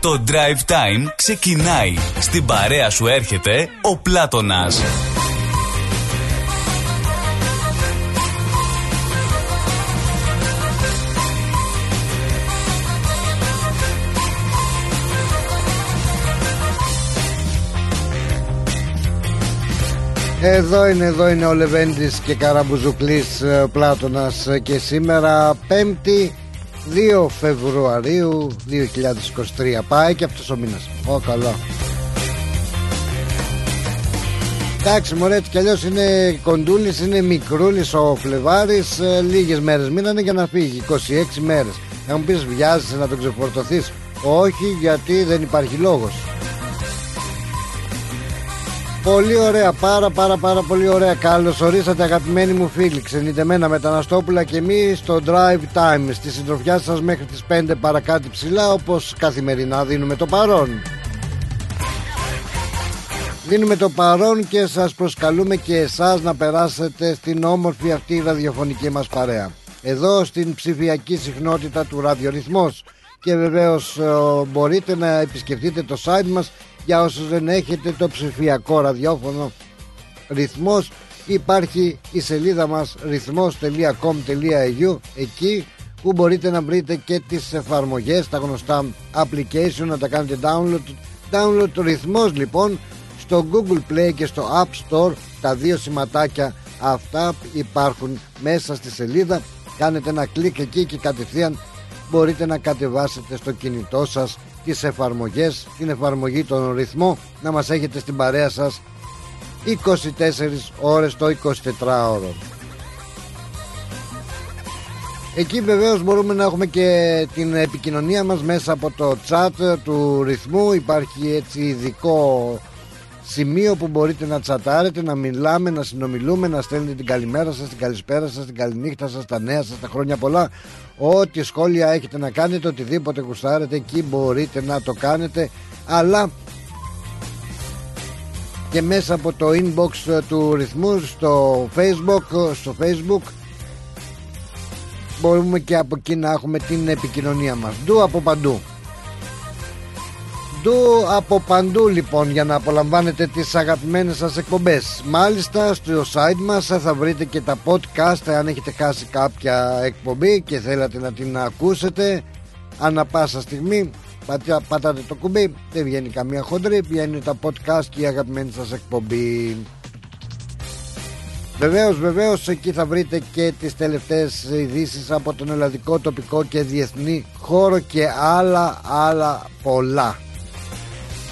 Το Drive Time ξεκινάει. Στην παρέα σου έρχεται ο Πλάτωνας. Εδώ είναι, εδώ είναι ο Λεβέντης και Καραμπουζουκλής ε, Πλάτωνας ε, και σήμερα 5η 2 Φεβρουαρίου 2023 πάει και αυτός ο μήνας. Ω καλό. Εντάξει μωρέ έτσι κι αλλιώς είναι κοντούλης είναι μικρούλης ο Φλεβάρης. Ε, λίγες μέρες μείνανε για να φύγει. 26 μέρες. Θα μου πεις βιάζεσαι να τον ξεφορτωθείς; Όχι γιατί δεν υπάρχει λόγος Πολύ ωραία, πάρα πάρα πάρα πολύ ωραία. Καλώς ορίσατε αγαπημένοι μου φίλοι. Ξενιτεμένα μεταναστόπουλα και εμείς στο Drive Time. Στη συντροφιά σας μέχρι τις 5 παρακάτω ψηλά, όπως καθημερινά δίνουμε το παρόν. Δίνουμε το παρόν και σας προσκαλούμε και εσάς να περάσετε στην όμορφη αυτή ραδιοφωνική μας παρέα. Εδώ στην ψηφιακή συχνότητα του ραδιορυθμός και βεβαίως ε, μπορείτε να επισκεφτείτε το site μας για όσους δεν έχετε το ψηφιακό ραδιόφωνο ρυθμός υπάρχει η σελίδα μας ρυθμός.com.au εκεί που μπορείτε να βρείτε και τις εφαρμογές τα γνωστά application να τα κάνετε download. Download το ρυθμός λοιπόν στο Google Play και στο App Store. Τα δύο σηματάκια αυτά υπάρχουν μέσα στη σελίδα. Κάνετε ένα κλικ εκεί και κατευθείαν μπορείτε να κατεβάσετε στο κινητό σας τις εφαρμογές την εφαρμογή των ρυθμό να μας έχετε στην παρέα σας 24 ώρες το 24ωρο Εκεί βεβαίως μπορούμε να έχουμε και την επικοινωνία μας μέσα από το chat του ρυθμού υπάρχει έτσι ειδικό σημείο που μπορείτε να τσατάρετε, να μιλάμε, να συνομιλούμε, να στέλνετε την καλημέρα σας, την καλησπέρα σας, την καληνύχτα σας, τα νέα σας, τα χρόνια πολλά. Ό,τι σχόλια έχετε να κάνετε, οτιδήποτε γουστάρετε, εκεί μπορείτε να το κάνετε. Αλλά και μέσα από το inbox του ρυθμού στο facebook, στο facebook μπορούμε και από εκεί να έχουμε την επικοινωνία μας. Ντου από παντού παντού από παντού λοιπόν για να απολαμβάνετε τις αγαπημένες σας εκπομπές. Μάλιστα στο site μας θα βρείτε και τα podcast αν έχετε χάσει κάποια εκπομπή και θέλατε να την ακούσετε Ανά πάσα στιγμή πατάτε το κουμπί δεν βγαίνει καμία χοντρή βγαίνουν τα podcast και η αγαπημένη σας εκπομπή. Βεβαίως, βεβαίως εκεί θα βρείτε και τις τελευταίες ειδήσεις από τον ελλαδικό, τοπικό και διεθνή χώρο και άλλα άλλα πολλά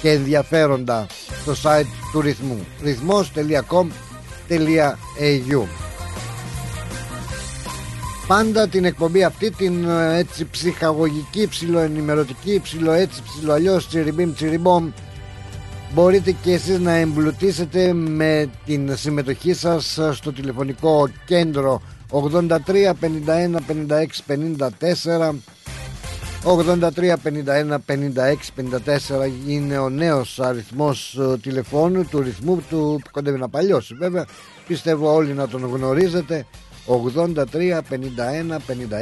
και ενδιαφέροντα στο site του ρυθμού. ρυθμός.com.au Πάντα την εκπομπή αυτή την ε, έτσι ψυχαγωγική, ψιλοενημερωτική, ψιλο έτσι, ψιλο αλλιώς, τσιριμπίμ, τσιριμπόμ μπορείτε και εσείς να εμπλουτίσετε με την συμμετοχή σας στο τηλεφωνικό κέντρο 83 51 56 54 83 51 56 54 είναι ο νέος αριθμός ε, τηλεφώνου του ρυθμού του που κοντεύει να παλιώσει. Βέβαια πιστεύω όλοι να τον γνωρίζετε. 83 51 56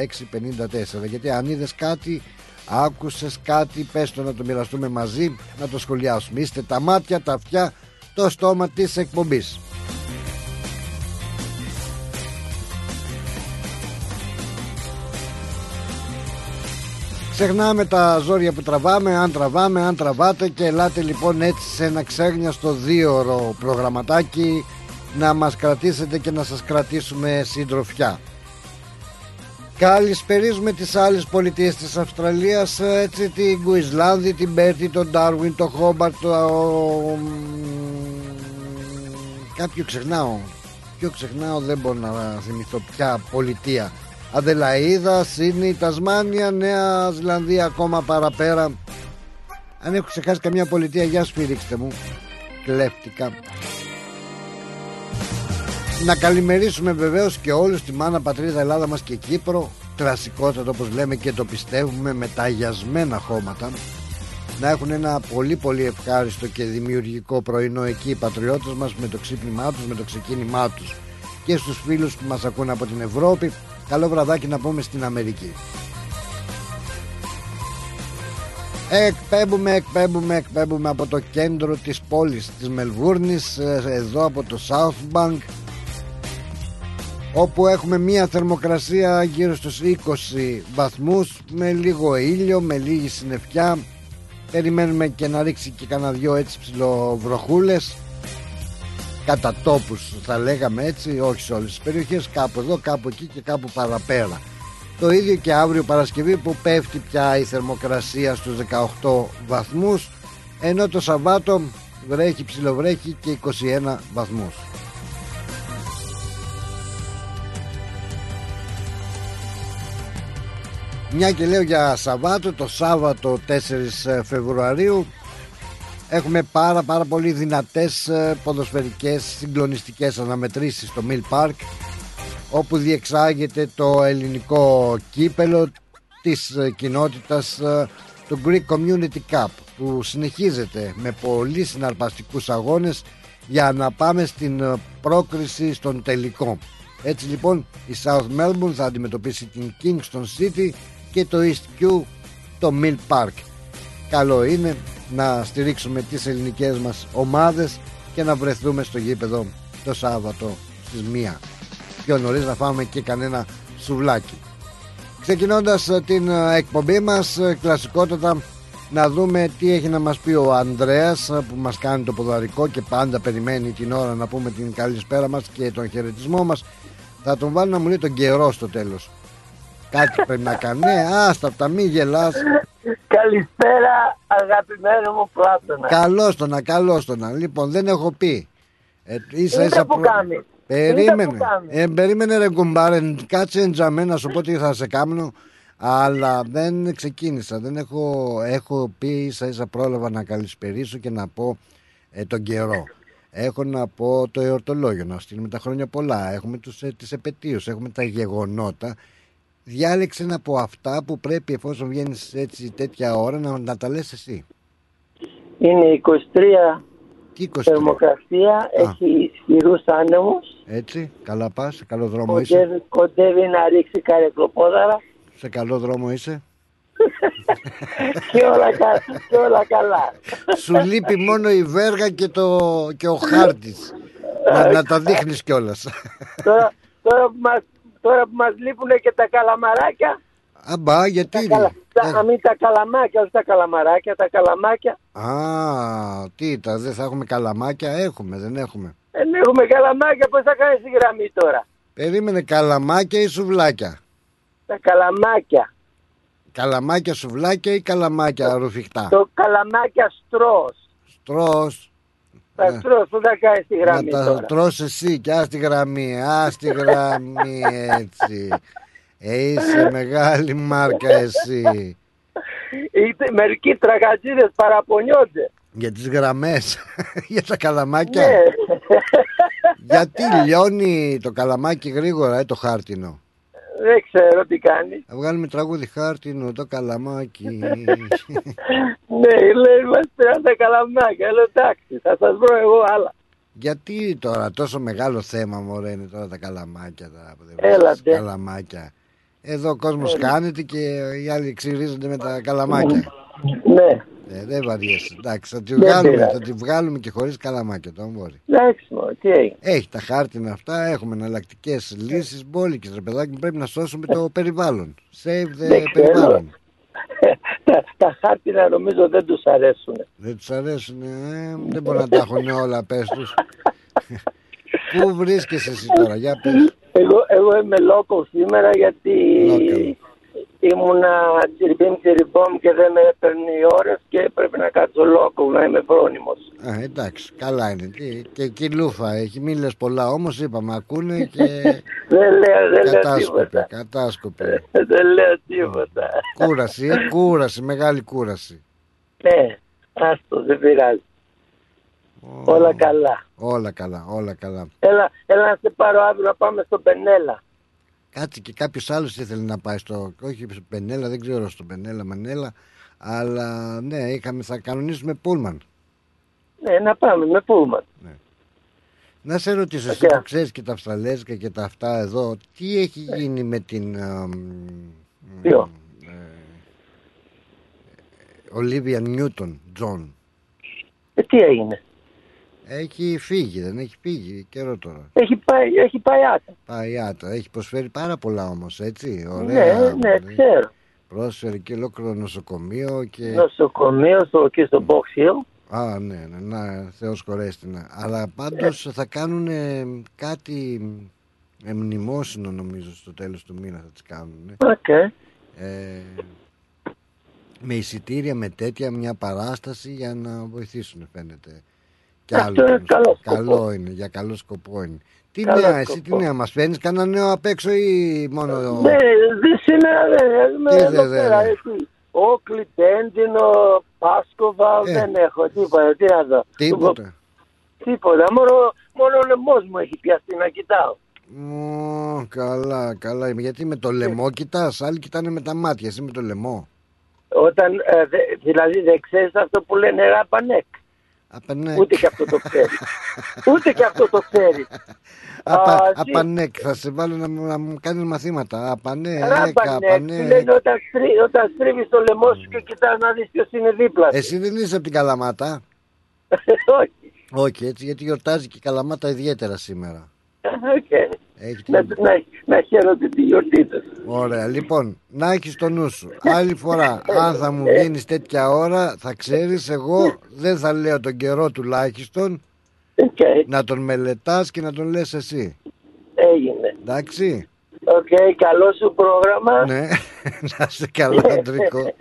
54 γιατί αν είδες κάτι άκουσες κάτι πες το να το μοιραστούμε μαζί να το σχολιάσουμε. Είστε τα μάτια, τα αυτιά το στόμα της εκπομπής Ξεχνάμε τα ζόρια που τραβάμε, αν τραβάμε, αν τραβάτε και ελάτε λοιπόν έτσι σε ένα ξέγνιαστο δύο ώρο προγραμματάκι να μας κρατήσετε και να σας κρατήσουμε συντροφιά. Καλησπερίζουμε τις άλλες πολιτείες της Αυστραλίας έτσι την Κουισλάνδη, την Πέρτη, τον Ντάρουιν, τον Χόμπαρτ το... Κάποιο ξεχνάω Ποιο ξεχνάω δεν μπορώ να θυμηθώ ποια πολιτεία Αδελαίδα, Σίδνη, Τασμάνια, Νέα Ζηλανδία ακόμα παραπέρα. Αν έχω ξεχάσει καμία πολιτεία, για σφυρίξτε μου. Κλέφτηκα. Να καλημερίσουμε βεβαίως και όλους τη μάνα πατρίδα Ελλάδα μας και Κύπρο Κλασικότατο όπως λέμε και το πιστεύουμε με τα αγιασμένα χώματα Να έχουν ένα πολύ πολύ ευχάριστο και δημιουργικό πρωινό εκεί οι πατριώτες μας Με το ξύπνημά τους, με το ξεκίνημά τους Και στους φίλους που μας ακούν από την Ευρώπη Καλό βραδάκι να πούμε στην Αμερική. Εκπέμπουμε, εκπέμπουμε, εκπέμπουμε από το κέντρο της πόλης της Μελβούρνης ε, εδώ από το South Bank όπου έχουμε μία θερμοκρασία γύρω στους 20 βαθμούς με λίγο ήλιο, με λίγη συννεφιά. Περιμένουμε και να ρίξει και κανένα δυο έτσι ψηλοβροχούλες κατά τόπους θα λέγαμε έτσι όχι σε όλες τις περιοχές κάπου εδώ, κάπου εκεί και κάπου παραπέρα το ίδιο και αύριο Παρασκευή που πέφτει πια η θερμοκρασία στους 18 βαθμούς ενώ το Σαββάτο βρέχει ψιλοβρέχει και 21 βαθμούς. Μια και λέω για Σαββάτο, το Σάββατο 4 Φεβρουαρίου έχουμε πάρα πάρα πολύ δυνατές ε, ποδοσφαιρικές συγκλονιστικές αναμετρήσεις στο Mill Park όπου διεξάγεται το ελληνικό κύπελο της ε, κοινότητας ε, του Greek Community Cup που συνεχίζεται με πολύ συναρπαστικούς αγώνες για να πάμε στην ε, πρόκριση στον τελικό. Έτσι λοιπόν η South Melbourne θα αντιμετωπίσει την Kingston City και το East Q το Mill Park. Καλό είναι να στηρίξουμε τις ελληνικές μας ομάδες και να βρεθούμε στο γήπεδο το Σάββατο στις 1 πιο νωρίς να φάμε και κανένα σουβλάκι. Ξεκινώντας ε, την ε, εκπομπή μας ε, κλασικότατα να δούμε τι έχει να μας πει ο Ανδρέας που μας κάνει το ποδαρικό και πάντα περιμένει την ώρα να πούμε την καλησπέρα μας και τον χαιρετισμό μας. Θα τον βάλω να μου λέει τον καιρό στο τέλος κάτι πρέπει να κάνει ναι, άστα τα μη γελάς Καλησπέρα αγαπημένο μου Πλάτωνα Καλώς να καλώς να Λοιπόν δεν έχω πει ε, ίσα, ίσα που προ... κάνει Περίμενε. Ε, περίμενε ρε κουμπάρε, κάτσε εντζαμέ να σου πω τι θα σε κάνω. Αλλά δεν ξεκίνησα. Δεν έχω, έχω πει ίσα ίσα πρόλαβα να καλησπερίσω και να πω ε, τον καιρό. Έχω να πω το εορτολόγιο, να στείλουμε τα χρόνια πολλά. Έχουμε τους, ε, τις επαιτίους, έχουμε τα γεγονότα. Διάλεξε να πω αυτά που πρέπει εφόσον βγαίνεις έτσι τέτοια ώρα να, να τα λες εσύ. Είναι 23 Θερμοκρασία έχει ισχυρούς άνεμους. Έτσι, καλά πας, σε καλό δρόμο είσαι. Κοντεύει, κοντεύει να ρίξει καρεκλοπόδαρα. Σε καλό δρόμο είσαι. και, όλα, και όλα καλά. Σου λείπει μόνο η βέργα και, το, και ο χάρτης. να, να τα δείχνεις κιόλας. τώρα, τώρα, που μας, τώρα που μας λείπουν και τα καλαμαράκια Αμπά, γιατί. Τα, καλα... τα, μην τα καλαμάκια, όχι τα καλαμαράκια, τα καλαμάκια. Α, τι, τα, δεν θα έχουμε καλαμάκια, έχουμε, δεν έχουμε. Δεν έχουμε καλαμάκια, πώς θα κάνεις τη γραμμή τώρα; Περίμενε καλαμάκια ή σουβλάκια; Τα καλαμάκια. Καλαμάκια σουβλάκια ή καλαμάκια το, ρουφιχτά; Το καλαμάκια στρό. Στρό. Τα στρώ, πού θα κάνει τη γραμμή. Να τα τρως εσύ και ας τη γραμμή, ας τη γραμμή έτσι. Ε, είσαι μεγάλη μάρκα εσύ. Είτε μερικοί τραγατζίδες παραπονιόνται. Για τις γραμμές, για τα καλαμάκια. Ναι. Γιατί λιώνει το καλαμάκι γρήγορα, ε, το χάρτινο. Δεν ξέρω τι κάνει. Θα βγάλουμε τραγούδι χάρτινο το καλαμάκι. ναι, λέει μας πήραν τα καλαμάκια. Λέω εντάξει, θα σας βρω εγώ άλλα. Γιατί τώρα τόσο μεγάλο θέμα μωρέ είναι τώρα τα καλαμάκια. Τα, Έλατε. Καλαμάκια. Εδώ ο κόσμος κάνεται και οι άλλοι ξυρίζονται με τα καλαμάκια. Ναι. Ε, δεν βαριέσαι. Εντάξει, θα τη βγάλουμε, θα τη βγάλουμε και χωρίς καλαμάκια το μπορεί. Εντάξει, τι έγινε. Έχει τα χάρτινα αυτά, έχουμε εναλλακτικές λύσεις μπόλικες. Ρε παιδάκι, πρέπει να σώσουμε το περιβάλλον. Save the περιβάλλον. τα, τα χάρτινα νομίζω δεν τους αρέσουν. Δεν τους αρέσουν, ε, δεν μπορεί να τα έχουν όλα, πες τους. Πού βρίσκεσαι εσύ τώρα, για πες. Εγώ, εγώ είμαι λόγο σήμερα γιατί ήμουνα τσιριμπίμ τσιριμπόμ και δεν με έπαιρνε οι ώρες και πρέπει να κάτσω λόγο να είμαι φρόνιμος. Α, εντάξει, καλά είναι. Και, και εκεί λούφα έχει, μην λες πολλά όμως είπαμε, ακούνε και δεν λέω, δεν κατάσκοπε, κατάσκοπε. δεν λέω τίποτα. Κούραση, ε, κούραση, μεγάλη κούραση. Ναι, άστο, δεν πειράζει. Όλα καλά. Όλα καλά, όλα καλά. Έλα, έλα να σε πάρω αύριο να πάμε στο Πενέλα. Κάτσε και κάποιος άλλος ήθελε να πάει στο. Όχι στο Πενέλα, δεν ξέρω στο Πενέλα, Μανέλα. Αλλά ναι, είχαμε, θα κανονίσουμε πούλμαν. Ναι, να πάμε με πούλμαν. Ναι. Να σε ρωτήσω, εσύ που ξέρεις και τα Αυστραλέζικα και τα αυτά εδώ, τι έχει γίνει με την. Ποιο; Ολίβια Νιούτον, Τζον. Ε, τι έγινε; Έχει φύγει, δεν έχει φύγει καιρό τώρα. Έχει πάει, έχει πάει άτα. Πάει άτα. Έχει προσφέρει πάρα πολλά όμως, έτσι. Ναι, Ωραία. ναι, ξέρω. Πρόσφερε και ολόκληρο νοσοκομείο και. Νοσοκομείο στο, και στο Box Hill. Α, ναι, ναι, να, Θεός σχωρέσ' τη, ναι. Αλλά πάντως θα κάνουν κάτι ε, μνημόσυνο νομίζω στο τέλος του μήνα θα τις κάνουν. Οκ. Ε, με εισιτήρια, με τέτοια μια παράσταση για να βοηθήσουν φαίνεται. Και Αυτό άλλο, είναι καλό σκοπό. καλό είναι, για καλό σκοπό είναι. Τι Καλό νέα, εσύ τι σκοπό. νέα μας φέρνεις, κανένα νέο απ' έξω ή μόνο... Ναι, δε σήμερα δεν είμαι Τι εδώ δε, δε, πέρα. δε. έτσι. Όκλι, Τέντινο, Πάσκοβα, Ε. δεν έχω τίποτα. Τι να δω. Τίποτα. Τίποτα. Μόνο, μόνο ο λαιμός μου έχει πιαστεί να κοιτάω. Ω, καλά, καλά. Γιατί με το λαιμό κοιτάς, άλλοι κοιτάνε με τα μάτια, εσύ με το λαιμό. Όταν, ε, δε, δηλαδή δεν ξέρεις αυτό που λένε ράπανεκ. Απανέ. Ούτε και αυτό το ξέρεις. Ούτε και αυτό το ξέρεις. Απα, Α, τι- απανέκ, θα σε βάλω να, μου- να μου κάνεις μαθήματα. Απανέκ, Ράπανεκ. απανέκ. Τι λένε όταν, στρί, όταν στρίβεις το λαιμό σου και κοιτάς να δεις ποιος είναι δίπλα σου. Εσύ δεν είσαι από την Καλαμάτα. Όχι. Όχι, έτσι, γιατί γιορτάζει και η Καλαμάτα ιδιαίτερα σήμερα. Οκ. Έχει Να, την... να, να χαίρονται τη γιορτή τους. Ωραία, λοιπόν, να έχεις το νου σου. Άλλη φορά, αν θα μου βγαίνει τέτοια ώρα, θα ξέρεις εγώ δεν θα λέω τον καιρό τουλάχιστον Οκ. να τον μελετάς και να τον λες εσύ. Έγινε. Εντάξει. Οκ, καλό σου πρόγραμμα. Ναι, να είσαι καλά, Αντρίκο.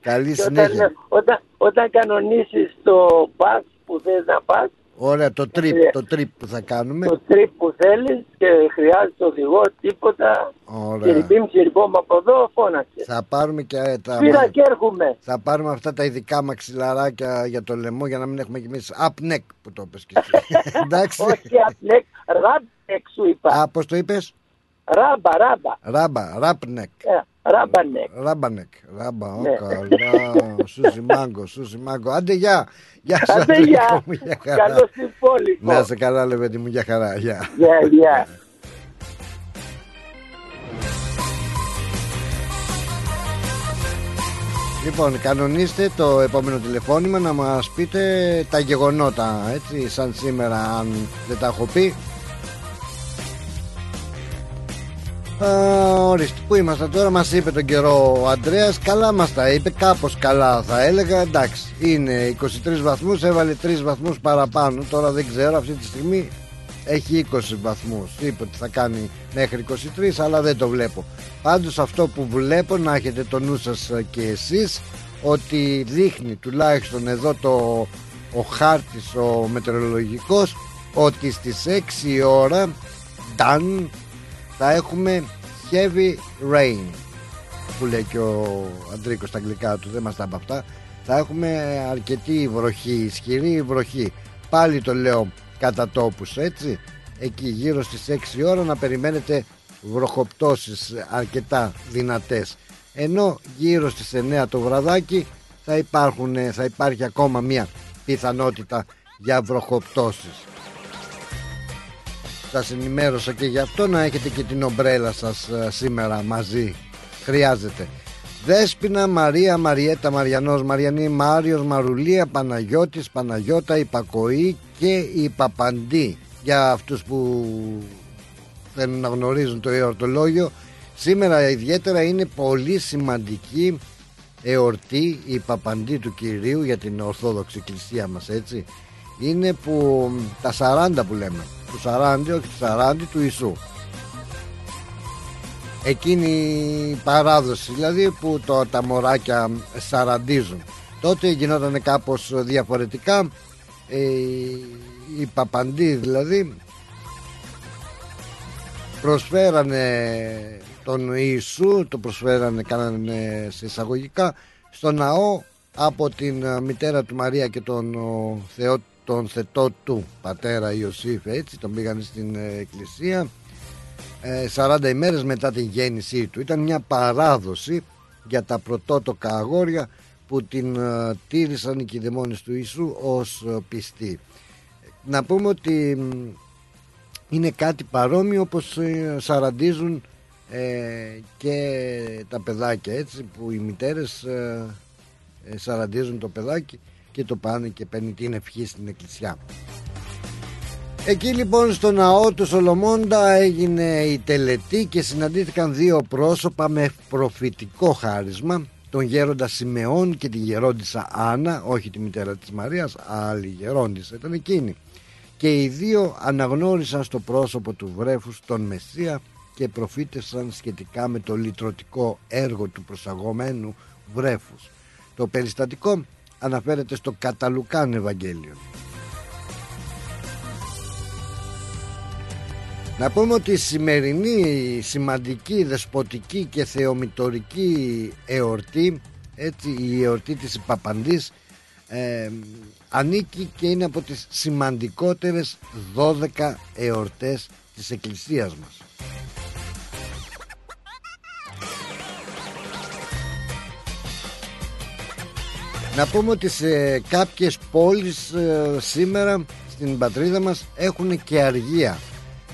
Καλή Και όταν, συνέχεια. όταν, όταν κανονίσεις το πας που θες να πας, Ωραία, το τρίπ, Ε, το τρίπ που θα κάνουμε. το τρίπ που θέλεις και χρειάζεται οδηγός, τίποτα. Ωραία. Τσιριμπίμ, τσιριμπόμ από εδώ, φώναξε. Θα πάρουμε και ε, τα. Πήρα και έρχομαι. Θα πάρουμε αυτά τα ειδικά μαξιλαράκια για το λαιμό για να μην έχουμε κι εμεί up neck που το είπες και εσύ. Εντάξει. Όχι, απλέκ, ράμπεκ σου είπα. Α, πώς το είπες; Ράμπα, ράμπα. Ράμπα, ράπνεκ. Ε, Ράμπανεκ. Ράμπανεκ. Ράμπα, ω Ναι. καλά. Σούσι μάγκο, σούσι μάγκο. Άντε γεια. Γεια σας, Άντε, Αντρίκο γεια. μου, γεια χαρά. Καλώς στην πόλη. Να είσαι καλά, λεβέντη μου, για χαρά. Γεια. Γεια, γεια. Λοιπόν, κανονίστε το επόμενο τηλεφώνημα να μας πείτε τα γεγονότα, έτσι, σαν σήμερα αν δεν τα έχω πει. Ορίστε, πού είμαστε τώρα, μας είπε τον καιρό ο Αντρέας, καλά μας τα είπε, κάπως καλά θα έλεγα, εντάξει, είναι 23 βαθμούς, έβαλε 3 βαθμούς παραπάνω, τώρα δεν ξέρω, αυτή τη στιγμή έχει 20 βαθμούς, είπε ότι θα κάνει μέχρι 23, αλλά δεν το βλέπω. Πάντως αυτό που βλέπω, να έχετε το νου σας και εσείς, ότι δείχνει τουλάχιστον εδώ το, ο χάρτης ο μετεωρολογικός, ότι στις 6 η ώρα, done, θα έχουμε heavy rain που λέει και ο Αντρίκος στα αγγλικά του δεν μας τα είπε αυτά. Θα έχουμε αρκετή βροχή ισχυρή βροχή. Πάλι το λέω κατά τόπους έτσι. Εκεί γύρω στις 6 ώρα να περιμένετε βροχοπτώσεις αρκετά δυνατές. Ενώ γύρω στις 9 το βραδάκι θα, υπάρχουν, θα υπάρχει ακόμα μια πιθανότητα για βροχοπτώσεις σας ενημέρωσα και γι' αυτό να έχετε και την ομπρέλα σας ε, σήμερα μαζί. Χρειάζεται. Δέσποινα, Μαρία, Μαριέτα, Μαριανός, Μαριανή, Μάριος, Μαρουλία, Παναγιώτης, Παναγιώτα, Υπακοή και η Παπαντή. Για αυτούς που θέλουν να γνωρίζουν το εορτολόγιο σήμερα ιδιαίτερα είναι πολύ σημαντική εορτή η Παπαντή του Κυρίου για την Ορθόδοξη Εκκλησία μας έτσι. Είναι που τα 40 που λέμε του 40 όχι του 40 του Ιησού. Εκείνη η παράδοση δηλαδή που το, τα μωράκια σαραντίζουν. Τότε γινόταν κάπως διαφορετικά. Ε, οι παπαντοί δηλαδή προσφέρανε τον Ιησού το προσφέρανε κάνανε σε εισαγωγικά στο ναό από την ε, μητέρα του Μαρία και τον ο, Θεό τον θετό του πατέρα Ιωσήφ έτσι τον πήγαν στην ε, εκκλησία ε, 40 ημέρες μετά την γέννησή του. Ήταν μια παράδοση για τα πρωτότοκα αγόρια που την ε, τήρησαν οι κηδεμόνες του Ιησού ως ε, πιστοί. Να πούμε ότι μ, είναι κάτι παρόμοιο όπως ε, σαραντίζουν ε, και τα παιδάκια έτσι που οι μητέρες ε, ε, σαραντίζουν το παιδάκι και το πάνε και παίρνει την ευχή στην εκκλησιά. Εκεί λοιπόν στο ναό του Σολομώντα έγινε η τελετή και συναντήθηκαν δύο πρόσωπα με προφητικό χάρισμα τον γέροντα Σιμεών και τη γερόντισα Άννα, όχι τη μητέρα της Μαρίας, άλλη γερόντισα ήταν εκείνη. Και οι δύο αναγνώρισαν στο πρόσωπο του βρέφους τον Μεσσία και προφήτεσαν σχετικά με το λυτρωτικό έργο του προσαγωμένου βρέφους. Το περιστατικό αναφέρεται στο Καταλουκάν Ευαγγέλιο. Να πούμε ότι η σημερινή σημαντική δεσποτική και θεομητορική εορτή έτσι, η εορτή της Παπαντής ε, ανήκει και είναι από τις σημαντικότερες 12 εορτές της Εκκλησίας μας. Να πούμε ότι σε κάποιες πόλεις ε, σήμερα στην πατρίδα μας έχουν και αργία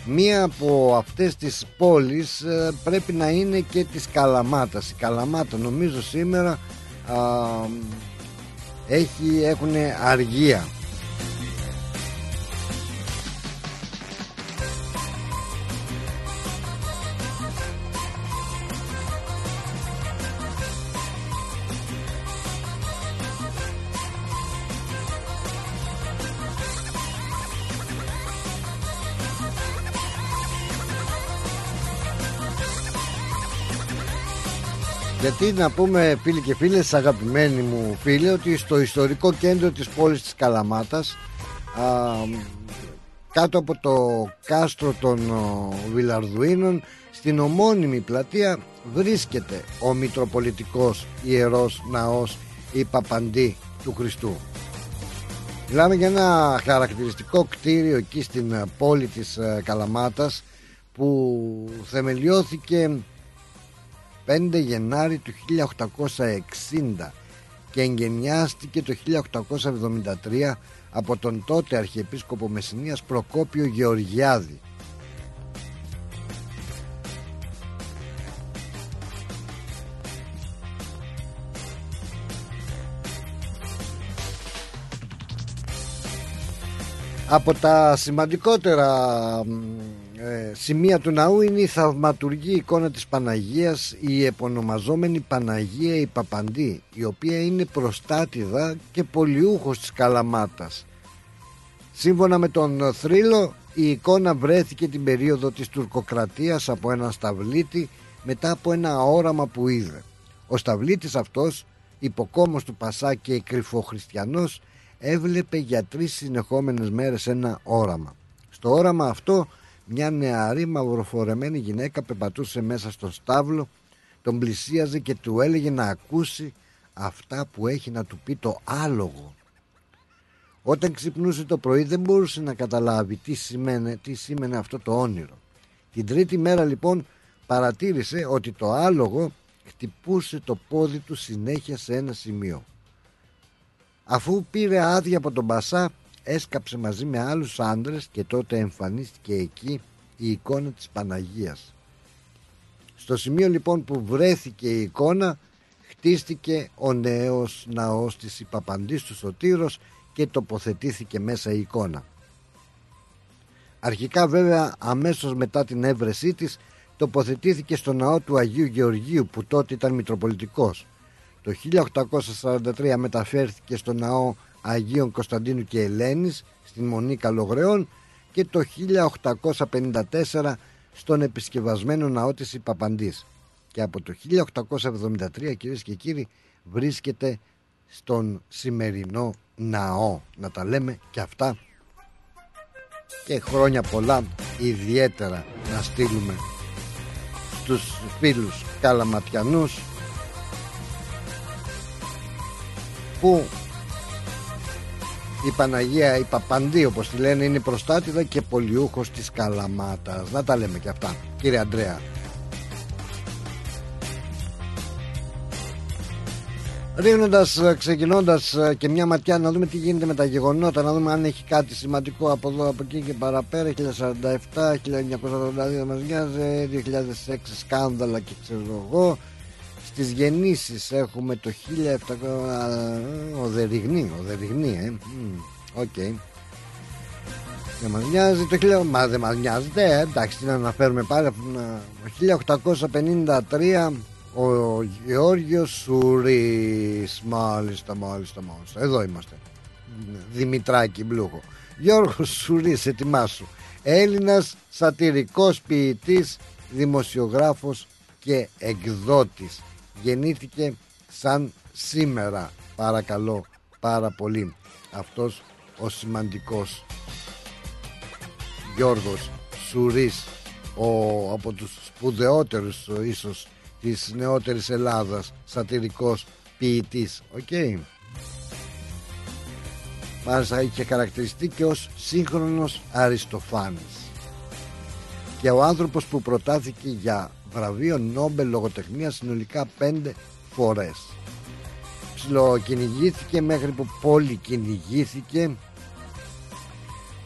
Μία από αυτές τις πόλεις ε, πρέπει να είναι και της Καλαμάτας. Η Καλαμάτα νομίζω σήμερα α, έχει, έχουν αργία. Γιατί να πούμε φίλοι και φίλες αγαπημένοι μου φίλοι ότι στο ιστορικό κέντρο της πόλης της Καλαμάτας α, κάτω από το κάστρο των Βιλαρδουίνων στην ομώνυμη πλατεία βρίσκεται ο Μητροπολιτικός Ιερός Ναός η Παπαντή του Χριστού. Μιλάμε για ένα χαρακτηριστικό κτίριο εκεί στην πόλη της ε, Καλαμάτας που θεμελιώθηκε 5 Γενάρη του 1860 και εγγενιάστηκε το 1873 από τον τότε Αρχιεπίσκοπο Μεσσηνίας Προκόπιο Γεωργιάδη. Από τα σημαντικότερα ε, σημεία του ναού είναι η θαυματουργή εικόνα της Παναγίας η επωνομαζόμενη Παναγία η Παπαντή η οποία είναι προστάτηδα και πολιούχος της Καλαμάτας. Σύμφωνα με τον θρύλο η εικόνα βρέθηκε την περίοδο της τουρκοκρατίας από έναν σταυλίτη μετά από ένα όραμα που είδε. Ο σταυλίτης αυτός υποκόμος του Πασά και κρυφοχριστιανός έβλεπε για τρεις συνεχόμενες μέρες ένα όραμα. Στο όραμα αυτό μια νεαρή μαυροφορεμένη γυναίκα πεπατούσε μέσα στο στάβλο τον πλησίαζε και του έλεγε να ακούσει αυτά που έχει να του πει το άλογο. Όταν ξυπνούσε το πρωί δεν μπορούσε να καταλάβει τι σήμαινε, τι σήμαινε αυτό το όνειρο. Την τρίτη μέρα λοιπόν παρατήρησε ότι το άλογο χτυπούσε το πόδι του συνέχεια σε ένα σημείο. Αφού πήρε άδεια από τον Μπασά έσκαψε μαζί με άλλους άντρες και τότε εμφανίστηκε εκεί η εικόνα της Παναγίας. Στο σημείο λοιπόν που βρέθηκε η εικόνα χτίστηκε ο νέος ναός της Ιπαπαντής του Σωτήρος και τοποθετήθηκε μέσα η εικόνα. Αρχικά βέβαια αμέσως μετά την έβρεσή της τοποθετήθηκε στο ναό του Αγίου Γεωργίου που τότε ήταν Μητροπολιτικός. Το 1843 μεταφέρθηκε στο ναό Αγίων Κωνσταντίνου και Ελένης στην Μονή Καλογρεών και το 1854 στον επισκευασμένο ναό της Ιπαπαντής και από το 1873 κυρίες και κύριοι βρίσκεται στον σημερινό ναό. Να τα λέμε και αυτά. Και χρόνια πολλά ιδιαίτερα να στείλουμε στους φίλους καλαματιανούς που η Παναγία, η Παπαντή όπως τη λένε είναι προστάτηδα και πολιούχος της Καλαμάτας να τα λέμε και αυτά κύριε Αντρέα Ρίχνοντας, ξεκινώντας και μια ματιά να δούμε τι γίνεται με τα γεγονότα, να δούμε αν έχει κάτι σημαντικό από εδώ, από εκεί και παραπέρα. 1047, 1982 μας νοιάζει, 2006 σκάνδαλα και ξέρω εγώ. Στις γεννήσεις. Έχουμε το 1700 Ο Δεριγνή Ο Δεριγνή ε. OK. Okay. Δεν μας νοιάζει το 1000 Μα δεν μας νοιάζει ε, Εντάξει τι να αναφέρουμε πάλι Το 1853 Ο Γεώργιος Σουρής. Μάλιστα μάλιστα μάλιστα. Εδώ είμαστε. Δημητράκη Μπλούχο. Γιώργος Σουρής ετοιμάσου. Έλληνας σατυρικός ποιητής Δημοσιογράφος και εκδότης γεννήθηκε σαν σήμερα. Παρακαλώ πάρα πολύ. Αυτός ο σημαντικός Γιώργος Σουρής ο, από τους σπουδαιότερους ίσως της νεότερης Ελλάδας σατυρικός ποιητής. OK. Okay. Μάλιστα είχε χαρακτηριστεί και ως σύγχρονος Αριστοφάνης. Και ο άνθρωπος που προτάθηκε για βραβείο Νόμπελ λογοτεχνίας συνολικά πέντε φορές. Ψιλοκυνηγήθηκε μέχρι που πολυκυνηγήθηκε.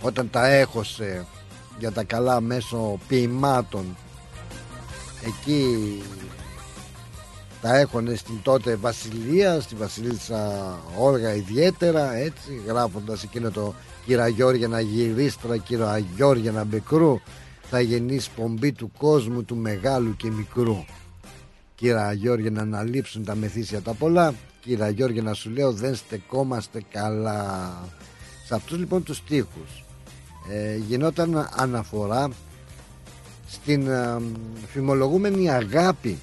Όταν τα έχωσε για τα καλά μέσω ποιημάτων εκεί τα έχωνε στην τότε Βασιλεία στη Βασιλίσσα Όργα ιδιαίτερα έτσι γράφοντας εκείνο το κύρα Γιώργια γυρίστρα κύρα Γιώργια Μπεκρού θα γεννήσει πομπή του κόσμου του μεγάλου και μικρού. Κύρα Γιώργη να αναλείψουν τα μεθύσια τα πολλά. Κύρα Γιώργη να σου λέω δεν στεκόμαστε καλά. Σε αυτούς λοιπόν τους στίχους ε, Γινόταν αναφορά Στην ε, φημολογούμενη αγάπη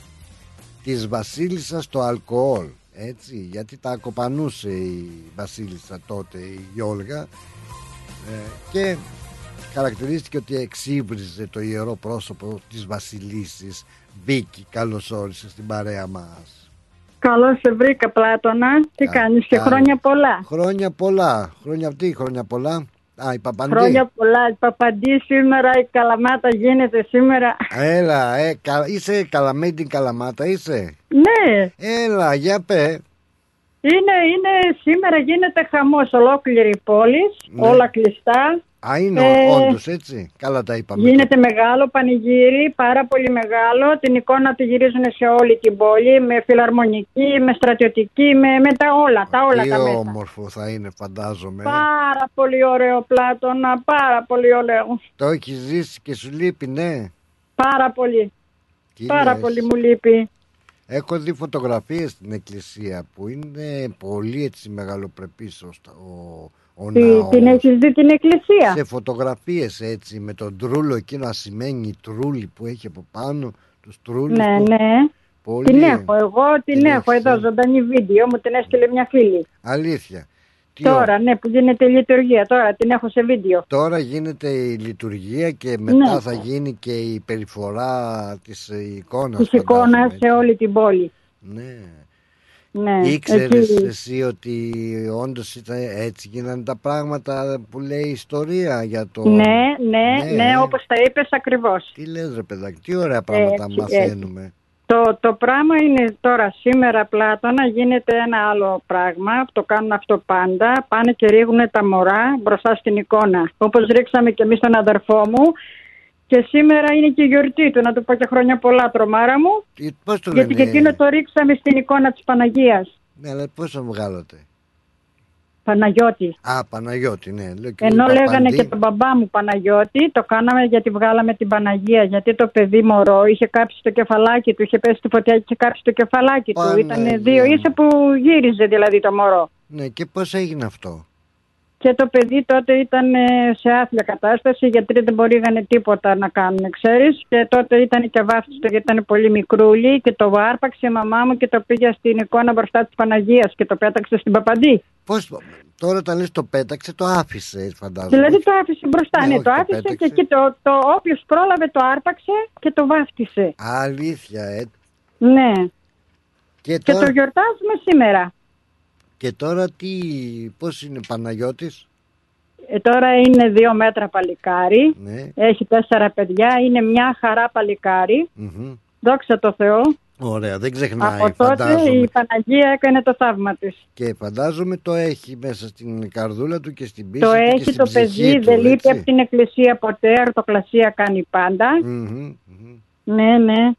Της βασίλισσας στο αλκοόλ. Έτσι, γιατί τα ακοπανούσε η βασίλισσα τότε η Γιώργα ε, και χαρακτηρίστηκε ότι εξύβριζε το ιερό πρόσωπο της Βασιλίσης Βίκη καλώς όρισες στην παρέα μας Καλώς σε βρήκα Πλάτωνα Τι Κα, κάνεις και χρόνια πολλά Χρόνια πολλά Χρόνια τι χρόνια πολλά Α, η Παπαντή. Χρόνια πολλά. Η Παπαντή σήμερα, η Καλαμάτα γίνεται σήμερα. Έλα, ε, κα, είσαι καλαμένη Καλαμάτα, είσαι; Ναι. Έλα, για πέ. Είναι, είναι, σήμερα γίνεται χαμός ολόκληρη η πόλη, ναι. όλα κλειστά. Α, είναι ε, όντως έτσι. Καλά τα είπαμε. Γίνεται μεγάλο πανηγύρι, πάρα πολύ μεγάλο. Την εικόνα τη γυρίζουν σε όλη την πόλη με φιλαρμονική, με στρατιωτική, με, με τα όλα. Τα όλα Τι τα μέσα. όμορφο θα είναι, φαντάζομαι. Πάρα πολύ ωραίο πλάτωνα, πάρα πολύ ωραίο. Το έχεις ζήσει και σου λείπει, ναι. Πάρα πολύ. πάρα πολύ μου λείπει. Έχω δει φωτογραφίες στην εκκλησία που είναι πολύ έτσι μεγαλοπρεπής ο, ο Τι, την έχεις δει την εκκλησία; Σε φωτογραφίες έτσι με τον τρούλο εκείνο ασημένει τρούλι που έχει από πάνω τους τρούλους Ναι, που... ναι. Πολύ... Την έχω εγώ, την, την έχω εδώ ζωντανή βίντεο, μου την έστειλε μια φίλη. Αλήθεια. Τι τώρα, ναι, που γίνεται η λειτουργία. Τώρα την έχω σε βίντεο. Τώρα γίνεται η λειτουργία και μετά ναι. θα γίνει και η περιφορά της εικόνας. Της εικόνας σε όλη την πόλη. Ναι. Ναι, Ήξερες εκεί... εσύ ότι όντως ήταν έτσι γίνανε τα πράγματα που λέει η ιστορία για το... Ναι, ναι, ναι, ναι όπως τα είπες ακριβώς. Τι λες ρε παιδάκι, τι ωραία πράγματα έτσι, μαθαίνουμε. Έτσι. Το, το πράγμα είναι τώρα σήμερα να γίνεται ένα άλλο πράγμα. Το κάνουν αυτό πάντα. Πάνε και ρίχνουν τα μωρά μπροστά στην εικόνα. Όπως ρίξαμε και εμείς τον αδερφό μου και σήμερα είναι και η γιορτή του, να του πω και χρόνια πολλά, τρομάρα μου. Πώς το γιατί και εκείνο το ρίξαμε στην εικόνα της Παναγίας. Ναι, αλλά πώς το βγάλατε; Παναγιώτη. Α, Παναγιώτη, ναι. Λέω και Ενώ λέγανε και τον μπαμπά μου Παναγιώτη, το κάναμε γιατί βγάλαμε την Παναγία. Γιατί το παιδί μωρό είχε κάψει το κεφαλάκι του, είχε πέσει στη φωτιά και είχε κάψει το κεφαλάκι του. Ήταν δύο ίσε που γύριζε δηλαδή το μωρό. Ναι, και πώς έγινε αυτό; Και το παιδί τότε ήταν ε, σε άθλια κατάσταση, οι γιατροί δεν μπορούσαν τίποτα να κάνουν, ξέρεις. Και τότε ήταν και βάφτιστο γιατί ήταν πολύ μικρούλι και το άρπαξε η μαμά μου και το πήγε στην εικόνα μπροστά της Παναγίας και το πέταξε στην Παπαντή. Πώς, τώρα όταν λες το πέταξε, το άφησε φαντάζομαι. Δηλαδή το άφησε μπροστά, ναι, ναι το άφησε και εκεί το, το όποιος πρόλαβε το άρπαξε και το βάφτισε. Αλήθεια, ε. Ναι. Και, και το γιορτάζουμε σήμερα. Και τώρα τι, πώς είναι Παναγιώτης; Ε, τώρα είναι δύο μέτρα παλικάρι. Ναι. Έχει τέσσερα παιδιά. Είναι μια χαρά παλικάρι. Mm-hmm. Δόξα τω Θεώ. Ωραία, δεν ξεχνάει. Από τότε φαντάζομαι. η Παναγία έκανε το θαύμα της. Και φαντάζομαι το έχει μέσα στην καρδούλα του και στην πίστη το του έχει και στην το παιδί, του, δεν λείπει από την εκκλησία ποτέ, αρτοκλασία κάνει πάντα. Mm-hmm, Ναι, ναι.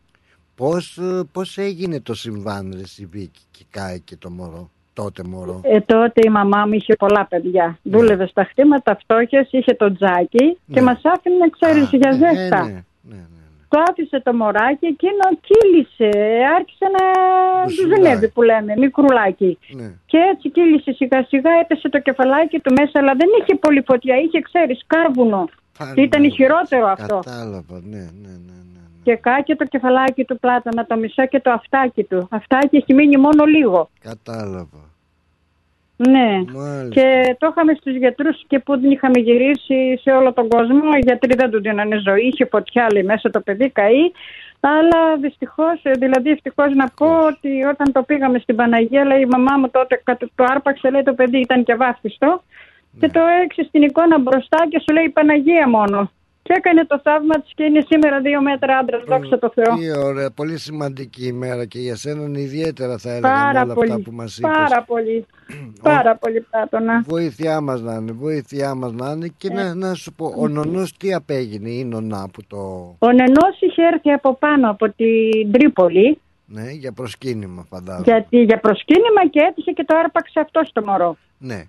Πώς, ε, πώς έγινε το συμβάν ρε Σιβίκη και κάει και το μωρό, τότε μωρό. Ε, τότε η μαμά μου είχε πολλά παιδιά. Ναι. Δούλευε στα χτήματα φτώχειας, είχε το τζάκι και Ναι. μας άφηνε, ξέρεις, για Ε, ζέστα. ναι, ναι, ναι, ναι. Το άφησε το μωράκι, εκείνο κύλησε, άρχισε να Μπουσουλάει. δουλεύει που λέμε, μικρουλάκι. ναι. Και έτσι κύλησε σιγά σιγά, έπεσε το κεφαλάκι του μέσα, αλλά δεν είχε πολύ φωτιά, είχε ξέρεις κάρβουνο. Πάλι, Και ήταν ναι. χειρότερο αυτό. Κατάλαβα, ναι, ναι, ναι. ναι, ναι. Και κάκε το κεφαλάκι του πλάτανα, το μισό και το αυτάκι του. Αυτάκι έχει μείνει μόνο λίγο. Κατάλαβα. Ναι. Μάλιστα. Και το είχαμε στους γιατρούς και που δεν είχαμε γυρίσει σε όλο τον κόσμο. Οι γιατροί δεν του δίνανε ζωή. Είχε φωτιά, λέει, μέσα το παιδί καεί. Αλλά δυστυχώς, δηλαδή ευτυχώς να πω ότι όταν το πήγαμε στην Παναγία, λέει η μαμά μου τότε κατ- το άρπαξε, λέει το παιδί ήταν και βάφτιστο. Και το έξι στην εικόνα μπροστά και σου λέει η Παναγία μόνο. Και έκανε το θαύμα της και είναι σήμερα δύο μέτρα άντρα, δόξα τω Θεώ. Τι ωραία, πολύ σημαντική ημέρα και για σένα είναι ιδιαίτερα θα έλεγα με Πάρα όλα αυτά πολύ. που μας είπες. Πάρα πολύ. Πάρα πολύ πλάτωνα. Βοήθειά μας να είναι, βοήθειά μας να είναι και να, να σου πω, ο νονός τι απέγινε η νονά που το, Ο Νενός είχε έρθει από πάνω από την Τρίπολη ναι, για προσκύνημα φαντάζομαι. γιατί, για προσκύνημα και έτυχε και το άρπαξε αυτό στο μωρό. Ναι.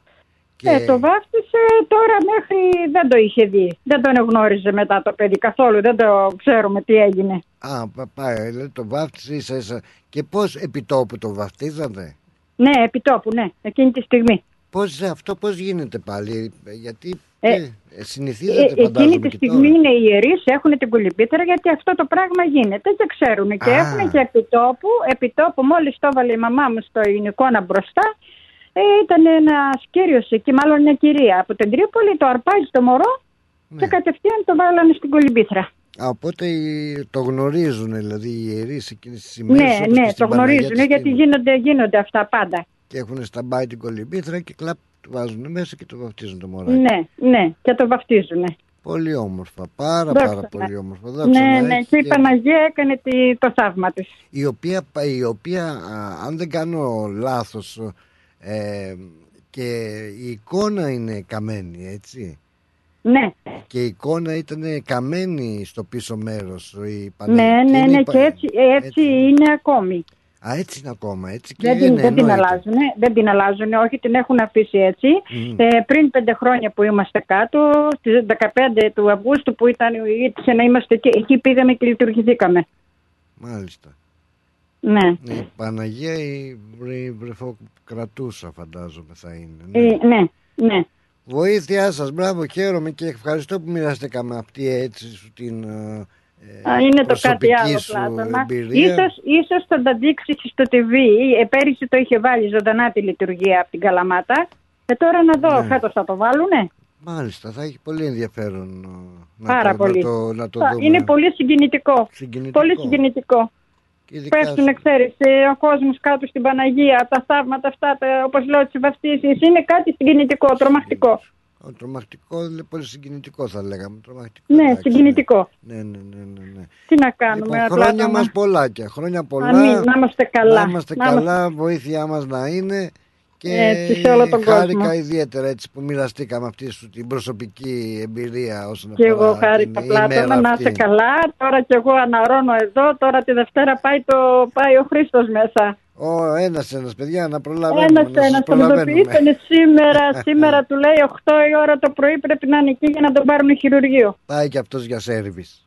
Και Ε, το βάφτισε τώρα μέχρι δεν το είχε δει. Δεν τον γνώριζε μετά το παιδί καθόλου. Δεν το ξέρουμε τι έγινε. Α, πα- πάει, δηλαδή το βάφτισε ίσα ίσα. Και πώς επιτόπου το βαφτίζατε. Ναι, επιτόπου, ναι, εκείνη τη στιγμή. Πώς αυτό πώς γίνεται πάλι, ε, γιατί Ε, ε, ε, συνηθίζεται Ε, φαντάζομαι εκείνη τη και στιγμή τώρα. είναι οι ιερείς, έχουν την κολυμπήτρα γιατί αυτό το πράγμα γίνεται και ξέρουν. Και Α. έχουν και επιτόπου, επιτόπου μόλις το έβαλε η μαμά μου στο εικόνα μπροστά, ε, ήταν ένα κύριο εκεί, μάλλον μια κυρία από την Τρίπολη, το αρπάζει το μωρό και Ναι. κατευθείαν το βάλανε στην κολυμπήθρα. Α, οπότε οι- το γνωρίζουν δηλαδή οι ιερείς εκείνες τις ημέρες Ναι, όπως και ναι, στην το γνωρίζουν Παναγία της γιατί Τίμου. γίνονται, γίνονται αυτά πάντα. Και έχουν στα μπάι την κολυμπήθρα και κλαπ το βάζουν μέσα και το βαφτίζουν το μωράκι. Ναι, ναι, και το βαφτίζουν. Πολύ όμορφα, πάρα Δόξα πάρα τω. πολύ όμορφα. Δόξα Ναι, να ναι, έχει και η και- Παναγία έκανε τη- το θαύμα της. η οποία, η οποία α, αν δεν κάνω λάθος ε, και η εικόνα είναι καμένη έτσι; Ναι, και η εικόνα ήταν καμένη στο πίσω μέρος η ναι, Παναγία. ναι, είναι ναι, η και Πα- έτσι, έτσι είναι ακόμη. Α, έτσι είναι ακόμα, έτσι και Δεν την, είναι, δεν την εννοείται. αλλάζουν, δεν την αλλάζουν, όχι την έχουν αφήσει έτσι. Μμμ. Ε, πριν πέντε χρόνια που είμαστε κάτω, στις 15 του Αυγούστου που ήταν, έτυχε να είμαστε εκεί, εκεί πήγαμε και λειτουργηθήκαμε. Μάλιστα. Ναι. Ναι, η Παναγία η βρε- βρεφοκρατούσα φαντάζομαι θα είναι. Ναι. Ε, ναι, ναι. Βοήθειά σας, μπράβο, χαίρομαι και ευχαριστώ που μοιραστήκαμε αυτή έτσι σου την ε, ε, Α, είναι το προσωπική κάτι άλλο σου πλάτωνα. εμπειρία. Ίσως, ίσως θα τα δείξει στο TV. Ε, πέρυσι το είχε βάλει ζωντανά τη λειτουργία από την Καλαμάτα. Ε, τώρα να δω, Ναι. φέτος θα το βάλουνε; Μάλιστα, θα έχει πολύ ενδιαφέρον ε, να, Πάρα το, πολύ. να το, να το Θα- δούμε. Είναι πολύ συγκινητικό. Συγκινητικό. Πολύ συγκινητικό. Και ειδικά Πέφτουν, σου- ξέρει, ο κόσμος κάτω στην Παναγία, τα θαύματα αυτά, όπως λέω, τις βαφτίσεις. Είναι κάτι συγκινητικό, τρομακτικό. Ο, τρομακτικό, είναι πολύ συγκινητικό θα λέγαμε. Τρομακτικό, Ναι, εντάξει, συγκινητικό. Ναι, ναι, ναι, ναι, ναι. Τι να κάνουμε, Λοιπόν, απλά χρόνια το- μας πολλάκια, χρόνια πολλά. Αμήν, να είμαστε καλά. Να είμαστε Να είμαστε- καλά, βοήθειά μας να είναι. Και Έτσι, σε όλο τον χάρηκα κόσμο. ιδιαίτερα έτσι που μοιραστήκαμε αυτή σου την προσωπική εμπειρία όσον Και αφορά εγώ χάρηκα την ημέρα πλάτωνα, να αυτή. είσαι καλά. Τώρα κι εγώ αναρώνω εδώ. Τώρα τη Δευτέρα πάει, το, πάει ο Χρήστος μέσα. Ω, ένας ένας παιδιά να προλαβαίνουμε, Ένας να σας ένας θα προλαβαίνουμε. ήταν σήμερα. σήμερα του λέει 8 η ώρα το πρωί πρέπει να είναι εκεί για να τον πάρουν χειρουργείο. Πάει και αυτός για σέρβις.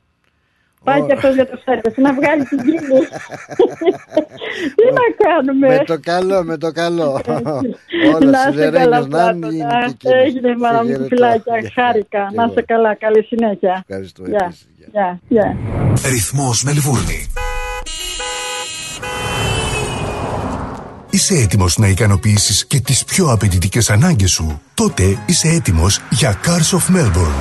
Πάει Ω, και αυτός για το σέρβις, να βγάλει την κύλη. Τι να κάνουμε; Με το καλό, με το καλό. Όλα να είστε καλά, σιδερένιος να είναι Πλάτωνα. γίνει και εκείνος. Έγινε μάνα Σε μου χαιρετώ. φιλάκια. Γεια. Χάρηκα. Και Να εγώ. είστε καλά. Καλή συνέχεια. Ευχαριστώ Γεια. επίσης. Γεια. Γεια. Γεια. Ρυθμός Μελβούρνη. Είσαι έτοιμος να ικανοποιήσεις και τις πιο απαιτητικές ανάγκες σου; Τότε είσαι έτοιμος για Cars of Melbourne.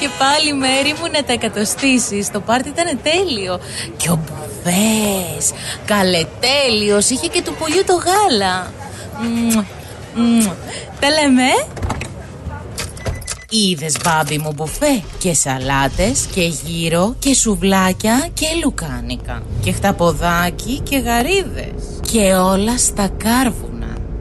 Και πάλι μέρη μου να τα εκατοστήσεις. Το πάρτι ήταν τέλειο. Και ο Μπουβές, καλετέλειος, είχε και του πουλιού το γάλα. Τα λέμε. Είδες μπάμπι μου μπουφέ και σαλάτες και γύρο και σουβλάκια και λουκάνικα και χταποδάκι και γαρίδες και όλα στα κάρβουνα.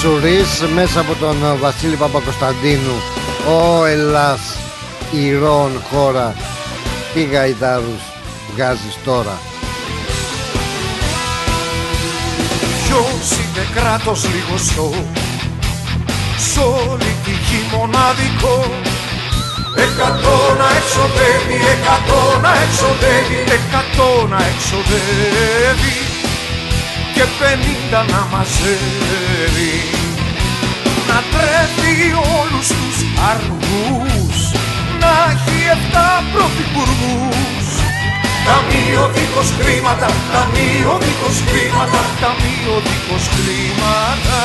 Σουρίς μέσα από τον Βασίλη Παπακοσταντίνου Ο Ελλάς ηρών χώρα. Τι γαϊδάρους βγάζεις τώρα. Ποιος είναι κράτος λίγο σιώ; Σ' όλη τη γη μοναδικό. Εκατό να εξοδεύει, εκατό να εξοδεύει Εκατό να εξοδεύει Και πενήντα να μαζεύει. Να τρέφει όλους τους αργούς Να έχει εφτά πρωθυπουργούς. Ταμείο δίχως χρήματα, ταμείο δίχως χρήματα, ταμείο δίχως χρήματα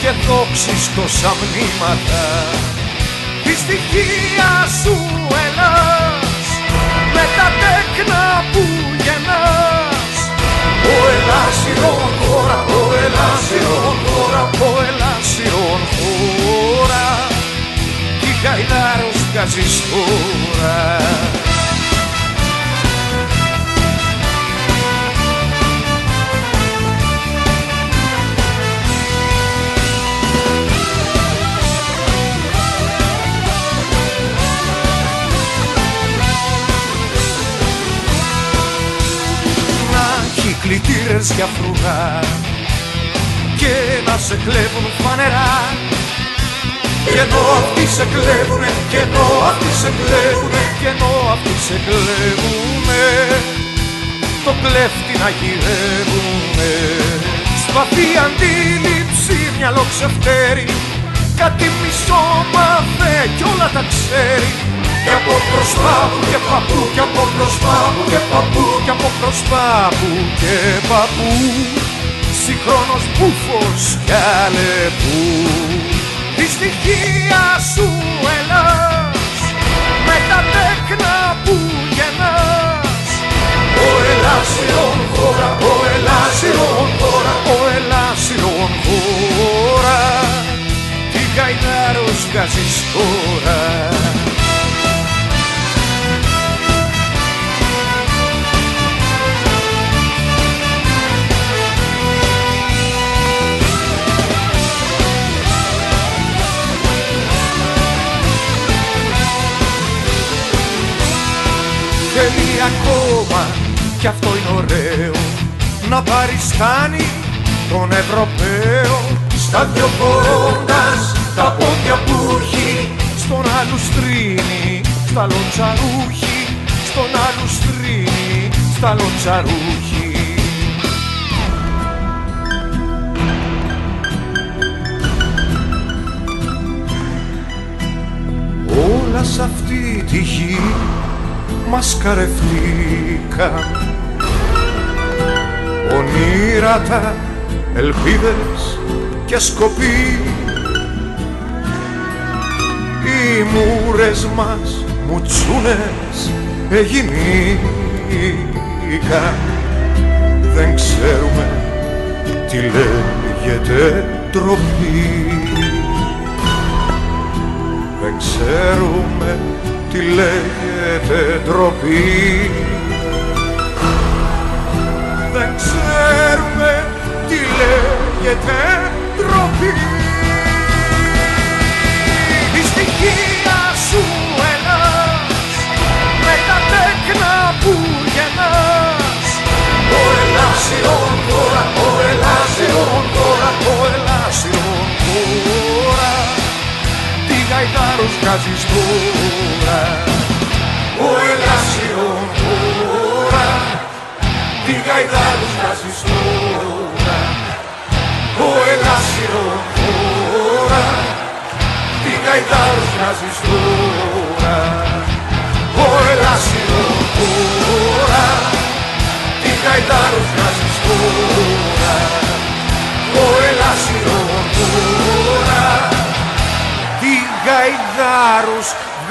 και δόξεις τόσα μνήματα τη στοιχεία σου Ελλάς με τα τέκνα που γεννάς ο Ελλάς ηρών χώρα, ο Ελλάς ηρών χώρα, ο Ελλάς ηρών χώρα κι γαϊδάρος βγάζεις τώρα κλητήρες για φρούγα και να σε κλέβουν φανερά. Και ενώ αυτοί σε κλέβουνε, και ενώ αυτοί σε κλέβουνε, και ενώ αυτοί σε κλέβουνε το κλέφτη να γυρεύουνε. Σπαθή αντίληψη, μυαλό ξεφτέρι κάτι μισό μάθε κι όλα τα ξέρει και από προσπάπου και παππού και από προσπάπου και παππού και από προσπάπου και παππού. Συγχρόνος μπούφος κι αλεπού. Τη στοιχεία σου Ελλάς με τα τέκνα που γεννάς. Ο Ελλάσιον χώρα, ο Ελλάσιον χώρα, ο Ελλάσιον χώρα. Τι γαϊδάρος βγάζεις τώρα Θέλει ακόμα κι αυτό είναι ωραίο. Να παριστάνει τον Ευρωπαίο. Στα δυο κορώντας τα πόδια που έχει στον άλλου στρίνει στα λοτσαρούχι στον άλλου στρίνει στα λοτσαρούχι Όλα σ' αυτή τη γη μας καρευτήκαν ονείρατα, ελπίδες και σκοποί. Οι μούρες μας μουτσούνες εγινήκα δεν ξέρουμε τι λέγεται τροπή δεν ξέρουμε τι λέγεται ντροπή. Δεν ξέρουμε τι λέγεται ντροπή. Η στοιχεία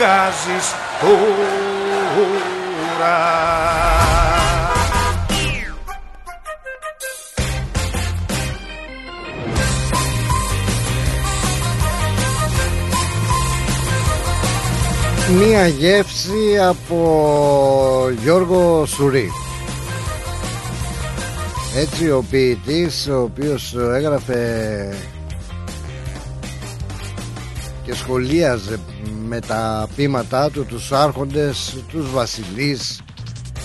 βγάζεις τώρα Μία γεύση από Γιώργο Σουρή. Έτσι ο ποιητής ο οποίος έγραφε και σχολίαζε με τα ποίηματά του τους άρχοντες, τους βασιλείς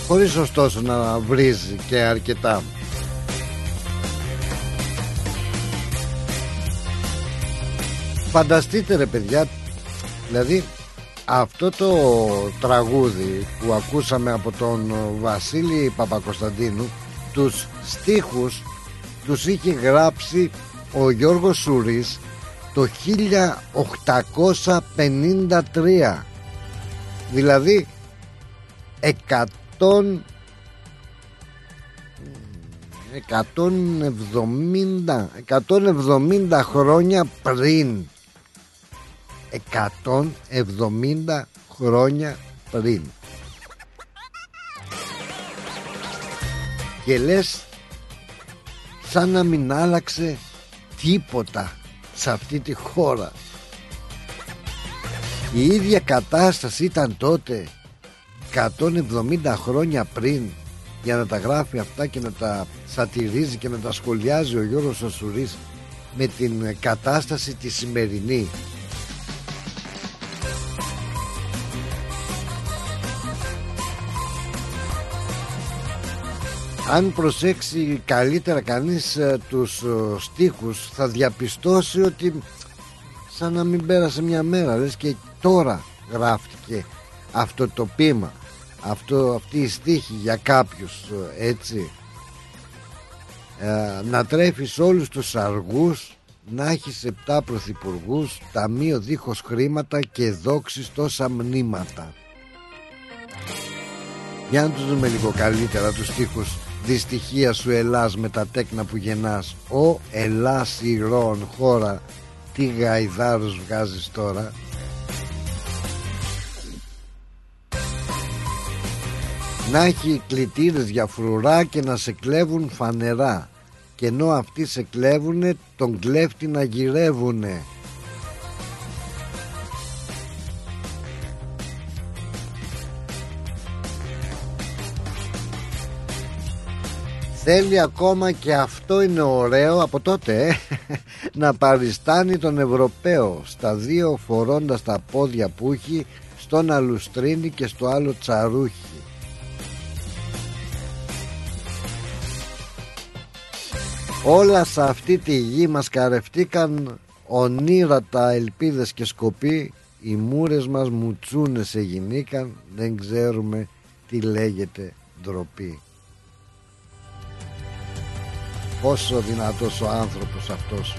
χωρίς ωστόσο να βρίζει και αρκετά. Φανταστείτε ρε παιδιά Δηλαδή αυτό το τραγούδι που ακούσαμε από τον Βασίλη Παπακοσταντίνου τους στίχους τους είχε γράψει ο Γιώργος Σουρής το 1853 δηλαδή 100 170 170 χρόνια πριν. 170 χρόνια πριν. Και λες σαν να μην άλλαξε τίποτα σε αυτή τη χώρα. Η ίδια κατάσταση ήταν τότε 170 χρόνια πριν για να τα γράφει αυτά και να τα σατυρίζει και να τα σχολιάζει ο Γιώργος Οσουρής με την κατάσταση τη σημερινή αν προσέξει καλύτερα κανείς ε, τους ε, στίχους θα διαπιστώσει ότι σαν να μην πέρασε μια μέρα λες και τώρα γράφτηκε αυτό το πείμα αυτό, αυτή η στίχη για κάποιους ε, έτσι. Να τρέφεις όλους τους αργούς να έχεις επτά πρωθυπουργούς ταμείο δίχως χρήματα και δόξεις τόσα μνήματα. Για να τους δούμε λίγο καλύτερα τους στίχους Δυστυχία σου Ελλάς με τα τέκνα που γεννάς. Ο Ελλάς ηρών χώρα Τι γαϊδάρους βγάζεις τώρα. Να έχει κλητήρες για φρουρά και να σε κλέβουν φανερά. Και ενώ αυτοί σε κλέβουνε τον κλέφτη να γυρεύουνε Θέλει ακόμα και αυτό είναι ωραίο από τότε ε, να παριστάνει τον Ευρωπαίο στα δύο φορώντας τα πόδια που έχει στον αλουστρίνι και στο άλλο τσαρούχι. Όλα σε αυτή τη γη μας καρευτήκαν ονείρατα ελπίδες και σκοποί οι μούρες μας μουτσούνες εγινήκαν δεν ξέρουμε τι λέγεται ντροπή. Πόσο δυνατός ο άνθρωπος αυτός.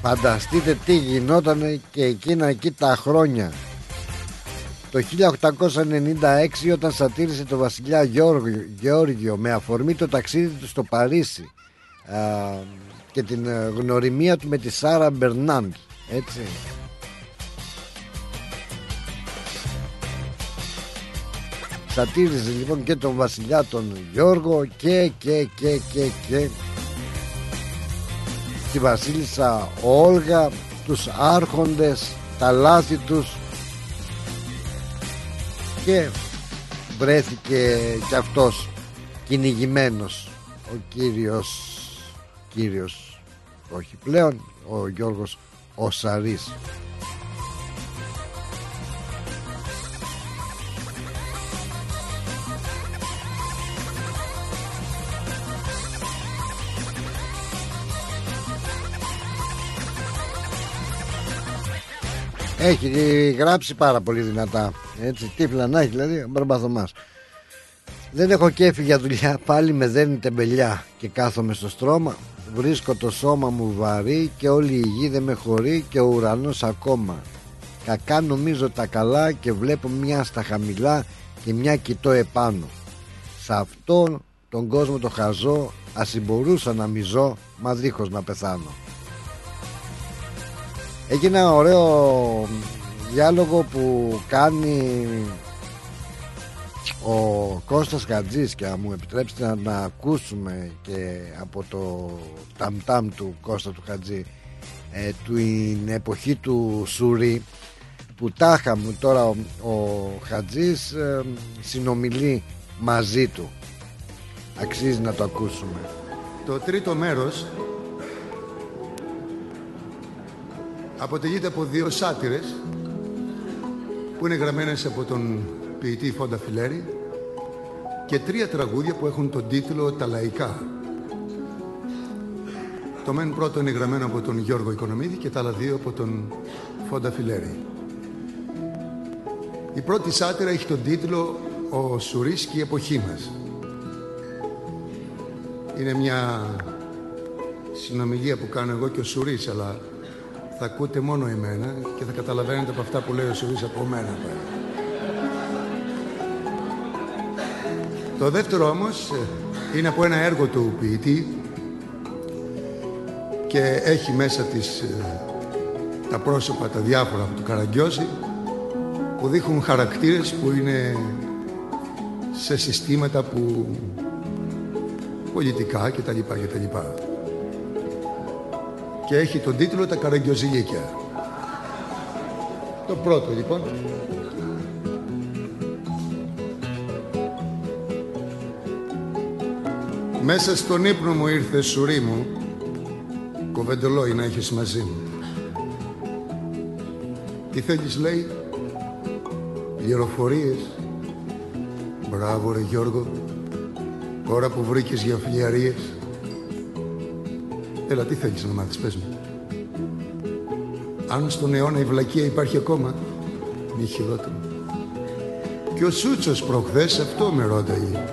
Φανταστείτε τι γινόταν και εκείνα εκεί τα χρόνια. Το 1896 όταν σατήρισε το βασιλιά Γεώργιο, Γεώργιο με αφορμή το ταξίδι του στο Παρίσι α, και την ε, γνωριμία του με τη Σάρα Μπερνάντ έτσι Σατήριζε λοιπόν και τον βασιλιά τον Γιώργο και και και και και τη βασίλισσα Όλγα τους άρχοντες τα λάθη τους. Και βρέθηκε κι αυτός κυνηγημένος ο κύριος κύριος όχι πλέον ο Γιώργος ο Έχει γράψει πάρα πολύ δυνατά. Έτσι, τύφλα να έχει, δηλαδή, μπαρμπαθωμάς. Δεν έχω κέφι για δουλειά, πάλι με δένει τεμπελιά και κάθομαι στο στρώμα. Βρίσκω το σώμα μου βαρύ και όλη η γη δεν με χωρεί και ο ουρανός ακόμα. Κακά νομίζω τα καλά και βλέπω μια στα χαμηλά και μια κοιτώ επάνω. Σε αυτόν τον κόσμο το χαζό ας συμπορούσα να μιζώ μα δίχως να πεθάνω. Έχει ένα ωραίο διάλογο που κάνει ο Κώστας Χατζής και αν μου επιτρέψετε να, να ακούσουμε και από το ταμ του Κώστα του Χατζή ε, την εποχή του Σουρή που τάχα μου τώρα ο, ο Χατζής ε, συνομιλεί μαζί του. Αξίζει να το ακούσουμε. Το τρίτο μέρος αποτελείται από δύο σάτυρες που είναι γραμμένες από τον ποιητή Φόντα Φιλέρη και τρία τραγούδια που έχουν τον τίτλο «Τα λαϊκά». Το μεν πρώτο είναι γραμμένο από τον Γιώργο Οικονομίδη και τα άλλα δύο από τον Φόντα Φιλέρη. Η πρώτη σάτυρα έχει τον τίτλο «Ο Σουρίς και η εποχή μας». Είναι μια συνομιλία που κάνω εγώ και ο Σουρίς, αλλά θα ακούτε μόνο εμένα και θα καταλαβαίνετε από αυτά που λέει ο Σιωρής από μένα Το δεύτερο όμως ε, είναι από ένα έργο του ποιητή και έχει μέσα της ε, τα πρόσωπα, τα διάφορα του Καραγκιόζη που δείχνουν χαρακτήρες που είναι σε συστήματα που πολιτικά κτλ. κτλ και έχει τον τίτλο «Τα καραγκιοζηλίκια». Το πρώτο λοιπόν. Μέσα στον ύπνο μου ήρθε σουρή μου. Κοβεντολόι να έχεις μαζί μου Τι θέλεις λέει. Πληροφορίες. Μπράβο ρε Γιώργο. Ώρα που βρήκες για φιλιαρίες Έλα, τι θέλεις να μάθεις, πες μου. Αν στον αιώνα η βλακεία υπάρχει ακόμα, μη χειρότερο. Και ο Σούτσος προχθές αυτό με ρώταγε.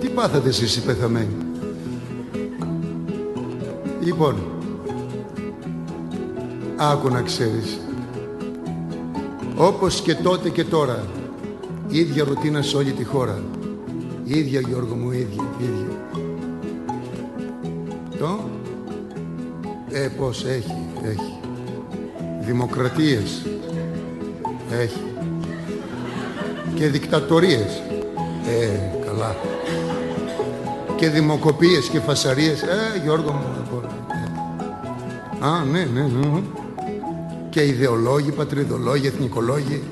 Τι πάθατε εσείς οι πεθαμένοι. Λοιπόν, άκου να ξέρεις. Όπως και τότε και τώρα, ίδια ρουτίνα σε όλη τη χώρα. Ίδια Γιώργο μου, ίδια, ίδια. Ε, πώς έχει, έχει. Δημοκρατίες. Έχει. Και δικτατορίες. Ε, καλά. Και δημοκοπίες και φασαρίες. Ε, Γιώργο μου. Ε. Α, ναι, ναι, ναι. Και ιδεολόγοι, πατριδολόγοι, εθνικολόγοι.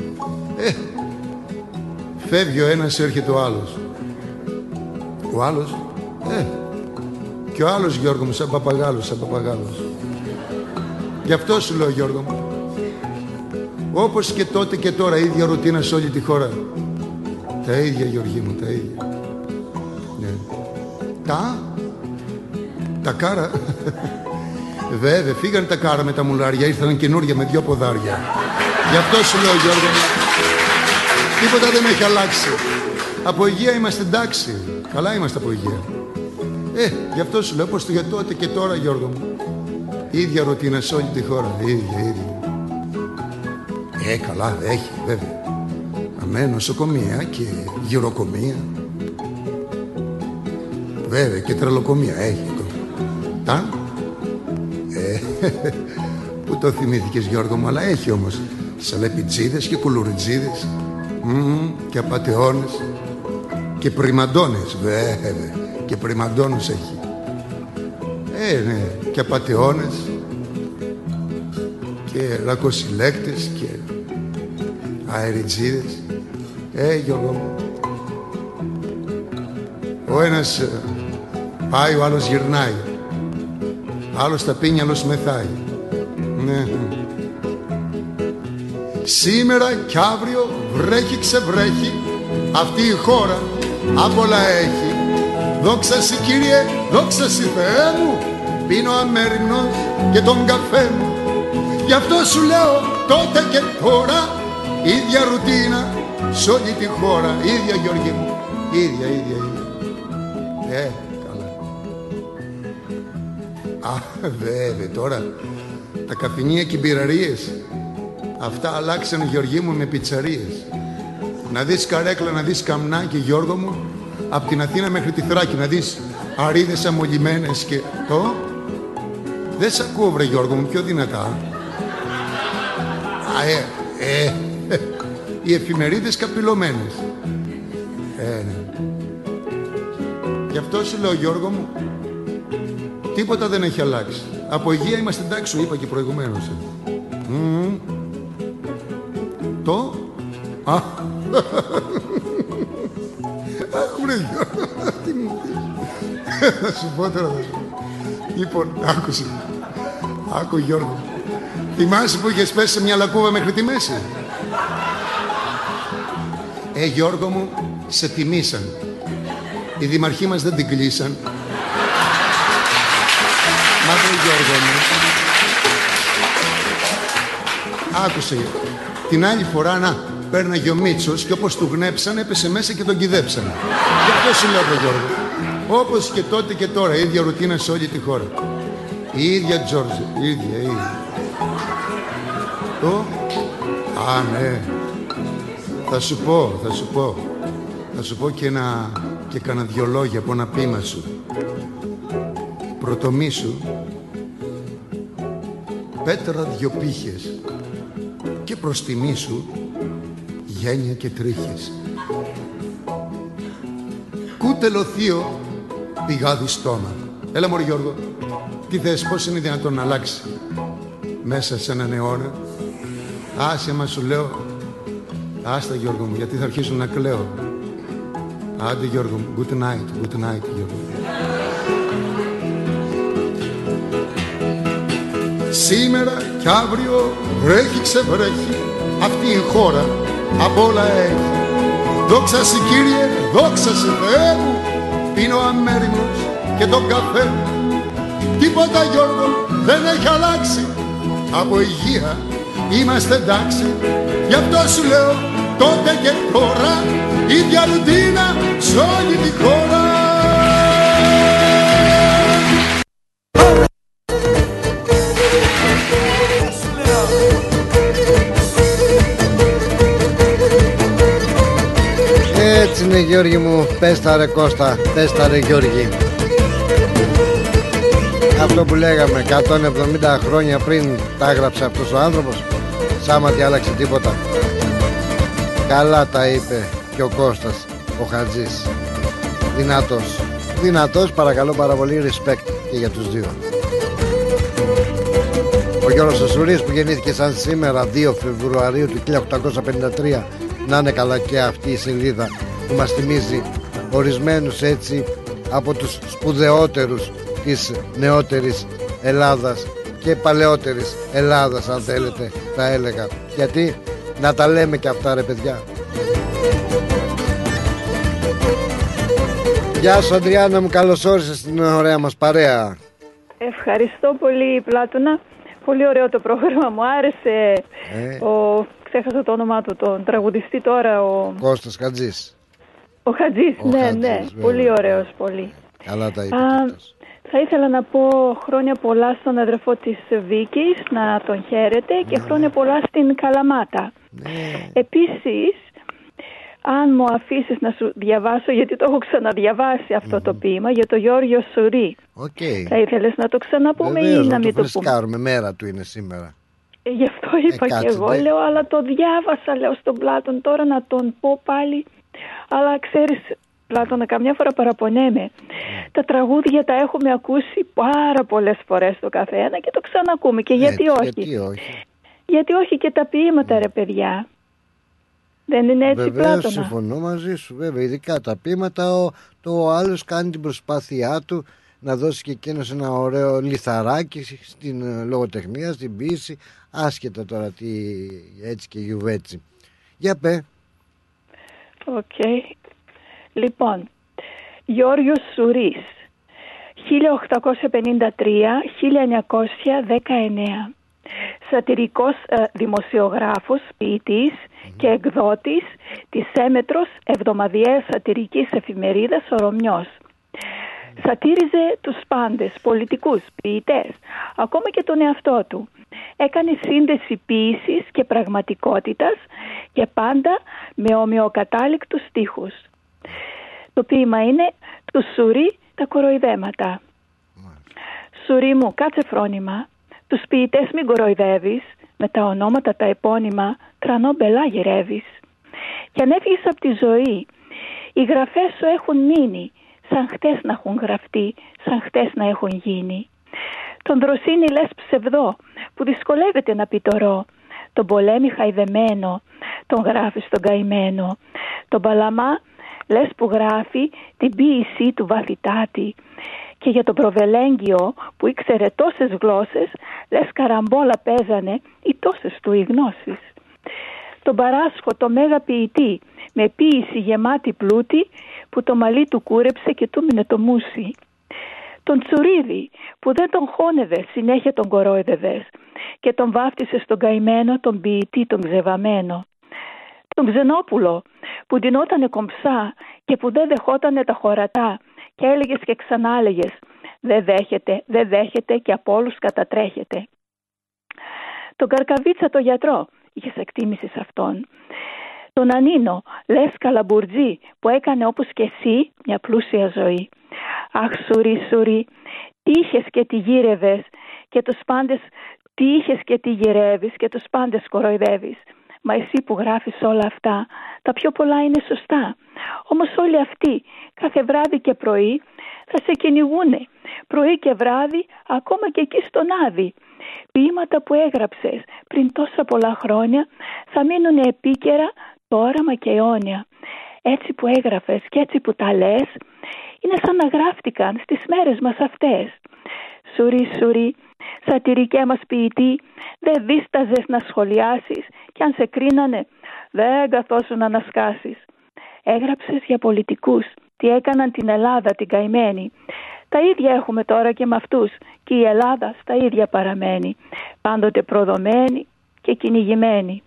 Ε, φεύγει ο ένας, έρχεται ο άλλος. Ο άλλος, ε, και ο άλλος Γιώργο μου, σαν παπαγάλος, σαν παπαγάλος. Γι' αυτό σου λέω Γιώργο μου. Όπως και τότε και τώρα, ίδια ρουτίνα σε όλη τη χώρα. Τα ίδια Γιώργη μου, τα ίδια. Ναι. Τα, τα κάρα. Βέβαια, φύγανε τα κάρα με τα μουλάρια, ήρθαν καινούργια με δυο ποδάρια. Γι' αυτό σου λέω Γιώργο μου. Τίποτα δεν έχει αλλάξει. Από υγεία είμαστε εντάξει. Καλά είμαστε από υγεία. Ε, γι' αυτό σου λέω πως το για τότε και τώρα Γιώργο μου. Ίδια ρωτίνα σε όλη τη χώρα. Ίδια, ίδια. Ε, καλά, έχει, βέβαια. Αμέ, νοσοκομεία και γυροκομεία. Βέβαια, και τρελοκομεία έχει. Τα; Ε, που το θυμήθηκες Γιώργο μου, αλλά έχει όμως. Σαλεπιτζίδες και κουλουριτζίδες. Μμμ, και απατεώνες. Και πριμαντώνες, βέβαια. Και πριμαντώνους έχει. Ε, ναι, και απατεώνες. Και λακοσυλλέκτες και αεριτζίδες. Ε, Γιώργο μου. Ο ένας ε, πάει, ο άλλος γυρνάει. Άλλος τα πίνει, άλλος μεθάει. Ναι. Σήμερα κι αύριο βρέχει ξεβρέχει αυτή η χώρα απ' όλα έχει. Δόξα σοι Κύριε, δόξα σοι Θεέ μου πίνω αμέριμνος και τον καφέ μου. Γι' αυτό σου λέω τότε και τώρα ίδια ρουτίνα σ' όλη τη χώρα. Ίδια Γιώργη μου, ίδια, ίδια, ίδια. Ε, καλά. Α, βέβαια τώρα τα καφενεία και οι μπειραρίες αυτά αλλάξαν Γιώργη μου με πιτσαρίες. Να δεις καρέκλα, να δεις καμνάκι Γιώργο μου από την Αθήνα μέχρι τη Θράκη να δεις αρίδες αμολυμένες και το δεν σ' ακούω βρε Γιώργο μου πιο δυνατά. Α, ε, ε, οι εφημερίδες καπηλωμένες. Ε, ναι. Γι' αυτό σου λέω Γιώργο μου Τίποτα δεν έχει αλλάξει. Από υγεία είμαστε εντάξει σου είπα και προηγουμένως Μμμ. Το Α. Αχ βρε Γιώργο Τι μου πεις. Θα σου πω τώρα θα σου πω. Λοιπόν άκουσε Άκου Γιώργο Θυμάσαι που είχες πέσει σε μια λακκούβα μέχρι τη μέση; Ε Γιώργο μου Σε τιμήσαν Οι δημαρχοί μας δεν την κλείσαν Μα βρε Γιώργο μου Άκουσε Την άλλη φορά να Πέρναγε ο Μίτσος και όπως του γνέψαν έπεσε μέσα και τον κυδέψαν. Γι' αυτό σου λέω τον Γιώργο. Όπως και τότε και τώρα, η ίδια ρουτίνα σε όλη τη χώρα. Η ίδια Τζόρτζ, η ίδια, η ίδια. Το, α ναι, θα σου πω, θα σου πω. Θα σου πω και ένα, και κάνα δυο λόγια από ένα πείμα σου. Πρωτομή σου, πέτρα δυο πύχες και προς τιμή σου γένια και τρίχες. Κούτελο θείο πηγάδι στόμα. Έλα μωρή Γιώργο, τι θες, πώς είναι δυνατόν να αλλάξεις μέσα σε έναν αιώνα. Άσε μα σου λέω, άστα Γιώργο μου, γιατί θα αρχίσουν να κλαίω. Άντε Γιώργο μου, good night, good night Γιώργο. Σήμερα κι αύριο βρέχει ξεβρέχει αυτή η χώρα απ' όλα έχει. Δόξα σοι Κύριε, δόξα σοι Θεέ μου, πίνω αμέριμνος και τον καφέ μου. Τίποτα Γιώργο δεν έχει αλλάξει, από υγεία είμαστε εντάξει. Γι' αυτό σου λέω τότε και τώρα, ίδια ρουτίνα σ' όλη τη χώρα. Έτσι είναι Γιώργη μου Πες τα ρε Κώστα Πες τα ρε Γιώργη Αυτό που λέγαμε 170 χρόνια πριν Τα έγραψε αυτός ο άνθρωπος Σάμα τι άλλαξε τίποτα. Καλά τα είπε Και ο Κώστας Ο Χατζής. Δυνατός. Δυνατός παρακαλώ πάρα πολύ Respect και για τους δύο. Ο Γιώργος Ασουρής που γεννήθηκε σαν σήμερα 2 Φεβρουαρίου του 1853 να είναι καλά και αυτή η σελίδα που μας θυμίζει ορισμένους έτσι από τους σπουδαιότερους της νεότερης Ελλάδας και παλαιότερης Ελλάδας αν θέλετε θα έλεγα γιατί να τα λέμε και αυτά ρε παιδιά Γεια σου Αντριάννα μου καλώς όρισες στην ωραία μας παρέα Ευχαριστώ πολύ Πλάτωνα. Πολύ ωραίο το πρόγραμμα μου άρεσε. Ε. Ο, ξέχασα το όνομά του, τον τραγουδιστή τώρα, ο, Κώστας Χατζής ο Ο Χατζής, Ο ναι, Χατζής, ναι. βέβαια. Πολύ ωραίος, πολύ. Καλά τα είπε. Α, και αυτός. Θα ήθελα να πω χρόνια πολλά στον αδερφό της Βίκης, να τον χαίρετε και Ναι. χρόνια πολλά στην Καλαμάτα. Επίσης, αν μου αφήσεις να σου διαβάσω, γιατί το έχω ξαναδιαβάσει αυτό το ποίημα, για το Γιώργιο Σουρή. Οκ. Θα ήθελες να το ξαναπούμε Βεβαίως, ή να να το μην το πούμε; φρεσκάρουμε. Μέρα του είναι σήμερα. Ε, Γι' αυτό είπα και κάτσε, εγώ, ναι. λέω, αλλά το διάβασα, λέω, στον Πλάτων τώρα να τον πω πάλι. Αλλά ξέρεις, Πλάτωνα, καμιά φορά παραπονέμαι. Τα τραγούδια τα έχουμε ακούσει πάρα πολλές φορές το καθένα και το ξανακούμε. Και γιατί Έτσι, όχι; Γιατί όχι; Γιατί όχι και τα ποίηματα, ρε παιδιά; Δεν είναι έτσι, Βεβαίως Πλάτωνα; συμφωνώ μαζί σου βέβαια ειδικά τα πείματα ο, το ο άλλος κάνει την προσπάθειά του να δώσει και εκείνος ένα ωραίο λιθαράκι στην ε, λογοτεχνία, στην ποίηση άσχετα τώρα τι έτσι και γιουβέτσι για πέ Οκ. Λοιπόν, Γιώργος Σουρής, 1853-1919. Σατυρικός ε, δημοσιογράφος, ποιητής και εκδότης της έμετρος εβδομαδιαίας σατυρικής εφημερίδας «Ο Ρωμιός». Σατήριζε τους πάντες, πολιτικούς, ποιητές, ακόμα και τον εαυτό του. Έκανε σύνδεση ποίησης και πραγματικότητας και πάντα με ομοιοκατάληκτους στίχους. Το ποίημα είναι του Σουρή τα κοροϊδέματα. Σουρή μου, κάτσε φρόνημα. Τους ποιητές μην κοροϊδεύεις, με τα ονόματα τα επώνυμα τρανό μπελά γυρεύεις. Και αν έφυγες από τη ζωή, οι γραφές σου έχουν μείνει, σαν χτες να έχουν γραφτεί, σαν χτες να έχουν γίνει. Τον δροσίνη λες ψευδό, που δυσκολεύεται να πει το ρο. Τον πολέμη χαϊδεμένο, τον γράφει στον καημένο. Τον παλαμά λες που γράφει την ποίησή του βαθυτάτη. Και για τον προβελέγγιο που ήξερε τόσες γλώσσες, λες καραμπόλα παίζανε οι τόσες του οι γνώσεις. Τον παράσχο το μέγα ποιητή, με ποίηση γεμάτη πλούτη, που το μαλλί του κούρεψε και του μείνε το μουσι. Τον Τσουρίδη που δεν τον χώνευε, συνέχεια τον κορόιδευες και τον βάφτισε στον καημένο τον ποιητή τον ξεβαμένο. Τον Ξενόπουλο που ντυνότανε κομψά και που δεν δεχότανε τα χωρατά και έλεγες και ξανά έλεγες δεν δέχεται, δεν δέχεται και από όλους κατατρέχεται. Τον Καρκαβίτσα το γιατρό, είχες εκτίμηση σε αυτόν. Τον Ανίνο, λες καλαμπουρτζή που έκανε όπως και εσύ μια πλούσια ζωή. Αχ σουρί σουρί, τι είχες και τι γύρευες και τους πάντες τι είχες και τι γυρεύεις και τους πάντες κοροϊδεύεις. Μα εσύ που γράφεις όλα αυτά, τα πιο πολλά είναι σωστά. Όμως όλοι αυτοί, κάθε βράδυ και πρωί, θα σε κυνηγούνε. Πρωί και βράδυ, ακόμα και εκεί στον Άδη. Ποίηματα που έγραψες πριν τόσα πολλά χρόνια θα μείνουν επίκαιρα τώρα μα και αιώνια. Έτσι που έγραφες και έτσι που τα λες, είναι σαν να γράφτηκαν στις μέρες μας αυτές. Σουρί, σουρί, σατυρικέ μας ποιητή, δεν δίσταζες να σχολιάσεις και αν σε κρίνανε δεν καθόσουν να ανασκάσεις. Έγραψες για πολιτικούς, τι έκαναν την Ελλάδα την καημένη. Τα ίδια έχουμε τώρα και με αυτούς και η Ελλάδα στα ίδια παραμένει, πάντοτε προδομένη και κυνηγημένη.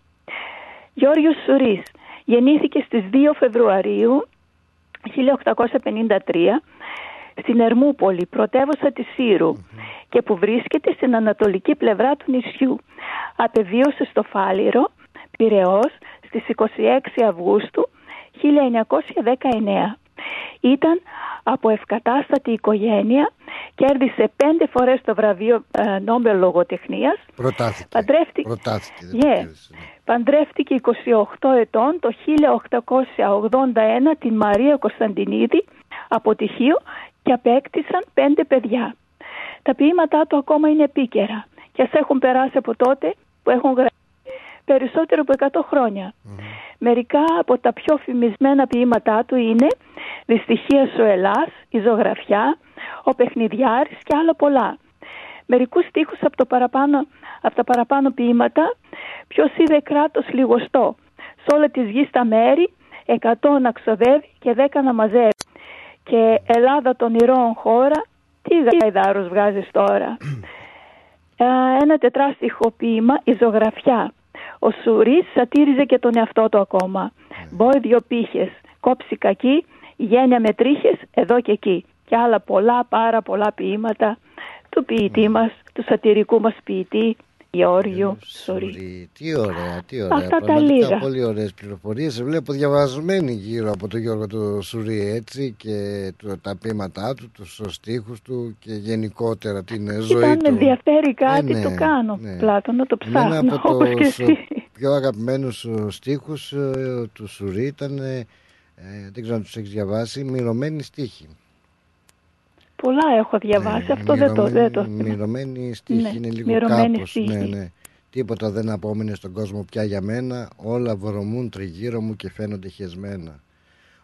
Γιώργος Σουρής γεννήθηκε στις 2 Φεβρουαρίου 1853 στην Ερμούπολη, πρωτεύουσα της Σύρου και που βρίσκεται στην ανατολική πλευρά του νησιού. Απεβίωσε στο Φάληρο, Πειραιώς, στις 26 Αυγούστου 1919. Ήταν από ευκατάστατη οικογένεια, κέρδισε πέντε φορές το βραβείο ε, Νόμπελ Λογοτεχνίας. προτάθηκε Παντρεύτηκε, προτάθηκε δεν Yeah. κέρδισε, ναι. Παντρεύτηκε 28 ετών το 1881 την Μαρία Κωνσταντινίδη από τυχείο και απέκτησαν πέντε παιδιά. Τα ποίηματά του ακόμα είναι επίκαιρα και ας έχουν περάσει από τότε που έχουν γραφεί περισσότερο από 100 χρόνια. Μερικά από τα πιο φημισμένα ποίηματά του είναι «Δυστυχία σου Ελλάς», «Η ζωγραφιά», «Ο παιχνιδιάρης» και άλλα πολλά. Μερικούς στίχους από, το παραπάνω, από τα παραπάνω ποίηματα «Ποιος είδε κράτος λιγοστό», «Σ' όλα της γης τα μέρη», «Εκατό να ξοδεύει και δέκα να μαζεύει» και «Ελλάδα των ηρώων χώρα», «Τι γαϊδάρος βγάζεις τώρα». Ε, ένα τετράστιχο ποίημα, η ζωγραφιά. Ο Σουρής σατήριζε και τον εαυτό του ακόμα. Μπόι δυο πύχες, κόψει κακή, γένια με τρίχες εδώ και εκεί. Και άλλα πολλά, πάρα πολλά ποίηματα του ποιητή μας, του σατυρικού μας ποιητή Γεώργιο Σουρή. Τι ωραία, τι ωραία. Αυτά τα Πραγματικά λίγα. Πολύ ωραίες πληροφορίες. Σε βλέπω διαβασμένη γύρω από τον Γιώργο του Σουρή έτσι και το, τα ποίηματά του, τους στίχους του και γενικότερα την ζωή Όταν με του. ενδιαφέρει κάτι ναι, το κάνω. ναι. Πλάτωνα το Εμένα ψάχνω από όπως και τους εσύ. πιο αγαπημένους ε, στίχους ε, του Σουρή ήταν, ε, ε, δεν ξέρω αν τους έχεις διαβάσει, μυρωμένη στίχη. Πολλά έχω διαβάσει, αυτό δεν το, δεν το θυμάμαι. Μυρωμένη στίχη Ναι, είναι λίγο μυρωμένη κάπως. στίχη. Ναι, ναι. Τίποτα δεν απόμενε στον κόσμο πια για μένα, όλα βρωμούν τριγύρω μου και φαίνονται χεσμένα.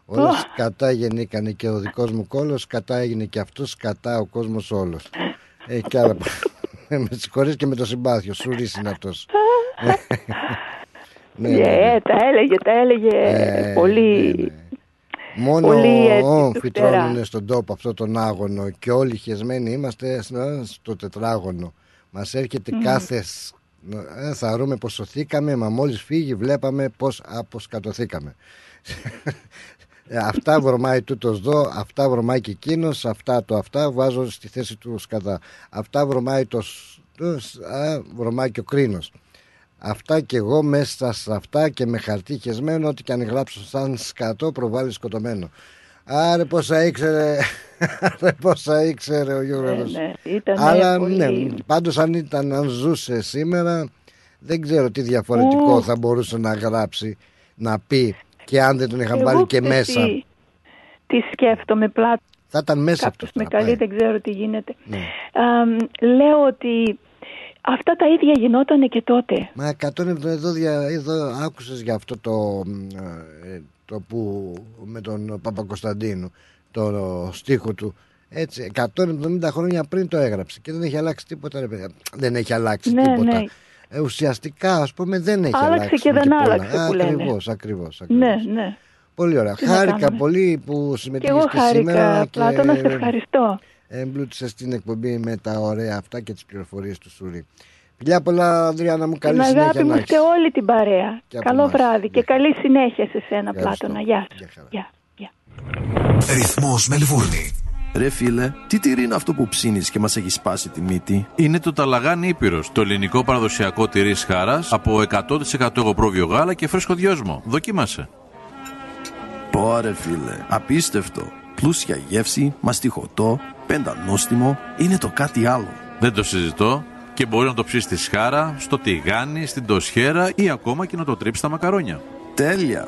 Όλα Ω. σκατά γεννήκανε και ο δικός μου κόλος, σκατά έγινε και αυτός, σκατά ο κόσμος όλος. Έχει κι άλλα. με συγχωρείς και με το συμπάθειο, σουρής είναι αυτός. ναι, ναι, ναι. Ε, τα έλεγε, τα έλεγε Ε, πολύ. ναι, ναι. Μόνο Πολύ έτσι, όμφοι του φτερά. τρώνε στον τόπο αυτό τον άγωνο και όλοι χεσμένοι είμαστε στο- στο τετράγωνο. Μας έρχεται κάθε... σ- Ε, θα ρούμε πως σωθήκαμε, μα μόλις φύγει βλέπαμε πως αποσκατωθήκαμε. Ε, αυτά βρωμάει τούτος δω, αυτά βρωμάει και εκείνος, αυτά το αυτά βάζω στη θέση του σκατά. Αυτά βρωμάει το... σ- το σ- α, βρωμάει και ο κρίνος. Αυτά και εγώ μέσα σε αυτά και με χαρτί χεσμένο, ό,τι και αν γράψω σαν σκατό προβάλλει σκοτωμένο. Άρε πόσα ήξερε, άρε πόσα ήξερε ο Γιώργος. Ναι, ναι, ήταν Αλλά πολύ... ναι, πάντως αν ήταν, αν ζούσε σήμερα, δεν ξέρω τι διαφορετικό Ου. θα μπορούσε να γράψει, να πει και αν δεν τον είχαν Εγώ βάλει και ξέρεις μέσα. Τι, τι σκέφτομαι πλάτο. Θα ήταν μέσα Κάποιος αυτό. με καλεί, δεν ξέρω τι γίνεται. Ναι. Αμ, λέω ότι αυτά τα ίδια γινότανε και τότε. Μα 170 εδώ, δια, εδώ άκουσες για αυτό το, ε, το που με τον Παπακοσταντίνου το στίχο του έτσι 170 χρόνια πριν το έγραψε και δεν έχει αλλάξει τίποτα ρε παιδιά. δεν έχει αλλάξει Ναι, τίποτα ναι. Ε, ουσιαστικά ας πούμε δεν έχει Άλλαξε αλλάξει και δεν πολλά. άλλαξε που λένε. ακριβώς, ακριβώς, ακριβώς. Ναι, ναι. πολύ ωραία Τι να χάρηκα κάνουμε. πολύ που Και συμμετείχες εγώ και σήμερα χάρηκα, Πλάτωνας, σε ευχαριστώ. Εμπλούτησες την εκπομπή με τα ωραία αυτά και τις πληροφορίες του Σουρή Φιλιά πολλά Ανδριάννα μου καλή Την συνέχεια αγάπη να μου έχεις. σε όλη την παρέα. Και από Καλό εμάς. βράδυ και καλή συνέχεια σε σένα, Ευχαριστώ. Πλάτωνα. Γεια Γεια σου. χαρά. Γεια. Γεια. Ρυθμός Μελβούρνη. Ρε φίλε, τι τυρί είναι αυτό που ψήνεις και μας έχεις σπάσει τη μύτη; Είναι το Ταλαγάνι Ήπειρος, το ελληνικό παραδοσιακό τυρί χάρας από 100% εγωπρόβιο γάλα και φρέσκο δυόσμο. Δοκίμασε. Πόρε φίλε, απίστευτο. Πλούσια γεύση, μαστιχωτό, πεντανόστιμο, είναι το κάτι άλλο. Δεν το συζητώ και μπορεί να το ψήσει στη σχάρα, στο τηγάνι, στην τοσχέρα ή ακόμα και να το τρίψεις στα μακαρόνια. Τέλεια.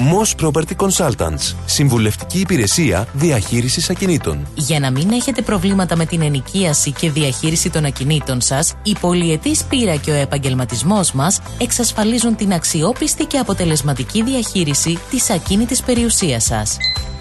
Moss Property Consultants. Συμβουλευτική υπηρεσία διαχείρισης ακινήτων. Για να μην έχετε προβλήματα με την ενοικίαση και διαχείριση των ακινήτων σας, η πολυετής πείρα και ο επαγγελματισμός μας εξασφαλίζουν την αξιόπιστη και αποτελεσματική διαχείριση της ακίνητης περιουσίας σας.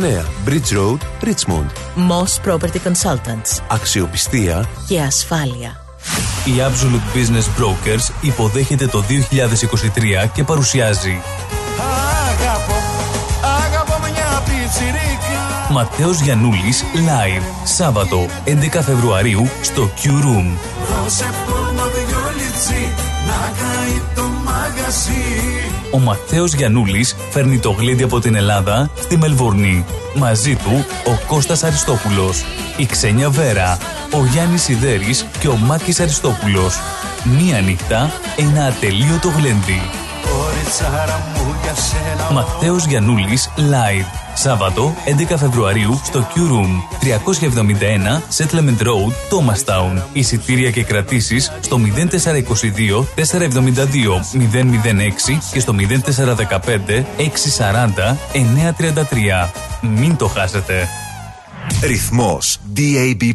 Bridge Road, Richmond. Moss Property Consultants. Αξιοπιστία Και ασφάλεια. Η Absolute Business Brokers υποδέχεται το 2023 και παρουσιάζει Αγαπώ, αγαπώ μια πιτσιρίκα Ματέος Γιαννούλης Live Σάββατο 11 Φεβρουαρίου στο Q Room Δώσε πόνο δυο λιτσί να καεί το μαγαζί Ο Ματέος Γιαννούλης φέρνει το γλέντι από την Ελλάδα στη Μελβορνή. Μαζί του ο Κώστας Αριστόπουλος, η Ξένια Βέρα, ο Γιάννης Σιδέρης και ο Μάκης Αριστόπουλος. Μία νύχτα, ένα ατελείωτο γλέντι. Κοριτσάρα μου για σένα Ματέος Γιαννούλης Live. Σάββατο 11 Φεβρουαρίου στο Q Room 371 Settlement Road, Thomastown. Εισιτήρια και κρατήσεις στο 0422 472 006 και στο 0415 640 933. Μην το χάσετε. Ρυθμός DAB+.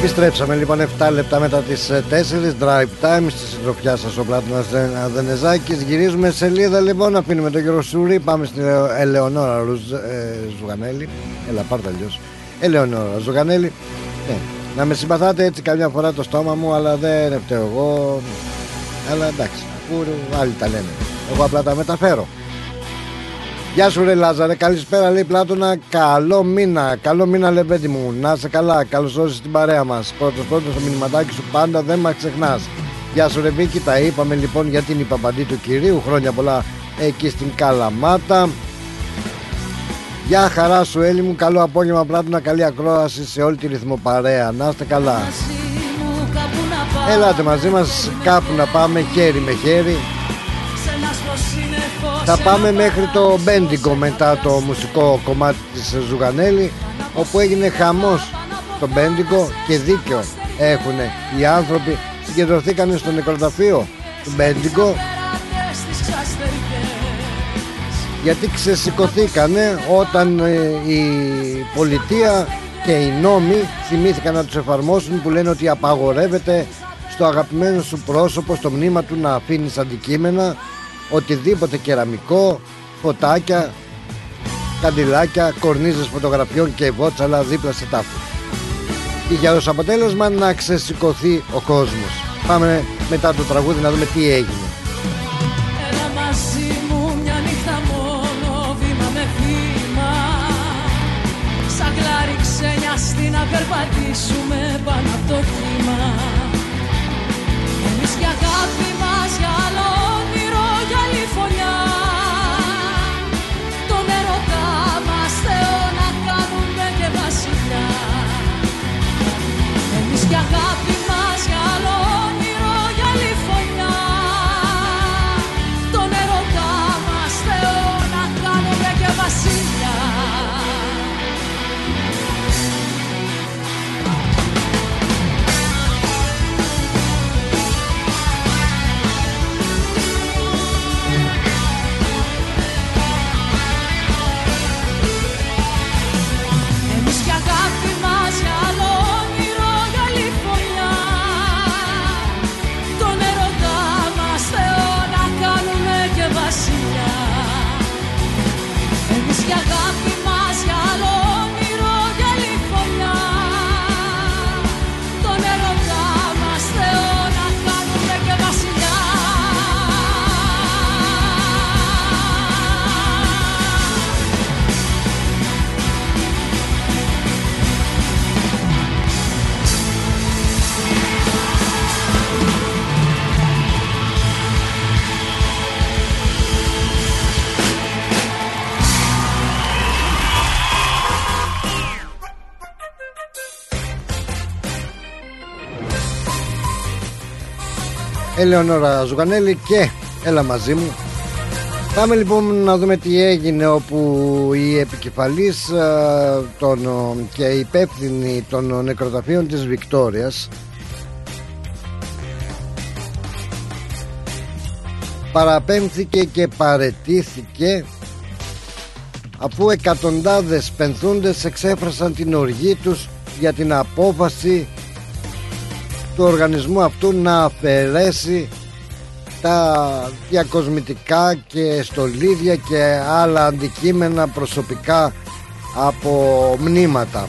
Επιστρέψαμε λοιπόν 7 λεπτά μετά τις 4 Drive Time στη συντροφιά σας ο Πλάτωνας Αδενεζάκης. Γυρίζουμε σελίδα λοιπόν να πίνουμε τον κύριο Σούρη. Πάμε στην Ελεονόρα Ρουζ, ε, Ζουγανέλη. Έλα πάρτα αλλιώς. Ελεονόρα Ζουγανέλη. Ναι. Να με συμπαθάτε έτσι καμιά φορά το στόμα μου Αλλά δεν φταίω εγώ. Αλλά εντάξει αφού άλλοι τα λένε. Εγώ απλά τα μεταφέρω Γεια σου ρε Λάζαρε, καλησπέρα λέει Πλάτωνα. Καλό μήνα, καλό μήνα λέει παιδί μου. Να είσαι καλά, καλώς όρισες στην παρέα μας. Πρώτος πρώτος το μηνυματάκι σου πάντα δεν μας ξεχνάς. Γεια σου ρε Βίκη, τα είπαμε λοιπόν για την υπαπαντή του κυρίου. Χρόνια πολλά εκεί στην Καλαμάτα. Γεια χαρά σου Έλλη μου, καλό απόγευμα Πλάτωνα. Καλή ακρόαση σε όλη τη ρυθμοπαρέα Να είστε καλά. Ελάτε μαζί μας κάπου να πάμε χέρι με χέρι θα πάμε μέχρι το Μπέντικο μετά το μουσικό κομμάτι της Ζουγανέλη όπου έγινε χαμός στο Μπέντικο και δίκιο έχουν οι άνθρωποι. Συγκεντρωθήκαν στο νεκροταφείο του Μπέντικο γιατί ξεσηκωθήκανε όταν ε, η πολιτεία και οι νόμοι θυμήθηκαν να τους εφαρμόσουν που λένε ότι απαγορεύεται στο αγαπημένο σου πρόσωπο στο μνήμα του να αφήνεις αντικείμενα οτιδήποτε κεραμικό, φωτάκια, καντιλάκια, κορνίζες φωτογραφιών και βότσαλα δίπλα σε τάφους. Για ως αποτέλεσμα να ξεσηκωθεί ο κόσμος. Πάμε μετά το τραγούδι να δούμε τι έγινε. Έλα μαζί μου μια νύχτα μόνο βήμα με βήμα Σαν κλάρι ξένιαστη να περπατήσουμε πάνω από το κύμα Εμείς Ελεονόρα Ζουγανέλη και έλα μαζί μου. Πάμε λοιπόν να δούμε τι έγινε όπου η επικεφαλής ε, των, και η υπεύθυνη των νεκροταφείων της Βικτόριας παραπέμφθηκε και παρετήθηκε αφού εκατοντάδες πενθούντες εξέφρασαν την οργή τους για την απόφαση του οργανισμού αυτού να αφαιρέσει τα διακοσμητικά και στολίδια και άλλα αντικείμενα προσωπικά από μνήματα.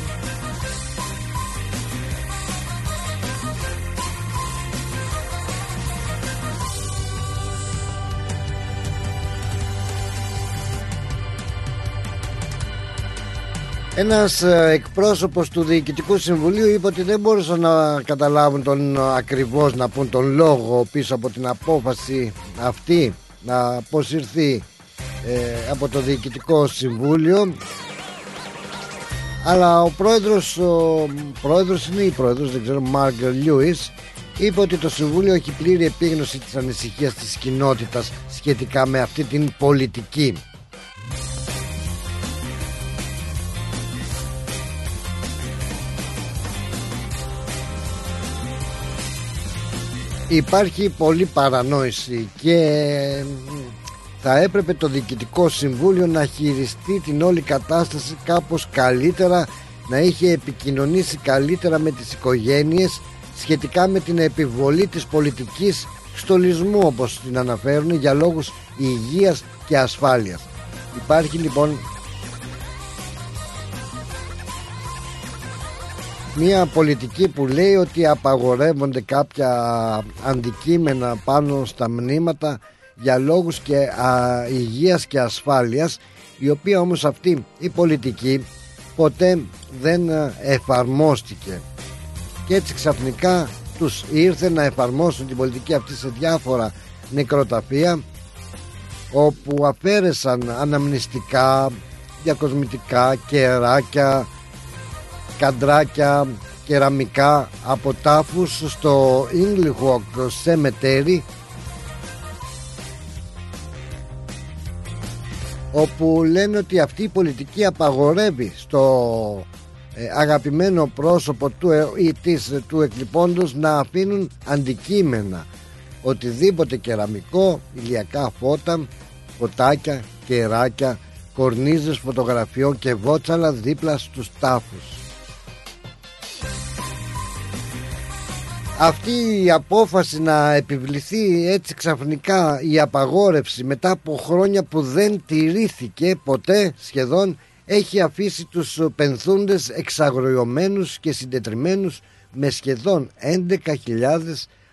Ένας ε, εκπρόσωπος του Διοικητικού Συμβουλίου είπε ότι δεν μπορούσαν να καταλάβουν τον ε, ακριβώς να πούν τον λόγο πίσω από την απόφαση αυτή να αποσυρθεί ε, από το Διοικητικό Συμβούλιο. Αλλά ο πρόεδρος, ο πρόεδρος είναι η πρόεδρος, δεν ξέρω, Μάρκ Λιούις είπε ότι το Συμβούλιο έχει πλήρη επίγνωση της ανησυχίας της κοινότητας σχετικά με αυτή την πολιτική υπάρχει πολλή παρανόηση και θα έπρεπε το Διοικητικό Συμβούλιο να χειριστεί την όλη κατάσταση κάπως καλύτερα να είχε επικοινωνήσει καλύτερα με τις οικογένειες σχετικά με την επιβολή της πολιτικής στολισμού όπως την αναφέρουν για λόγους υγείας και ασφάλειας. Υπάρχει λοιπόν μια πολιτική που λέει ότι απαγορεύονται κάποια αντικείμενα πάνω στα μνήματα για λόγους και α, υγείας και ασφάλειας η οποία όμως αυτή η πολιτική ποτέ δεν εφαρμόστηκε. Και έτσι ξαφνικά τους ήρθε να εφαρμόσουν την πολιτική αυτή σε διάφορα νεκροταφεία όπου αφαίρεσαν αναμνηστικά, διακοσμητικά, κεράκια, καντράκια κεραμικά από τάφους στο Inglewood Cemetery όπου λένε ότι αυτή η πολιτική απαγορεύει στο ε, αγαπημένο πρόσωπο του ε, ή της του εκλειπώντος να αφήνουν αντικείμενα οτιδήποτε κεραμικό, ηλιακά φώτα, φωτάκια, κεράκια, κορνίζες φωτογραφιών και βότσαλα δίπλα στους τάφους. Αυτή η απόφαση να επιβληθεί έτσι ξαφνικά η απαγόρευση μετά από χρόνια που δεν τηρήθηκε ποτέ σχεδόν έχει αφήσει τους πενθούντες εξαγροιωμένους και συντετριμένους με σχεδόν 11.000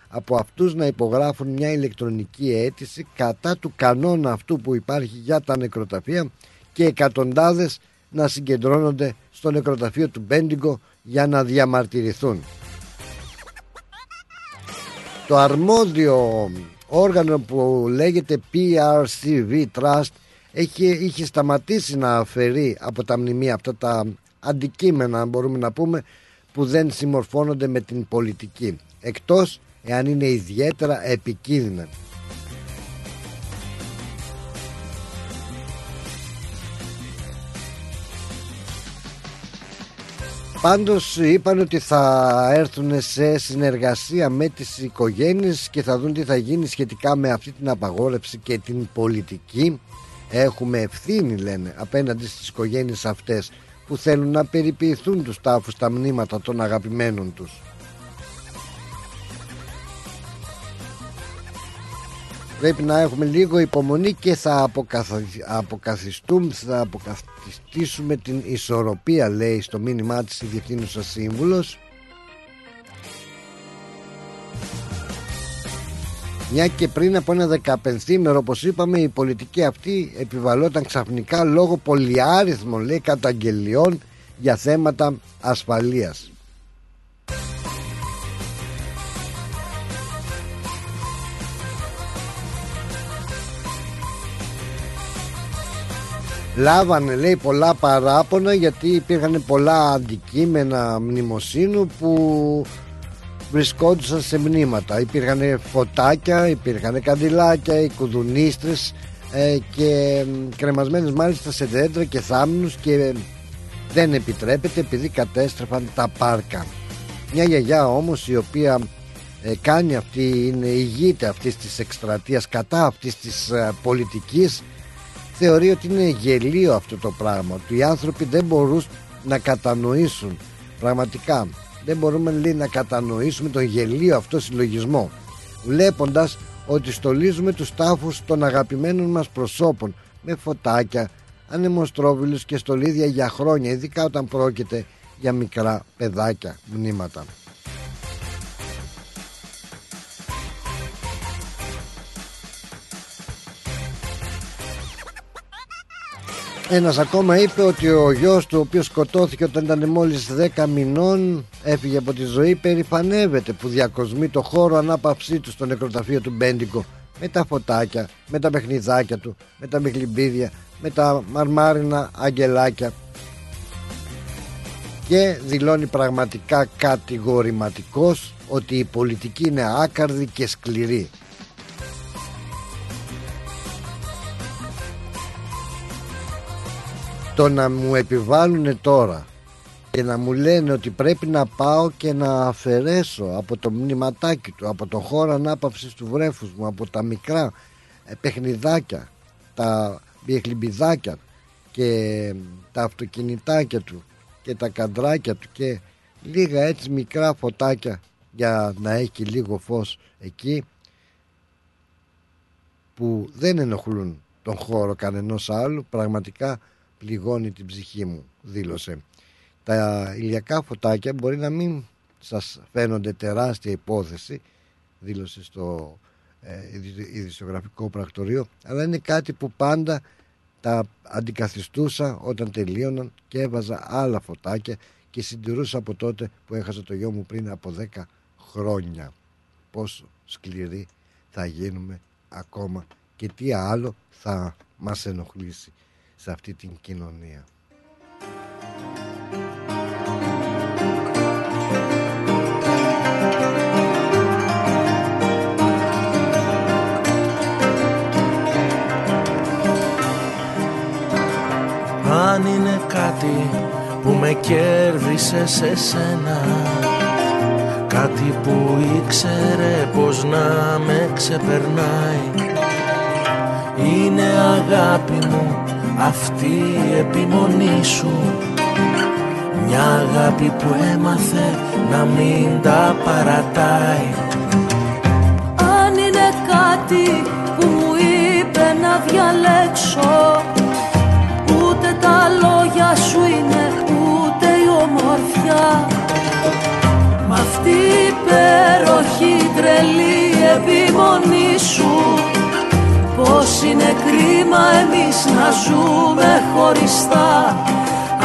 από αυτούς να υπογράφουν μια ηλεκτρονική αίτηση κατά του κανόνα αυτού που υπάρχει για τα νεκροταφεία και εκατοντάδες να συγκεντρώνονται στο νεκροταφείο του Μπέντιγκο για να διαμαρτυρηθούν. Το αρμόδιο όργανο που λέγεται PRCV Trust έχει, είχε σταματήσει να αφαιρεί από τα μνημεία αυτά τα αντικείμενα μπορούμε να πούμε που δεν συμμορφώνονται με την πολιτική. Εκτός εάν είναι ιδιαίτερα επικίνδυνα Πάντως είπαν ότι θα έρθουν σε συνεργασία με τις οικογένειες και θα δουν τι θα γίνει σχετικά με αυτή την απαγόρευση και την πολιτική. Έχουμε ευθύνη λένε απέναντι στις οικογένειες αυτές που θέλουν να περιποιηθούν τους τάφους τα μνήματα των αγαπημένων τους. Πρέπει να έχουμε λίγο υπομονή και θα αποκαθιστούμε, θα αποκαθιστήσουμε την ισορροπία λέει στο μήνυμά της η Διευθύνουσα Σύμβουλος Μια και πριν από ένα δεκαπενθήμερο όπως είπαμε η πολιτική αυτή επιβαλόταν ξαφνικά λόγω πολυάριθμων λέει καταγγελιών για θέματα ασφαλείας. Λάβανε λέει πολλά παράπονα γιατί υπήρχαν πολλά αντικείμενα μνημοσύνου που βρισκόντουσαν σε μνήματα. Υπήρχαν φωτάκια, υπήρχαν καντιλάκια, οι κουδουνίστρες ε, και κρεμασμένες μάλιστα σε δέντρα και θάμνους και δεν επιτρέπεται επειδή κατέστρεφαν τα πάρκα. Μια γιαγιά όμως η οποία ε, κάνει αυτή, είναι ηγείται αυτής της εκστρατείας κατά αυτής της ε, πολιτικής θεωρεί ότι είναι γελίο αυτό το πράγμα ότι οι άνθρωποι δεν μπορούν να κατανοήσουν πραγματικά δεν μπορούμε λέει, να κατανοήσουμε τον γελίο αυτό συλλογισμό βλέποντας ότι στολίζουμε τους τάφους των αγαπημένων μας προσώπων με φωτάκια, ανεμοστρόβιλους και στολίδια για χρόνια ειδικά όταν πρόκειται για μικρά παιδάκια μνήματα. Ένας ακόμα είπε ότι ο γιος του ο οποίος σκοτώθηκε όταν ήταν μόλις 10 μηνών έφυγε από τη ζωή περηφανεύεται που διακοσμεί το χώρο ανάπαυσή του στο νεκροταφείο του Μπέντικο με τα φωτάκια, με τα παιχνιδάκια του, με τα μιχλιμπίδια, με τα μαρμάρινα αγγελάκια και δηλώνει πραγματικά κατηγορηματικός ότι η πολιτική είναι άκαρδη και σκληρή. Το να μου επιβάλλουν τώρα και να μου λένε ότι πρέπει να πάω και να αφαιρέσω από το μνηματάκι του, από το χώρο ανάπαυσης του βρέφους μου, από τα μικρά ε, παιχνιδάκια, τα μπιεχλιμπιδάκια και τα αυτοκινητάκια του και τα καντράκια του και λίγα έτσι μικρά φωτάκια για να έχει λίγο φως εκεί που δεν ενοχλούν τον χώρο κανενός άλλου πραγματικά πληγώνει την ψυχή μου δήλωσε. Τα ηλιακά φωτάκια μπορεί να μην σας φαίνονται τεράστια υπόθεση δήλωσε στο ε, πρακτορείο αλλά είναι κάτι που πάντα τα αντικαθιστούσα όταν τελείωναν και έβαζα άλλα φωτάκια και συντηρούσα από τότε που έχασα το γιο μου πριν από 10 χρόνια. Πόσο σκληροί θα γίνουμε ακόμα και τι άλλο θα μας ενοχλήσει σε αυτή την κοινωνία. Αν είναι κάτι που με κέρδισε σε σένα Κάτι που ήξερε πως να με ξεπερνάει Είναι αγάπη μου αυτή η επιμονή σου. Μια αγάπη που έμαθε να μην τα παρατάει. Αν είναι κάτι που μου είπε να διαλέξω Ούτε τα λόγια σου είναι ούτε η ομορφιά. Μ' αυτή η υπέροχη τρελή επιμονή σου. Πως είναι κρίμα εμείς να ζούμε χωριστά.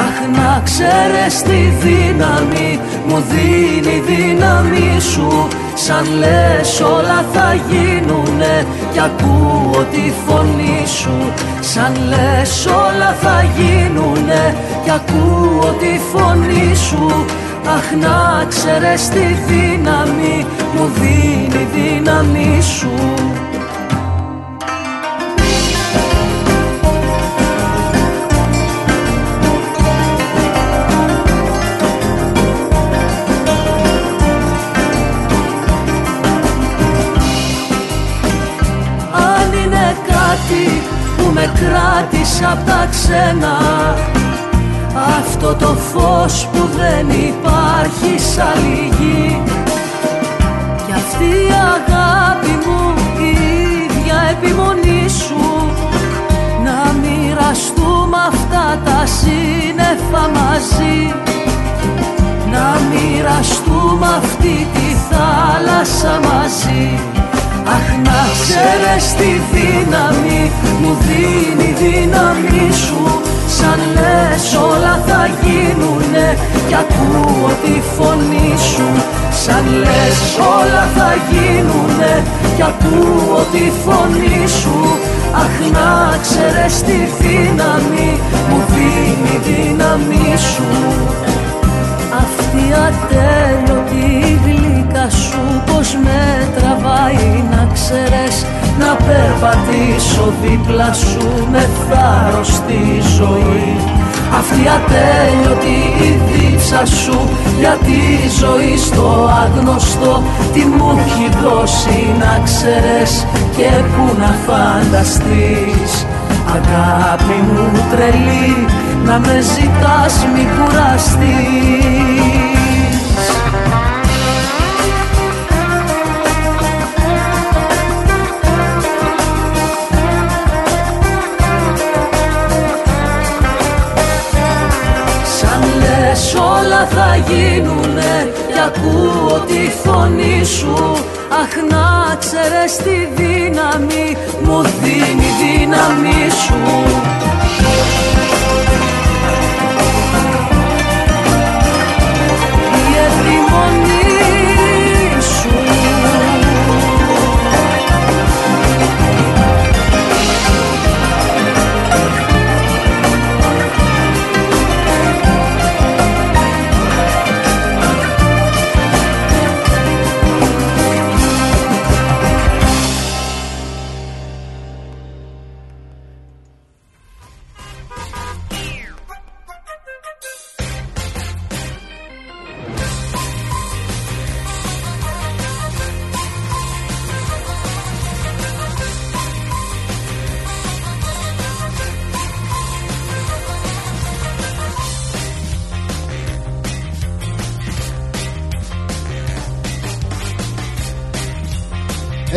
Αχ να ξέρεις τη δύναμη μου δίνει η δύναμη σου. Σαν λες όλα θα γίνουνε κι ακούω τη φωνή σου. Σαν λες όλα θα γίνουνε κι ακούω τη φωνή σου. Αχ να ξέρεις τη δύναμη μου δίνει η δύναμη σου με κράτησε απ' τα ξένα. Αυτό το φως που δεν υπάρχει σαν άλλη γη Κι αυτή η αγάπη μου η ίδια επιμονή σου. Να μοιραστούμε αυτά τα σύννεφα μαζί. Να μοιραστούμε αυτή τη θάλασσα μαζί Αχ να ξέρεις τη δύναμη μου δίνει η δύναμη σου. Σαν λες όλα θα γίνουνε κι ακούω τη φωνή σου. Σαν λες όλα θα γίνουνε κι ακούω τη φωνή σου. Αχ να ξέρεις τη δύναμη μου δίνει η δύναμη σου. Αυτή ατέλειωτη γλυκά δίπλα σου πως με τραβάει να ξέρεις Να περπατήσω δίπλα σου με θάρρος στη ζωή. Αυτή ατέλειωτη η δίψα σου για τη ζωή στο άγνωστο Τι μου έχει δώσει να ξέρεις και που να φανταστείς. Αγάπη μου τρελή να με ζητάς μη κουραστείς όλα θα γίνουνε. Κι ακούω τη φωνή σου. Αχ να ξέρεις τη δύναμη μου δίνει η δύναμη σου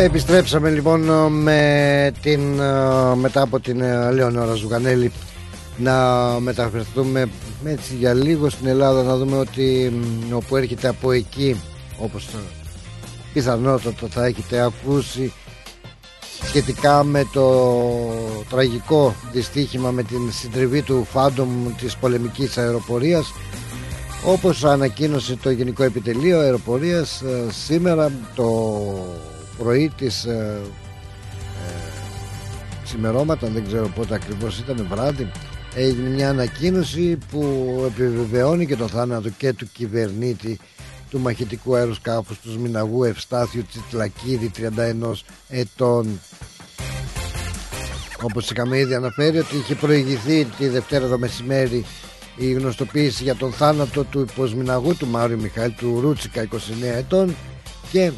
Επιστρέψαμε λοιπόν με την, ε, μετά από την ε, Λεωνόρα Ζουγανέλη να μεταφερθούμε έτσι για λίγο στην Ελλάδα να δούμε ότι μ, όπου έρχεται από εκεί όπως ε, πιθανότατα θα έχετε ακούσει σχετικά με το τραγικό δυστύχημα με την συντριβή του Φάντομ της πολεμικής αεροπορίας όπως ανακοίνωσε το Γενικό Επιτελείο Αεροπορίας ε, σήμερα το πρωί της ε, ε, ξημερώματα δεν ξέρω πότε ακριβώς ήταν βράδυ έγινε μια ανακοίνωση που επιβεβαιώνει και το θάνατο και του κυβερνήτη του μαχητικού αεροσκάφους του Σμιναγού Ευστάθιου Τσιτλακίδη 31 ετών. Όπως είχαμε ήδη αναφέρει ότι είχε προηγηθεί τη Δευτέρα το μεσημέρι η γνωστοποίηση για τον θάνατο του υποσμιναγού του Μάριου Μιχαήλ του Ρούτσικα 29 ετών και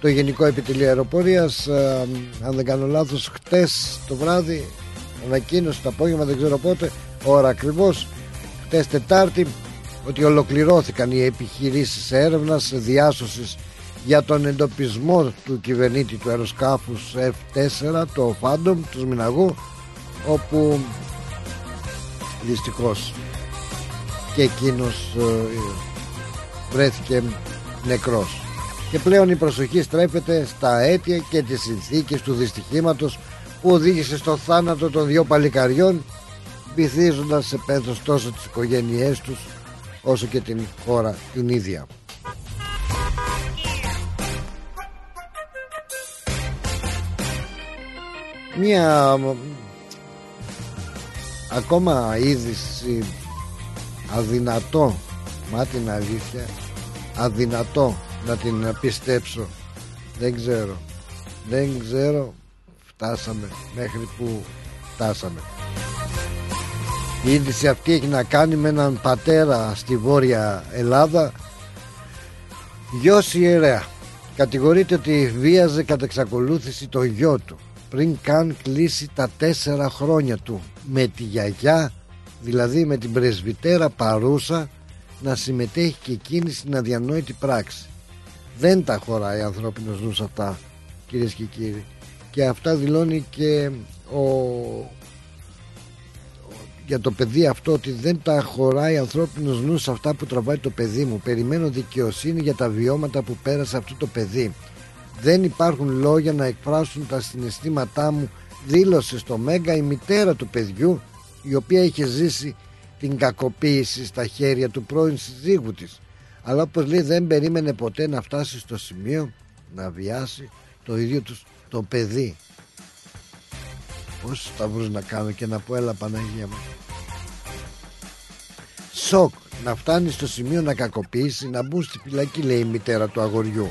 το Γενικό Επιτελείο Αεροπορίας ε, αν δεν κάνω λάθος χτες το βράδυ ανακοίνωσε το απόγευμα δεν ξέρω πότε ώρα ακριβώς χτες Τετάρτη ότι ολοκληρώθηκαν οι επιχειρήσεις έρευνας διάσωσης για τον εντοπισμό του κυβερνήτη του αεροσκάφους F4 το Phantom του Σμιναγού όπου δυστυχώς και εκείνος ε, βρέθηκε νεκρός και πλέον η προσοχή στρέφεται στα αίτια και τις συνθήκες του δυστυχήματος που οδήγησε στο θάνατο των δύο παλικαριών βυθίζοντας σε πένθος τόσο τις οικογένειές τους όσο και την χώρα την ίδια. Μία μ, ακόμα είδηση αδυνατό μα την αλήθεια αδυνατό να την πιστέψω. Δεν ξέρω. Δεν ξέρω. Φτάσαμε μέχρι που φτάσαμε. Η είδηση αυτή έχει να κάνει με έναν πατέρα στη Βόρεια Ελλάδα. Γιος ιερέα. Κατηγορείται ότι βίαζε κατά εξακολούθηση το γιο του πριν καν κλείσει τα τέσσερα χρόνια του. Με τη γιαγιά δηλαδή με την πρεσβυτέρα παρούσα να συμμετέχει και εκείνη στην αδιανόητη πράξη δεν τα χωράει ανθρώπινος νους αυτά κυρίες και κύριοι. Και αυτά δηλώνει και ο για το παιδί αυτό ότι δεν τα χωράει ανθρώπινος νους αυτά που τραβάει το παιδί μου. Περιμένω δικαιοσύνη για τα βιώματα που πέρασε αυτό το παιδί. Δεν υπάρχουν λόγια να εκφράσουν τα συναισθήματά μου δήλωσε στο Μέγκα η μητέρα του παιδιού η οποία είχε ζήσει την κακοποίηση στα χέρια του πρώην συζύγου της αλλά όπως λέει δεν περίμενε ποτέ να φτάσει στο σημείο να βιάσει το ίδιο τους το παιδί Πόσους σταυρούς να κάνω και να πω έλα Παναγία μου Σοκ να φτάνει στο σημείο να κακοποιήσει, να μπουν στη φυλακή, λέει η μητέρα του αγοριού.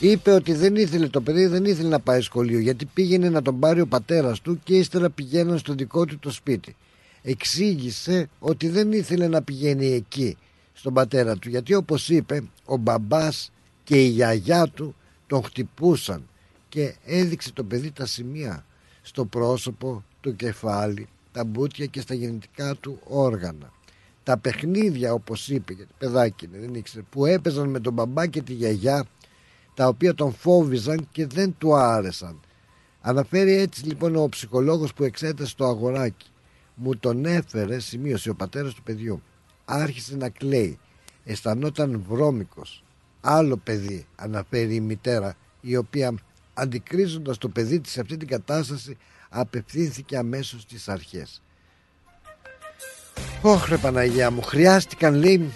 Είπε ότι δεν ήθελε το παιδί, δεν ήθελε να πάει σχολείο γιατί πήγαινε να τον πάρει ο πατέρας του και ύστερα πηγαίναν στο δικό του το σπίτι. Εξήγησε ότι δεν ήθελε να πηγαίνει εκεί στον πατέρα του γιατί όπως είπε ο μπαμπάς και η γιαγιά του τον χτυπούσαν και έδειξε το παιδί τα σημεία στο πρόσωπο, το κεφάλι, τα μπούτια και στα γεννητικά του όργανα. Τα παιχνίδια όπως είπε, γιατί παιδάκι είναι, δεν ήξερε, που έπαιζαν με τον μπαμπά και τη γιαγιά τα οποία τον φόβιζαν και δεν του άρεσαν. Αναφέρει έτσι λοιπόν ο ψυχολόγος που εξέτασε το αγοράκι. Μου τον έφερε, σημείωσε ο πατέρας του παιδιού. Άρχισε να κλαίει. Αισθανόταν βρώμικος. Άλλο παιδί αναφέρει η μητέρα η οποία αντικρίζοντας το παιδί της σε αυτή την κατάσταση απευθύνθηκε αμέσως στις αρχές. Ωχ Παναγία μου, χρειάστηκαν λέει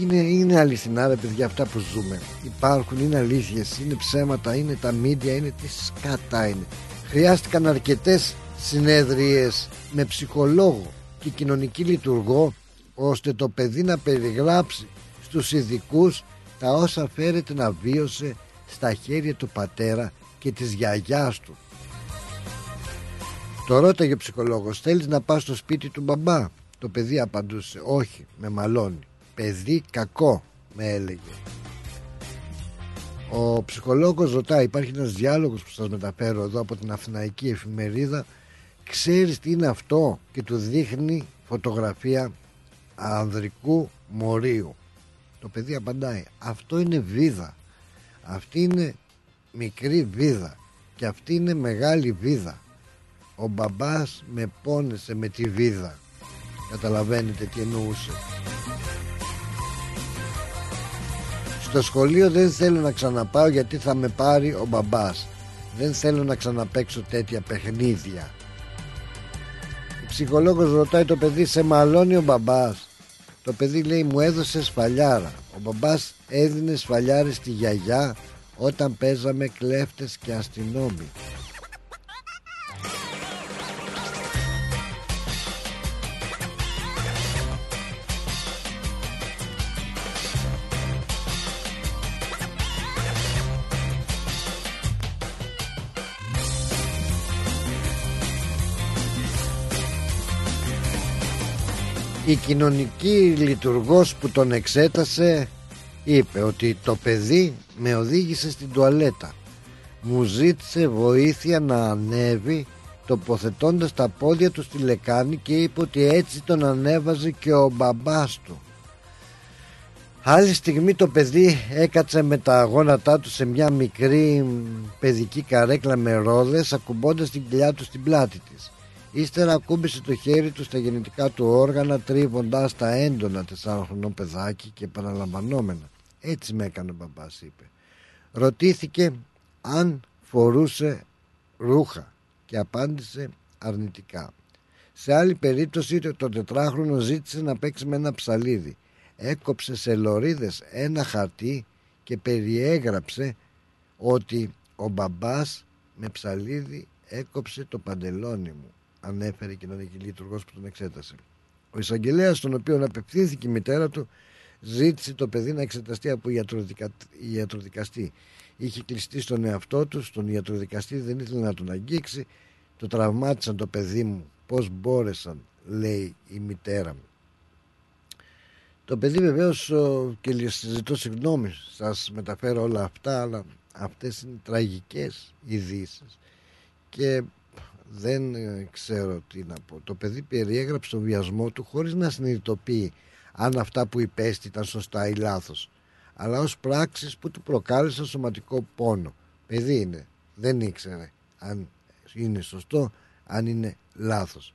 είναι, είναι αληθινά ρε παιδιά αυτά που ζούμε υπάρχουν, είναι αλήθειες, είναι ψέματα είναι τα μίντια, είναι τι σκάτα είναι χρειάστηκαν αρκετές συνέδριες με ψυχολόγο και κοινωνική λειτουργό ώστε το παιδί να περιγράψει στους ειδικούς τα όσα φέρεται να βίωσε στα χέρια του πατέρα και της γιαγιάς του. Το ρώταγε ο ψυχολόγος θέλεις να πας στο σπίτι του μπαμπά; Το παιδί απαντούσε όχι με μαλώνει παιδί κακό με έλεγε. Ο ψυχολόγος ρωτάει υπάρχει ένας διάλογος που σας μεταφέρω εδώ από την Αθηναϊκή εφημερίδα. Ξέρεις τι είναι αυτό; Και του δείχνει φωτογραφία ανδρικού μορίου το παιδί απαντάει αυτό είναι βίδα αυτή είναι μικρή βίδα και αυτή είναι μεγάλη βίδα ο μπαμπάς με πόνεσε με τη βίδα καταλαβαίνετε τι εννοούσε Στο σχολείο δεν θέλω να ξαναπάω γιατί θα με πάρει ο μπαμπάς. Δεν θέλω να ξαναπέξω τέτοια παιχνίδια. Η ψυχολόγος ρωτάει το παιδί σε μαλώνει ο μπαμπάς; Το παιδί λέει μου έδωσε σφαλιάρα. Ο μπαμπάς έδινε σφαλιάρες στη γιαγιά όταν παίζαμε κλέφτες και αστυνόμοι. Η κοινωνική λειτουργός που τον εξέτασε είπε ότι το παιδί με οδήγησε στην τουαλέτα. Μου ζήτησε βοήθεια να ανέβει τοποθετώντας τα πόδια του στη λεκάνη και είπε ότι έτσι τον ανέβαζε και ο μπαμπάς του. Άλλη στιγμή το παιδί έκατσε με τα γόνατά του σε μια μικρή παιδική καρέκλα με ρόδες ακουμπώντας την κοιλιά του στην πλάτη της Ύστερα ακούμπησε το χέρι του στα γεννητικά του όργανα τρίβοντας τα έντονα τεσσάροχρονό παιδάκι και επαναλαμβανόμενα. Έτσι με έκανε ο μπαμπάς είπε. Ρωτήθηκε αν φορούσε ρούχα και απάντησε αρνητικά. Σε άλλη περίπτωση το τετράχρονο ζήτησε να παίξει με ένα ψαλίδι. Έκοψε σε λωρίδες ένα χαρτί και περιέγραψε ότι ο μπαμπάς με ψαλίδι έκοψε το παντελόνι μου ανέφερε η κοινωνική λειτουργός που τον εξέτασε. Ο εισαγγελέας, στον οποίο απευθύνθηκε η μητέρα του, ζήτησε το παιδί να εξεταστεί από ιατροδικα... ιατροδικαστή. Είχε κλειστεί στον εαυτό του, στον ιατροδικαστή δεν ήθελε να τον αγγίξει. Το τραυμάτισαν το παιδί μου. Πώς μπόρεσαν, λέει η μητέρα μου. Το παιδί βεβαίως και ζητώ συγγνώμη, σας μεταφέρω όλα αυτά, αλλά αυτές είναι τραγικές ειδήσεις. Και δεν ε, ξέρω τι να πω. Το παιδί περιέγραψε τον βιασμό του χωρίς να συνειδητοποιεί αν αυτά που υπέστη ήταν σωστά ή λάθος. Αλλά ως πράξεις που του προκάλεσαν σωματικό πόνο. Παιδί είναι. Δεν ήξερε αν είναι σωστό, αν είναι λάθος.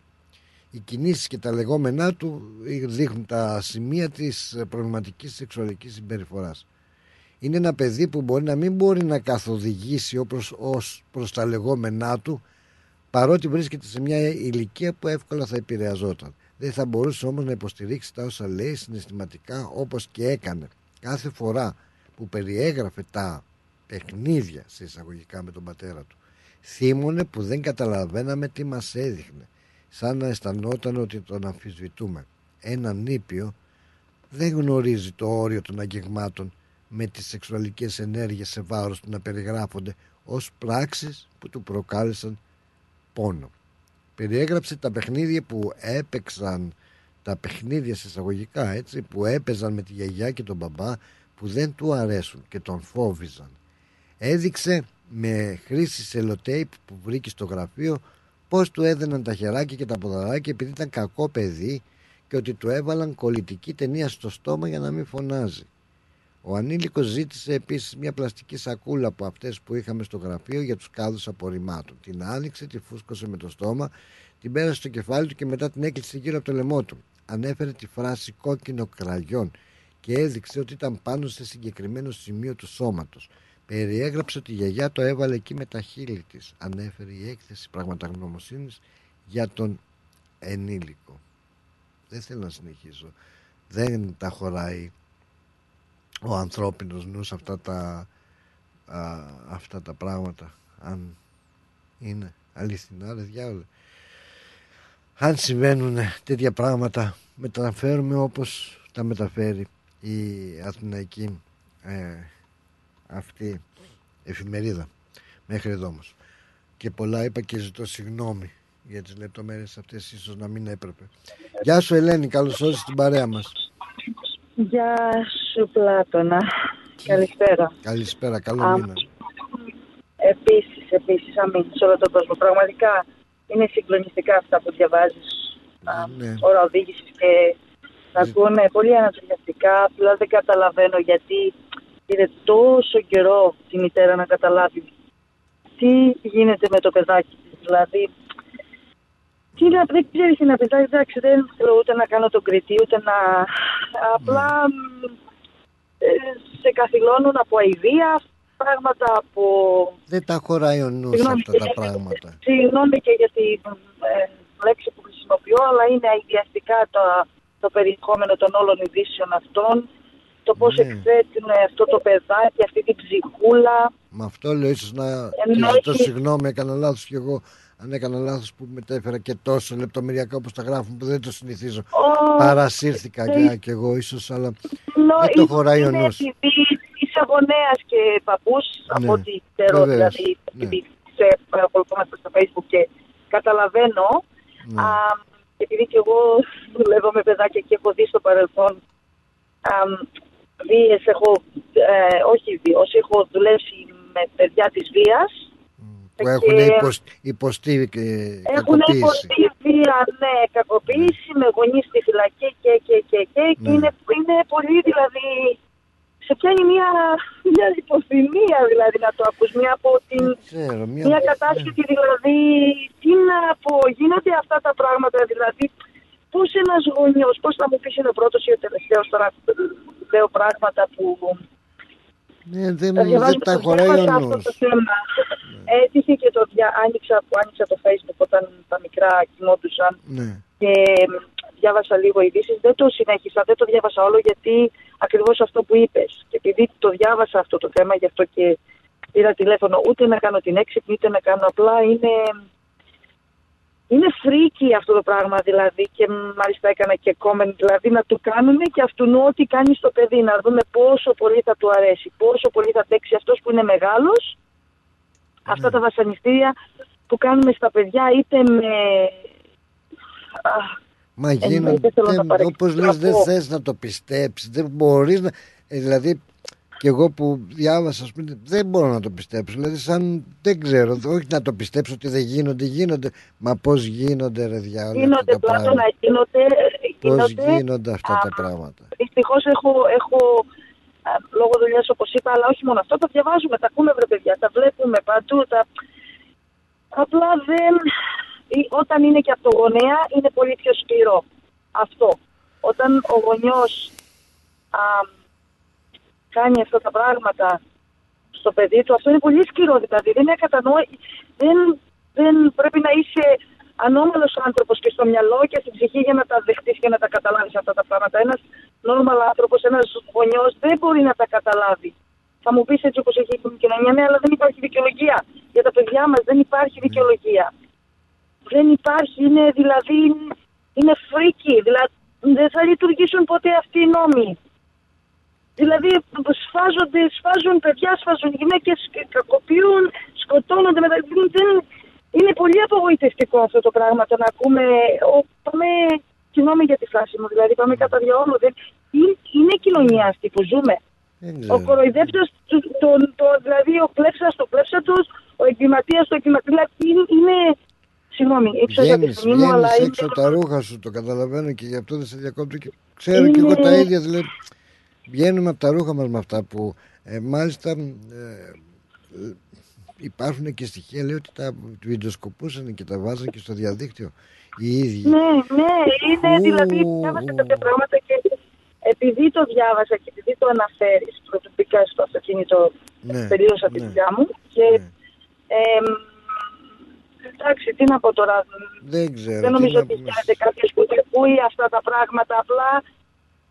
Οι κινήσεις και τα λεγόμενά του δείχνουν τα σημεία της προβληματικής σεξουαλικής συμπεριφοράς. Είναι ένα παιδί που μπορεί να μην μπορεί να καθοδηγήσει όπως ως προς τα λεγόμενά του παρότι βρίσκεται σε μια ηλικία που εύκολα θα επηρεαζόταν. Δεν θα μπορούσε όμως να υποστηρίξει τα όσα λέει συναισθηματικά όπως και έκανε κάθε φορά που περιέγραφε τα παιχνίδια σε εισαγωγικά με τον πατέρα του. Θύμωνε που δεν καταλαβαίναμε τι μας έδειχνε, σαν να αισθανόταν ότι τον αμφισβητούμε. Ένα νήπιο δεν γνωρίζει το όριο των αγγεγμάτων με τις σεξουαλικές ενέργειες σε βάρος του να περιγράφονται ως πράξεις που του προκάλεσαν πόνο. Περιέγραψε τα παιχνίδια που έπαιξαν τα παιχνίδια σε εισαγωγικά έτσι που έπαιζαν με τη γιαγιά και τον μπαμπά που δεν του αρέσουν και τον φόβιζαν. Έδειξε με χρήση σελοτέιπ που βρήκε στο γραφείο πως του έδαιναν τα χεράκια και τα ποδαράκια επειδή ήταν κακό παιδί και ότι του έβαλαν κολλητική ταινία στο στόμα για να μην φωνάζει. Ο ανήλικος ζήτησε επίσης μια πλαστική σακούλα από αυτές που είχαμε στο γραφείο για τους κάδους απορριμμάτων. Την άνοιξε, τη φούσκωσε με το στόμα, την πέρασε στο κεφάλι του και μετά την έκλεισε γύρω από το λαιμό του. Ανέφερε τη φράση κόκκινο κραγιόν και έδειξε ότι ήταν πάνω σε συγκεκριμένο σημείο του σώματος. Περιέγραψε ότι η γιαγιά το έβαλε εκεί με τα χείλη της. Ανέφερε η έκθεση πραγματογνωμοσύνης για τον ενήλικο. Δεν θέλω να συνεχίσω. Δεν τα χωράει ο ανθρώπινος νους αυτά τα, α, αυτά τα πράγματα αν είναι αληθινά ρε διάολε. Αν συμβαίνουν τέτοια πράγματα μεταφέρουμε όπως τα μεταφέρει η Αθηναϊκή ε, αυτή εφημερίδα. Μέχρι εδώ όμως. Και πολλά είπα και ζητώ συγγνώμη για τις λεπτομέρειες αυτές ίσως να μην έπρεπε. Γεια σου Ελένη καλώς όρισες στην παρέα μας. Γεια σου Πλάτωνα. Καλησπέρα. Καλησπέρα, καλό Α, μήνα. Επίσης, επίσης, αμήν σε όλο τον κόσμο. Πραγματικά είναι συγκλονιστικά αυτά που διαβάζεις. Ναι. Ώρα οδήγησης και τα ακούνε πολύ ανατριχιαστικά. Απλά δεν καταλαβαίνω γιατί είναι τόσο καιρό τη μητέρα να καταλάβει τι γίνεται με το παιδάκι της. Δηλαδή, τι να, δεν ξέρεις τι να πεις. Εντάξει, δεν θέλω ούτε να κάνω τον κριτή, ούτε να. Απλά μ, ε, σε καθυλώνουν από αηδία, πράγματα από. Δεν τα χωράει ο νους Συγγνώμη αυτά και τα για- πράγματα. Συγγνώμη και για την ε, λέξη που χρησιμοποιώ, αλλά είναι αειδιαστικά το, το περιεχόμενο των όλων ειδήσεων αυτών. Το πώς Ναι. εκθέτουν αυτό το παιδάκι, αυτή την ψυχούλα. Με αυτό λέω ίσως να Ενώ και ζητώ έχει- συγγνώμη, έκανα λάθος κι εγώ αν έκανα λάθος που μετέφερα και τόσο λεπτομεριακά όπως τα γράφουν που δεν το συνηθίζω. Ω, Παρασύρθηκα ε, και, κι εγώ ίσως, αλλά Νο- δεν το χωράει ο είναι νους. Επειδή είσαι γονέας και παππούς, από ό,τι ξέρω, βεβαίως, δηλαδή, επειδή σε παρακολουθούμαστε στο Facebook και καταλαβαίνω. Ναι. Α, επειδή και εγώ δουλεύω με παιδάκια και έχω δει στο παρελθόν α, βίες, έχω, ε, όχι βίες, έχω δουλέψει με παιδιά της βίας. Που έχουν και- υποσ- υποστεί και Έχουν κακοποίηση. υποστεί βία, ναι, κακοποίηση με γονείς στη φυλακή και, και, και, και, και Ναι. είναι, είναι πολύ δηλαδή, σε πιάνει μια, μια υποθυμία δηλαδή να το ακούς, μια από την, Ξέρω, μια... μια κατάσχεση δηλαδή, τι να πω, γίνονται αυτά τα πράγματα δηλαδή, πώς ένας γονιός, πώς θα μου πεις είναι ο πρώτος ή ο τελευταίος τώρα, λέω πράγματα που Ναι, δεν, τα διαβάζω δεν τα το χωράει ο διάβασα αυτό νους. το θέμα. Έτυχε και το δια... άνοιξα, που άνοιξα το facebook όταν τα μικρά κοιμόντουσαν Ναι. και μ, διάβασα λίγο ειδήσεις. Δεν το συνέχισα, δεν το διάβασα όλο γιατί ακριβώς αυτό που είπες. Και επειδή το διάβασα αυτό το θέμα, γι' αυτό και πήρα τηλέφωνο ούτε να κάνω την έξυπνη, ούτε να κάνω απλά είναι... Είναι φρίκι αυτό το πράγμα δηλαδή και μάλιστα έκανα και comment δηλαδή να του κάνουν και αυτού ό,τι κάνει στο παιδί να δούμε πόσο πολύ θα του αρέσει, πόσο πολύ θα αντέξει αυτός που είναι μεγάλος αυτά τα βασανιστήρια που κάνουμε στα παιδιά είτε με... Αχ, Μα Ε, γίνονται, δεν θέλω να δεν, παρεξηγηθώ. όπως λες δεν θες να το πιστέψεις, δεν μπορείς να, ε, δηλαδή και εγώ που διάβασα ας πούμε, δεν μπορώ να το πιστέψω, δηλαδή σαν δεν ξέρω, όχι να το πιστέψω ότι δεν γίνονται, γίνονται, μα πώς γίνονται ρε διάολο αυτά γίνονται τα πλάτωνα, πράγματα, γίνονται... πώς γίνονται γίνονται αυτά τα πράγματα. Δυστυχώς έχω, έχω α, λόγω δουλειάς όπως είπα, αλλά όχι μόνο αυτό, τα διαβάζουμε, τα ακούμε βρε παιδιά, τα βλέπουμε παντού. Τα... Απλά δεν. ή- Όταν είναι και από το γονέα, είναι πολύ πιο σκληρό. Αυτό. Όταν ο γονιός α, κάνει αυτά τα πράγματα στο παιδί του, αυτό είναι πολύ σκληρό. Δηλαδή δεν είναι κατανόη... δεν, δεν πρέπει να είσαι ανώμαλος άνθρωπος και στο μυαλό και στην ψυχή για να τα δεχτείς και να τα καταλάβεις αυτά τα πράγματα. Ένας normal άνθρωπος, ένας γονιός δεν μπορεί να τα καταλάβει. Θα μου πεις έτσι όπως έχει η κοινωνία, ναι, αλλά δεν υπάρχει δικαιολογία. Για τα παιδιά μας δεν υπάρχει δικαιολογία. Δεν υπάρχει, είναι δηλαδή, είναι φρίκι. Δηλαδή, δεν θα λειτουργήσουν ποτέ αυτοί οι νόμοι. Δηλαδή σφάζονται, σφάζουν παιδιά, σφάζουν γυναίκες, κακοποιούν, σκοτώνονται. Μετα... Δεν... Είναι πολύ απογοητευτικό αυτό το πράγμα το να ακούμε. Ο, πάμε, συγγνώμη για τη φράση μου, δηλαδή πάμε κατά διαόλου. Δεν... Είναι, είναι κοινωνία αυτή που ζούμε. Ο κοροϊδέψας, το, το, το, δηλαδή ο κλέψας το κλέψατος, ο εγκληματίας το εγκληματίας. Δηλαδή είναι, είναι Συγγνώμη, έξω από τη φωνή μου, αλλά είναι... έξω τα ρούχα σου, το καταλαβαίνω και γι' αυτό δεν σε διακόπτω και ξέρω και εγώ τα ίδια, δηλαδή βγαίνουμε από τα ρούχα μας με αυτά που ε, μάλιστα ε, υπάρχουν και στοιχεία λέει ότι τα βιντεοσκοπούσαν και τα βάζαν και στο διαδίκτυο οι ίδιοι. Ναι, ναι, είναι δηλαδή διάβασα κάποια πράγματα και επειδή το διάβασα και επειδή το αναφέρεις προσωπικά στο αυτοκίνητο ναι, τελείωσα τη ναι. δουλειά μου και εμ, εντάξει, τι να πω τώρα. Δεν ξέρω. Δεν τι νομίζω να ότι πούμε. γίνεται κάποιος που τα ακούει αυτά τα πράγματα. Απλά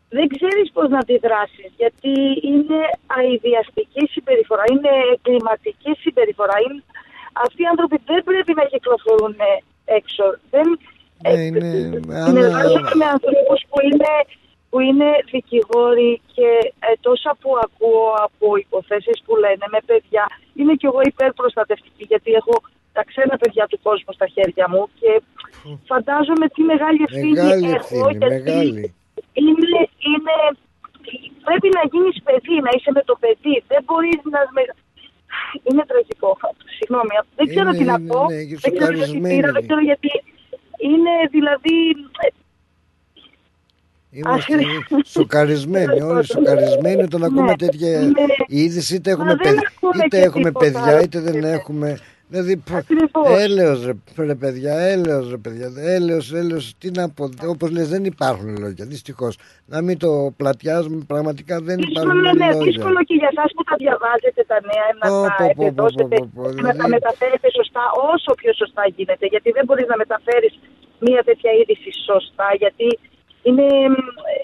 δεν ξέρεις πώς να αντιδράσεις γιατί είναι αειδιαστική συμπεριφορά, είναι εγκληματική συμπεριφορά. Είναι... Αυτοί οι άνθρωποι δεν πρέπει να κυκλοφορούν έξω. Δεν... Ναι, είναι, Συνεργάζομαι με ανθρώπους που είναι, που είναι δικηγόροι και ε, τόσα που ακούω από υποθέσεις που λένε με παιδιά. Είμαι κι εγώ υπερπροστατευτική γιατί έχω τα ξένα παιδιά του κόσμου στα χέρια μου και φαντάζομαι τι μεγάλη ευθύνη Μεγάλη έχω ευθύνη, γιατί μεγάλη. Είναι, είναι, πρέπει να γίνεις παιδί, να είσαι με το παιδί. Δεν μπορείς να... με- Είναι τραγικό. Συγγνώμη, δεν ξέρω Είναι, τι να είναι, πω. ναι, δεν ξέρω γιατί σοκαρισμένη. πήρα, δεν ξέρω γιατί. Είναι δηλαδή... Είμαστε Αχ, σοκαρισμένοι, όλοι σοκαρισμένοι όταν ακούμε Ναι, τέτοια είναι- είδηση. Είτε έχουμε, Μα δεν παιδ- ακούμε είτε και έχουμε τίποτα παιδιά, άλλο. είτε δεν έχουμε. Δηλαδή, π- έλεος ρε, ρε παιδιά, έλεος ρε παιδιά, έλεος, έλεος, τι να πω, όπως λες δεν υπάρχουν λόγια, δυστυχώς. Να μην το πλατιάζουμε, πραγματικά δεν υπάρχουν Δύσκολο, ναι, λόγια. δύσκολο και για εσάς που τα διαβάζετε τα νέα να Πω, τα πω, πω, πω, επιδώσετε, πω, πω, να δηλαδή- τα μεταφέρετε σωστά όσο πιο σωστά γίνεται. Γιατί δεν μπορείς να μεταφέρεις μια τέτοια είδηση σωστά, γιατί είναι,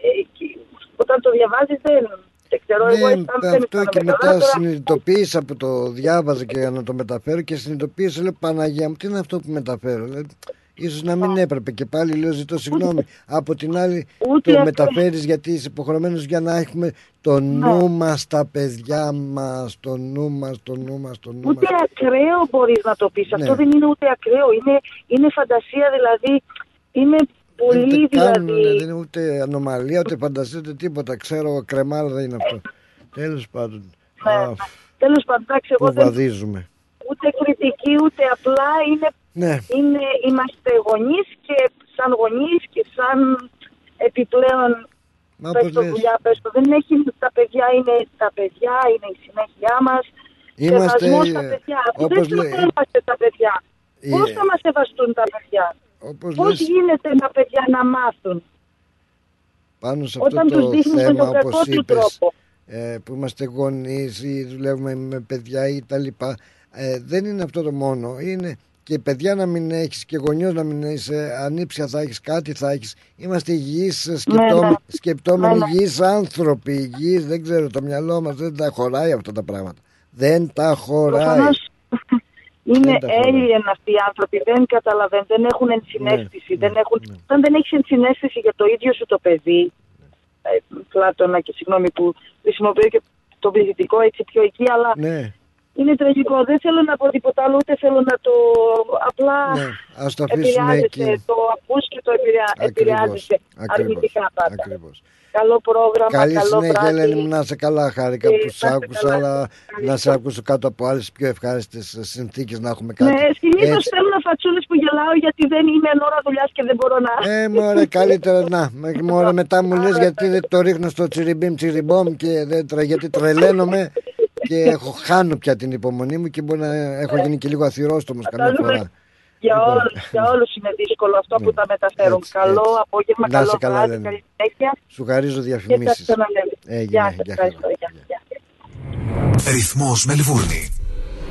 ε, και- όταν το διαβάζεις δεν, δεν ξέρω, εγώ Ναι, αισθάνομαι δεν αυτό αισθάνομαι και καλά. μετά Τώρα, συνειδητοποίησα που το διάβαζα και να το μεταφέρω και συνειδητοποίησα, λέω Παναγία μου, τι είναι αυτό που μεταφέρω; Δηλαδή, ίσως να μην έπρεπε και πάλι λέω ζητώ συγγνώμη. Από την άλλη Ούτε το αυτό. μεταφέρεις γιατί είσαι υποχρεωμένος για να έχουμε το νου μας στα παιδιά μας, το νου μας, το νου μας, το νου Ούτε μας. ακραίο μπορείς να το πεις. Ναι. Αυτό δεν είναι ούτε ακραίο. Είναι, είναι φαντασία δηλαδή. Είναι πολύ Ούτε κάνουν, δηλαδή. δεν είναι ούτε ανομαλία, ούτε φαντασία, ούτε τίποτα. Ξέρω, κρεμάλα είναι αυτό. Τέλος πάντων. Ναι, Α, Τέλος πάντων, εντάξει, εγώ Πού δεν, βαδίζουμε. ούτε κριτική, ούτε απλά είναι, Ναι. είναι, είμαστε γονείς και σαν γονείς και σαν επιπλέον Μα πες όπως το λες. δουλειά, πες το. Δεν έχει, τα παιδιά είναι τα παιδιά, είναι η συνέχειά μας. Είμαστε, Σεβασμός στα ε, παιδιά. Αφού όπως δεν λέ- σεβόμαστε τα παιδιά. Ε, Πώς θα μας σεβαστούν τα παιδιά; Όπως Πώς λες, γίνεται τα παιδιά να μάθουν; πάνω σε αυτό Όταν τους το δείχνεις με θέμα τον κακό όπως του είπες τρόπο. ε, που είμαστε γονείς ή δουλεύουμε με παιδιά ή τα λοιπά ε, δεν είναι αυτό το μόνο είναι και παιδιά να μην έχεις και γονιός να μην είσαι ανήψια θα έχεις κάτι θα έχεις είμαστε υγιείς σκεπτόμενοι, ναι. σκεπτόμενοι Ναι, ναι. υγιείς άνθρωποι υγιείς δεν ξέρω το μυαλό μας δεν τα χωράει αυτά τα πράγματα δεν τα χωράει Προφανώς είναι Δεν τα χωράει. alien αυτοί οι άνθρωποι, δεν καταλαβαίνουν, δεν έχουν ενσυναίσθηση. δεν έχουν... Όταν δεν έχεις ενσυναίσθηση για το ίδιο σου το παιδί, ε, Πλάτωνα και συγγνώμη που χρησιμοποιώ και το πληθυντικό έτσι πιο εκεί, αλλά ναι, είναι τραγικό. Δεν θέλω να πω τίποτα άλλο, ούτε θέλω να το... Απλά ναι, ας το αφήσουμε επηρεάζεται, εκεί το ακούς και το επηρεά... επηρεάζεται αρνητικά πάντα. ακριβώς. Καλό πρόγραμμα, Καλή καλό συνέχεια, βράδυ. Ελένη μου, να είσαι καλά. Χάρηκα Ε, που να σε είστε άκουσα, καλά. αλλά να σε ακούσω κάτω από άλλες πιο ευχάριστες συνθήκες να έχουμε κάτι. Ναι, συνήθως Έτσι. θέλω να φατσούλες που γελάω γιατί δεν είναι εν ώρα δουλειάς και δεν μπορώ να. Ε, μωρέ, καλύτερα να. με- Μωρέ, μετά μου λες γιατί δεν το ρίχνω στο τσιριμπίμ τσιριμπόμ και δεν τρα, γιατί τρελαίνομαι και έχω, χάνω πια την υπομονή μου και μπορεί να έχω γίνει και λίγο αθυρόστομος καμιά Φαντάζομαι φορά. Για, Λοιπόν. όλους, για όλους είναι δύσκολο αυτό που τα μεταφέρουν. έτσι, καλό έτσι. απόγευμα, Να καλό είσαι καλά, βράδυ, Ελένη. καλή συνέχεια. Σου χαρίζω Και τα διαφημίσεις. ξαναλέμε. Έγινε, Γεια σας, γεια ευχαριστώ. Γεια, γεια. Ρυθμός Μελβούρνη.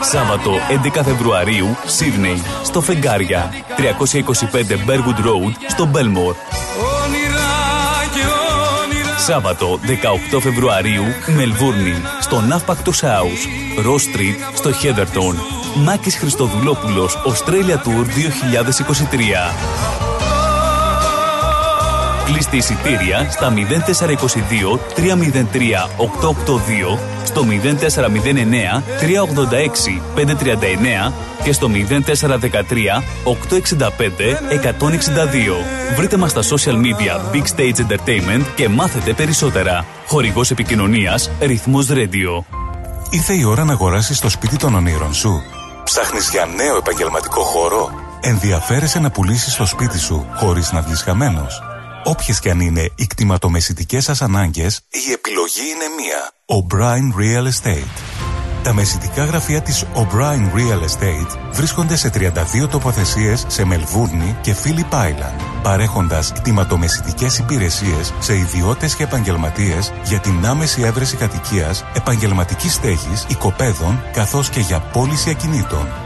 Δεν κοιμάμαι το Σάββατο 11 Φεβρουαρίου, Σίδνεϊ, στο Φεγγάρια. 325 Bergwood Road, στο Μπέλμορ. Σάββατο 18 Φεβρουαρίου, Μελβούρνη, στο Ναύπακτος House, Ross Street, στο Χέδερτον. Μάκης Χριστοδουλόπουλος, Australia Tour 2023. Κλείστε εισιτήρια στα 0422 303 882, στο 0409 386 539 και στο 0413 865 162. Βρείτε μας στα social media Big Stage Entertainment και μάθετε περισσότερα. Χορηγός επικοινωνίας Ρυθμός Radio. Ήρθε η ώρα να αγοράσεις το σπίτι των ονείρων σου. Ψάχνεις για νέο επαγγελματικό χώρο; Ενδιαφέρεσαι να πουλήσεις το σπίτι σου χωρίς να βγεις χαμένος; Όποιες και αν είναι οι κτηματομεσητικές σας ανάγκες, η επιλογή είναι μία. O'Brien Real Estate. Τα μεσητικά γραφεία της O'Brien Real Estate βρίσκονται σε 32 τοποθεσίες σε Μελβούρνη και Phillip Island, παρέχοντας κτηματομεσητικές υπηρεσίες σε ιδιώτες και επαγγελματίες για την άμεση έβρεση κατοικίας, επαγγελματικής στέγης, οικοπαίδων, καθώς και για πώληση ακινήτων.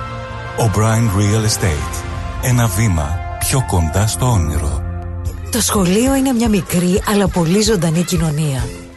O'Brien Real Estate. Ένα βήμα πιο κοντά στο όνειρο. Το σχολείο είναι μια μικρή αλλά πολύ ζωντανή κοινωνία.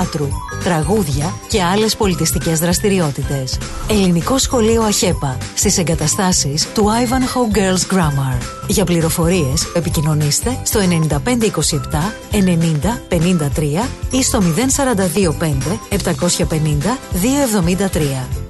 θεάτρου, τραγούδια και άλλες πολιτιστικές δραστηριότητες. Ελληνικό Σχολείο ΑΧΕΠΑ στις εγκαταστάσεις του Ivanhoe Girls Grammar. Για πληροφορίες επικοινωνήστε στο 9527 90 53 ή στο 0425 750 273.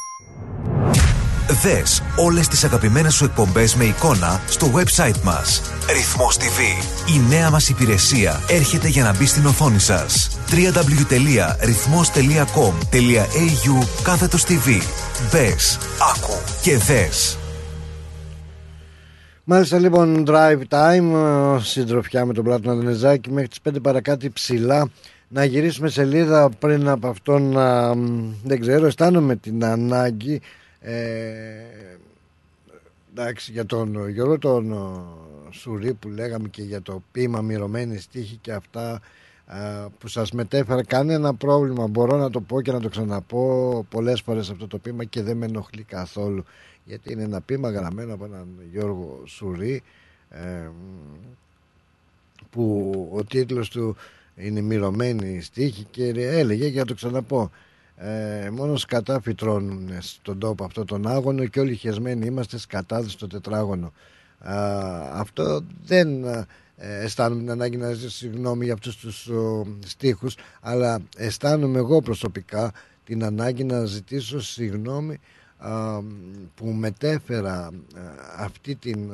Δες όλες τις αγαπημένες σου εκπομπές με εικόνα στο website μας. Ρυθμός TV. Η νέα μας υπηρεσία έρχεται για να μπει στην οθόνη σας. www.rythmos.com.au κάθετος TV. Μπες, άκου και δες. Μάλιστα λοιπόν drive time, συντροφιά με τον Πλάτωνα Δενεζάκη μέχρι τις 5 παρακάτω ψηλά να γυρίσουμε σελίδα πριν από αυτό να δεν ξέρω αισθάνομαι την ανάγκη ε, εντάξει για τον Γιώργο τον Σουρή που λέγαμε και για το ποίημα μυρωμένη στίχη και αυτά που σας μετέφερα κανένα πρόβλημα. Μπορώ να το πω και να το ξαναπώ πολλές φορές αυτό το ποίημα και δεν με ενοχλεί καθόλου. Γιατί είναι ένα ποίημα γραμμένο από έναν Γιώργο Σουρή ε, που ο τίτλος του είναι μυρωμένη στίχη και έλεγε για να το ξαναπώ ε, μόνο σκατά φυτρώνουν στον τόπο αυτό τον άγωνο και όλοι χεσμένοι είμαστε σκατάδες στο τετράγωνο. αυτό δεν ε, αισθάνομαι την ανάγκη να ζητήσω συγγνώμη για αυτούς τους ο, στίχους αλλά αισθάνομαι εγώ προσωπικά την ανάγκη να ζητήσω συγγνώμη που μετέφερα αυτή την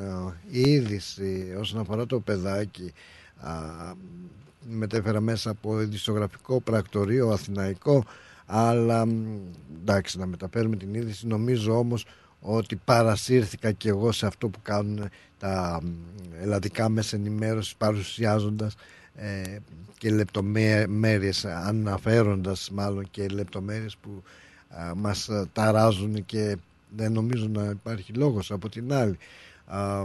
είδηση όσον αφορά το παιδάκι μετέφερα μέσα από ειδησιογραφικό πρακτορείο αθηναϊκό αλλά εντάξει να μεταφέρουμε την είδηση. Νομίζω όμως ότι παρασύρθηκα και εγώ σε αυτό που κάνουν τα ελλαδικά μέσα ενημέρωσης παρουσιάζοντας ε, και λεπτομέρειες αναφέροντας μάλλον και λεπτομέρειες που α, μας α, ταράζουν και δεν νομίζω να υπάρχει λόγος από την άλλη. Α,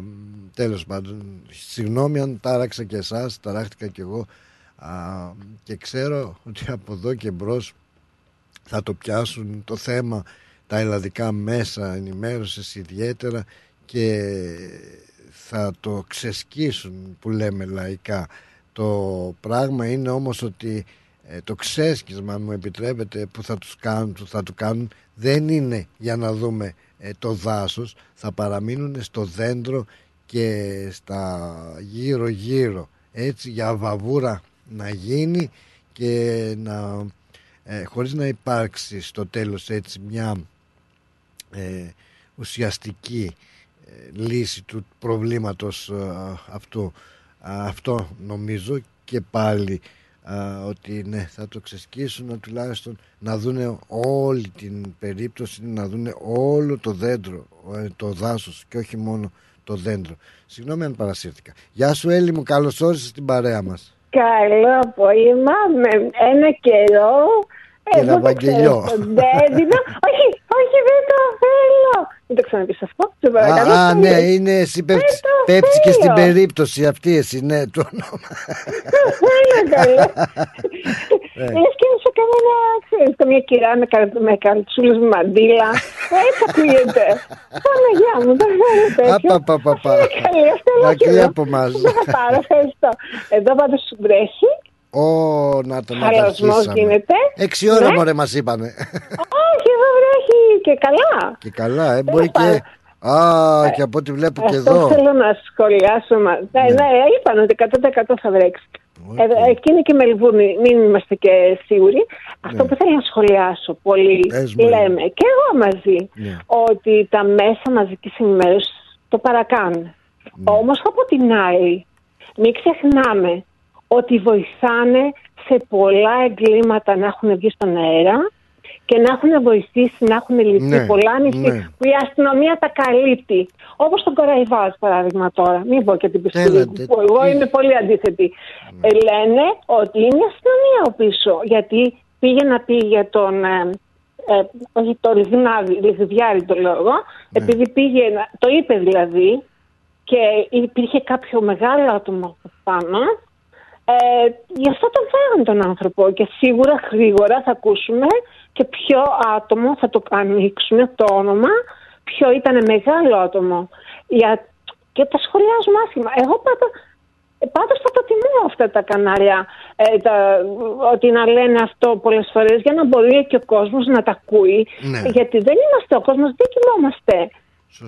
τέλος πάντων συγγνώμη αν τάραξα και εσάς ταράχτηκα και εγώ α, και ξέρω ότι από εδώ και μπρος θα το πιάσουν το θέμα τα ελλαδικά μέσα ενημέρωσης ιδιαίτερα και θα το ξεσκίσουν που λέμε λαϊκά. Το πράγμα είναι όμως ότι ε, το ξέσκισμα αν μου επιτρέπετε που θα, τους κάνουν, που θα του κάνουν δεν είναι για να δούμε ε, το δάσος. Θα παραμείνουν στο δέντρο και στα γύρω γύρω έτσι για βαβούρα να γίνει και να ε, χωρίς να υπάρξει στο τέλος έτσι μια ε, ουσιαστική ε, λύση του προβλήματος ε, αυτού αυτό νομίζω και πάλι ότι ναι θα το ξεσκίσουν τουλάχιστον να δούνε όλη την περίπτωση να δούνε όλο το δέντρο το δάσος και όχι μόνο το δέντρο. Συγγνώμη αν παρασύρθηκα. Γεια σου Έλλη μου καλώς όρισες στην παρέα μας Καλό απόγευμα με ένα καιρό Κύριε Βαγγελιό. όχι, όχι, δεν το θέλω. Δεν το ξαναπείς αυτό. Α, ναι, είναι εσύ πέφτεις και στην περίπτωση αυτή εσύ, ναι, το όνομα. Είναι καλό. Λες και σε κανένα, ξέρεις, καμία κυρά με καλτσούλες με μαντήλα. Έτσι ακούγεται. Παναγιά μου, δεν θέλω τέτοιο. Απαπαπαπα. Μακριά από εμάς. Δεν θα πάρω, ευχαριστώ. Εδώ πάντως βρέχει Ω, να το να Χαλασμός γίνεται. Έξι ώρα Ναι. μωρέ μας είπανε. Όχι, εδώ βρέχει και καλά. Και καλά, ε, μπορεί και... Α, και από ό,τι βλέπω και Αυτό εδώ. θέλω να σχολιάσω. Μα... Ναι. ναι, είπαν ότι 100% θα βρέξει. Ε, εκεί είναι και η Μελβούρνη, μην είμαστε και σίγουροι. Αυτό που θέλω να σχολιάσω πολύ, Ναι. Πες μου. λέμε και εγώ μαζί, Ναι. ότι τα μέσα μαζικής ενημέρωσης το παρακάνουν. Ναι. Όμως από την άλλη, μην ξεχνάμε ότι βοηθάνε σε πολλά εγκλήματα να έχουν βγει στον αέρα και να έχουν βοηθήσει να έχουν λυθεί Ναι, πολλά νησί ναι. που η αστυνομία τα καλύπτει. Όπως τον Κοραϊβάζ, παράδειγμα τώρα. Μην πω και την πιστολή Θέλατε, που εγώ είμαι πολύ αντίθετη. Ε, λένε ότι είναι η αστυνομία ο πίσω. Γιατί πήγε να πει για τον. Ε, ε, όχι το Λιγνάδι, Λιγδιάρη το λέω εγώ, επειδή πήγε, να- το είπε δηλαδή, και υπήρχε κάποιο μεγάλο άτομο από πάνω, ε, γι' αυτό τον φάγανε τον άνθρωπο και σίγουρα γρήγορα θα ακούσουμε και ποιο άτομο θα το ανοίξουμε το όνομα, ποιο ήταν μεγάλο άτομο. Για... Και τα σχολιάζουμε άσχημα. Εγώ πάντα, ε, πάντως θα το τιμώ αυτά τα κανάλια, ε, τα, ότι να λένε αυτό πολλές φορές για να μπορεί και ο κόσμος να τα ακούει. Ναι. Γιατί δεν είμαστε ο κόσμος, δεν κοιμόμαστε.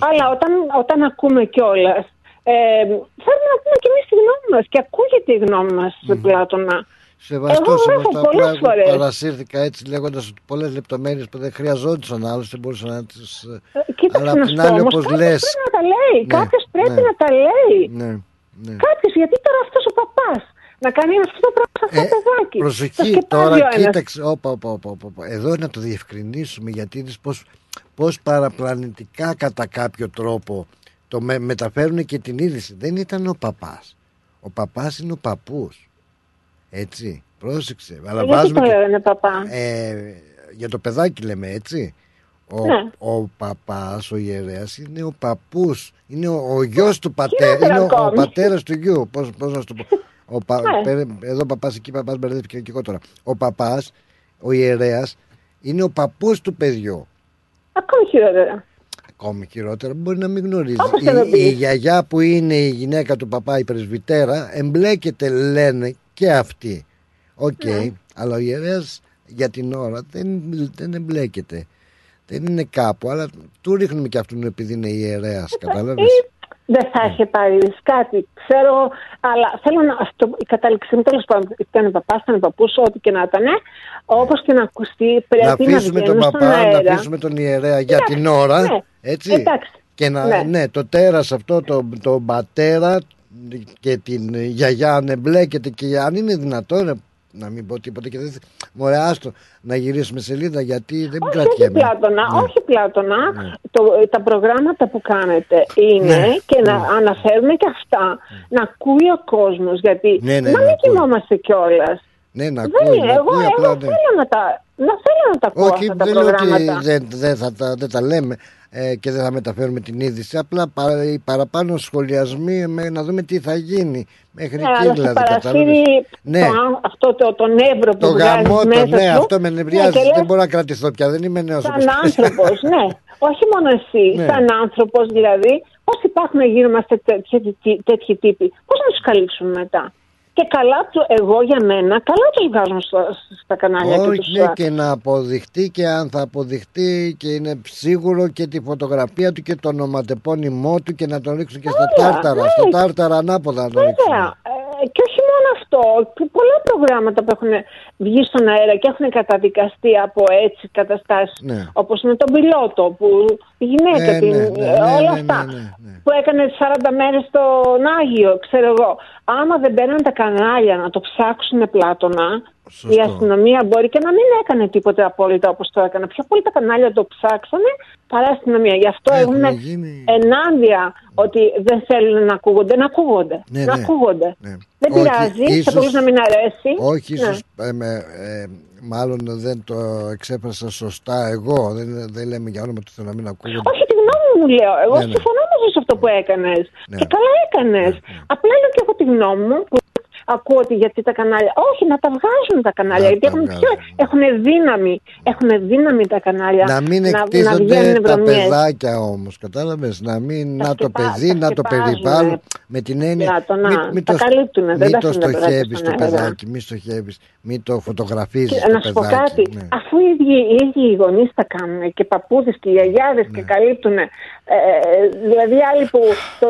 Αλλά όταν, όταν ακούμε κιόλας, ε, θέλουμε να πούμε και εμείς τη γνώμη μας και ακούγεται η γνώμη μας mm. Πλάτωνα. Σεβαστό Εγώ σε έχω αυτά πολλές που φορές. παρασύρθηκα έτσι λέγοντας ότι πολλές λεπτομέρειες που δεν χρειαζόντουσαν άλλωστε μπορούσαν να τις. Κοίταξε Αλλά απ' να την σου άλλη, πω, όμως όπως κάποιος λες. πρέπει να τα λέει. Ναι, Κάποιος πρέπει ναι. να τα λέει. Ναι, ναι. Κάποιος, γιατί τώρα αυτός ο παπάς να κάνει αυτό το πράγμα σε αυτό το παιδάκι; Το Ε, Προσοχή σκεπάζει ο τώρα, ένας. κοίταξε. Όπα, όπα, όπα, όπα, όπα. Εδώ να το διευκρινίσουμε γιατί είδες πως, πως παραπλανητικά κατά κάποιο τρόπο το με, μεταφέρουν και την είδηση. Δεν ήταν ο παπάς. Ο παπάς είναι ο παππούς. Έτσι, πρόσεξε. Αλλά Γιατί βάζουμε το και- λένε παπά; ε, για το παιδάκι λέμε έτσι. Ο, Ναι. ο παπάς, ο ιερέας είναι ο παππούς Είναι ο, ο γιος του πατέρας Χειρότερα Είναι ο, ο ακόμη; πατέρας του γιου Πώς, πώς να σου το πω ο πα, Ναι. πε- Εδώ παπάς εκεί παπάς μπερδεύτηκε και εγώ τώρα Ο παπάς, ο ιερέας Είναι ο παππούς του παιδιού Ακόμη χειρότερα. Ακόμη χειρότερα μπορεί να μην γνωρίζει Όπως η, και να η πεις. γιαγιά που είναι η γυναίκα του παπά η πρεσβυτέρα Εμπλέκεται λένε και αυτή Οκ Ναι. Αλλά ο ιερέας για την ώρα δεν, δεν εμπλέκεται δεν είναι κάπου, αλλά του ρίχνουμε και αυτόν επειδή είναι ιερέας, κατάλαβες; Ή δεν θα είχε πάρει κάτι. Ξέρω, αλλά θέλω να. Αυτό, η κατάληξή μου τέλος πάντων ήταν παπάς, ήταν παππούς, ό,τι και να ήταν. Όπως και να ακουστεί, να πρέπει να, αφήσουμε τον βγαίνουν στον παπά, να αέρα. αφήσουμε τον ιερέα για Εντάξει, την ώρα, ναι. έτσι; Εντάξει. Και να, Ναι. ναι. το τέρας αυτό, το, το πατέρα και την γιαγιά αν εμπλέκεται και αν είναι δυνατόν, ρε, να μην πω τίποτα και δεν. θε- Μωρέ, άστο να γυρίσουμε σελίδα γιατί δεν Όχι, όχι κρατιέμαι. Πλάτωνα, Ναι. όχι Πλάτωνα. Το, τα προγράμματα που κάνετε είναι Ναι, και να αναφέρουμε και αυτά, να ακούει ο κόσμος, γιατί Ναι, ναι, να να μην ακούει. κοιμόμαστε κιόλας. Ναι, να Δεν ακούει, είναι, να εγώ, ακούει εγώ απλά, ναι. θέλω να τα, να θέλω να τα ακούω Όχι, αυτά τα δεν λέω ότι προγράμματα. δεν, δεν, θα τα, δεν τα λέμε ε, και δεν θα μεταφέρουμε την είδηση. Απλά παρα, οι παραπάνω σχολιασμοί με, να δούμε τι θα γίνει. Μέχρι Ναι, εκεί αλλά σε δηλαδή. παρασύρει κατάλαβες. Ναι, το, αν- αυτό το, το νεύρο που το βγάζεις γαμότο, μέσα ναι, σου. αυτό με νευριάζει. και λες, δεν μπορώ να κρατηθώ πια. Δεν είμαι νέος. Σαν άνθρωπος, ναι. Όχι μόνο εσύ, Ναι. σαν άνθρωπος δηλαδή, πώς υπάρχουν γύρω μα τέτοιοι, τέτοιοι τύποι, πώς να τους καλύψουμε μετά; Και καλά του, εγώ για μένα, καλά τους βγάζουν στο- στα κανάλια και Όχι, τους ναι, και να αποδειχτεί και αν θα αποδειχτεί και είναι σίγουρο και τη φωτογραφία του και το ονοματεπώνυμό του και να τον ρίξουν και στα Βέβαια, τάρταρα. ναι. Στα τάρταρα ανάποδα να τον ρίξουν. Βέβαια. Ε, και όχι μόνο αυτό. και Πολλά προγράμματα που έχουν βγει στον αέρα και έχουν καταδικαστεί από έτσι καταστάσεις. Ναι. Όπως με τον πιλότο που η γυναίκα, Ναι, την, ναι, ναι, ναι, όλα ναι, αυτά. ναι, ναι, Που έκανε 40 μέρες στον Άγιο, ξέρω εγώ. Άμα δεν μπαίνουν τα κανάλια να το ψάξουν πλάτωνα, η αστυνομία μπορεί και να μην έκανε τίποτε απόλυτα όπως το έκανε. Πιο πολύ τα κανάλια το ψάξανε παρά η αστυνομία. Γι' αυτό Έχουν έχουμε γίνει- ενάντια ότι δεν θέλουν να ακούγονται. Να ακούγονται. Ναι, να ναι. ακούγονται. Ναι. Δεν Όχι, πειράζει, σε ίσως- πολλού να μην αρέσει. Όχι, Ναι. ίσως ε, με- ε, μάλλον δεν το εξέφρασα σωστά εγώ. Δεν, δεν λέμε για όνομα του Θεού να μην ακούγονται. Όχι, τη γνώμη μου λέω. Εγώ Ναι, ναι. συμφωνώ μαζί σε αυτό που έκανες. Ναι. Και καλά έκανες. Απλά λέω και εγώ τη γνώμη μου που ακούω ότι γιατί τα κανάλια. Όχι, να τα βγάζουν τα κανάλια. γιατί έχουν, πιο, έχουν δύναμη. Έχουν δύναμη τα κανάλια. Να μην να εκτίθονται βγαίνουν τα βρωμιές. παιδάκια όμως, κατάλαβες; Να μην. Να το σκεπά- παιδί, τα να το σκεπάζουνε. περιβάλλον. Με την έννοια. Πλάτωνα, μη- μη τα το, καλύπτουνε, δεν μη τα το αφήνουν τα παιδάκια στοχεύει στον το αέρα. παιδάκι, μη στοχεύεις, μη το φωτογραφίζεις Και το να σου πω παιδάκι. κάτι, ναι. αφού οι ίδιοι, οι ίδιοι οι γονείς τα κάνουν και οι παππούδες και οι γιαγιάδε Ναι. και καλύπτουν. Ε, δηλαδή, άλλοι που το,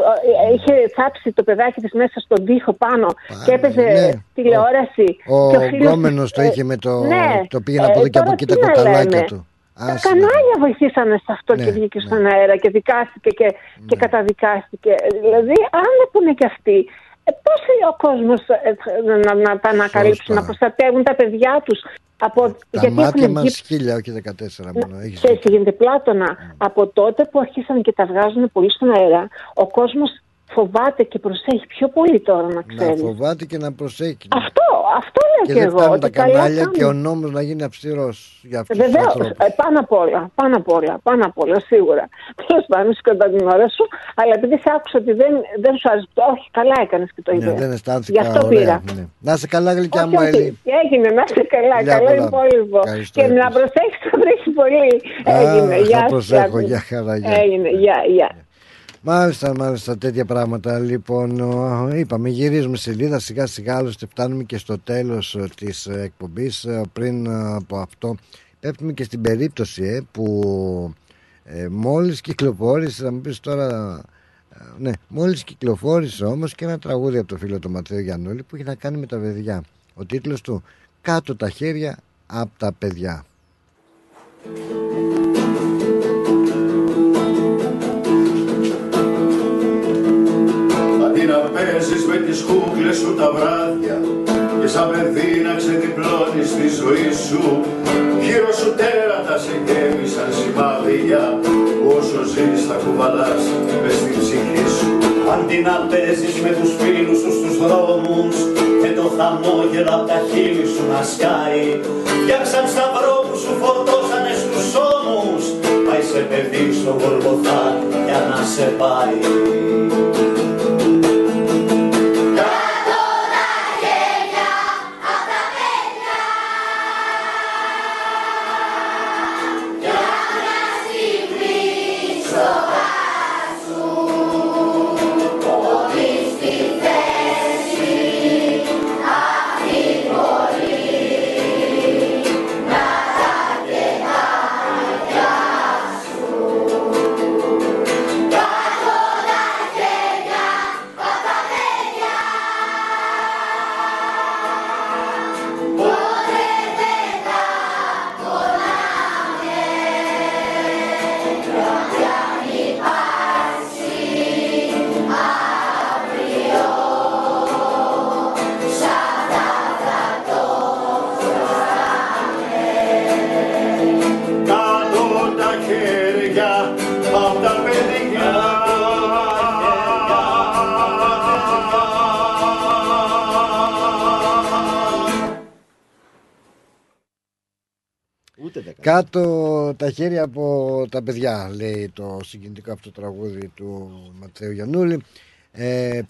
ε, είχε θάψει το παιδάκι της μέσα στον τοίχο πάνω και έπαιζε ναι. τηλεόραση. Ο και φίλος γκόμενος της, το ε, είχε με το- ναι, το πήγαινε από εδώ και από τώρα εκεί τι τα να κοκαλάκια λέμε. του. Τα Άσε, κανάλια βοηθήσανε σε αυτό και Ναι, βγήκε στον αέρα και δικάστηκε και, Ναι. και καταδικάστηκε. Δηλαδή, αν δεν πούνε και αυτοί, ε, πώς ο κόσμος ε, να, να, να τα ανακαλύψουν, να προστατεύουν τα παιδιά τους; Από, Τα γιατί μάτια έχουν μας βγει χίλια, όχι 14 μόνο. Έχεις και εσύ γίνεται πλάτωνα. Από τότε που αρχίσαν και τα βγάζουν πολύ στον αέρα, ο κόσμος φοβάται και προσέχει πιο πολύ τώρα να να ξέρεις. φοβάται και να προσέχει. Αυτό, αυτό λέω Και και, δεν εγώ. φτάνουν τα ότι καλά κανάλια κάνουν. και ο νόμος να γίνει αυστηρός για αυτούς τους Βεβαίως, ανθρώπους. πάνω απ' όλα, πάνω απ' όλα, πάνω απ' όλα, σίγουρα. Τέλος πάντων, κατά την ώρα σου, αλλά επειδή σε άκουσα ότι δεν, δεν σου άρεσε, όχι, καλά έκανες και το είπες. Ναι, δεν αισθάνθηκα Γι' αυτό ωραία. πήρα. ναι. Να είσαι καλά γλυκιά Όχι, μου όχι, Έλλη. έγινε, να είσαι καλά, Φιλιά καλό πολλά. υπόλοιπο. Ευχαριστώ Και να επίσης. προσέξει, θα βρέχει πολύ. Α, Έγινε, θα γεια σου, προσέχω, Γιάννη. γεια χαρά, γεια. Έγινε, γεια, γεια. Μάλιστα, μάλιστα, τέτοια πράγματα. Λοιπόν, ο, είπαμε, γυρίζουμε σελίδα σιγά σιγά, άλλωστε φτάνουμε και στο τέλος ε, της ε, εκπομπής. Ε, Πριν ε, από αυτό, πέφτουμε και στην περίπτωση ε, που ε, μόλις κυκλοφόρησε, θα μου πεις τώρα... ε, Ναι, μόλις κυκλοφόρησε όμως και ένα τραγούδι από το φίλο του Ματθαίου Γιαννούλη που έχει να κάνει με τα παιδιά. Ο τίτλος του «Κάτω τα χέρια από τα παιδιά». Παίζεις με τις κούκλες σου τα βράδια και σαν παιδί να ξεδιπλώνεις τη ζωή σου. Γύρω σου τέρατα σε γέμει σαν σημάδια όσο ζεις θα κουβαλάς μες στην ψυχή σου. Αντί να παίζεις με τους φίλους σου στους δρόμους και το χαμόγελο απ' τα χείλη σου να σκάει. Φτιάξαν σταυρό που σου φορτώσανε στους ώμους. Πάει σε παιδί στο Γολγοθά για να σε πάει Κάτω τα χέρια από τα παιδιά, λέει το συγκινητικό αυτό τραγούδι του Ματθαίου Γιαννούλη. Ε,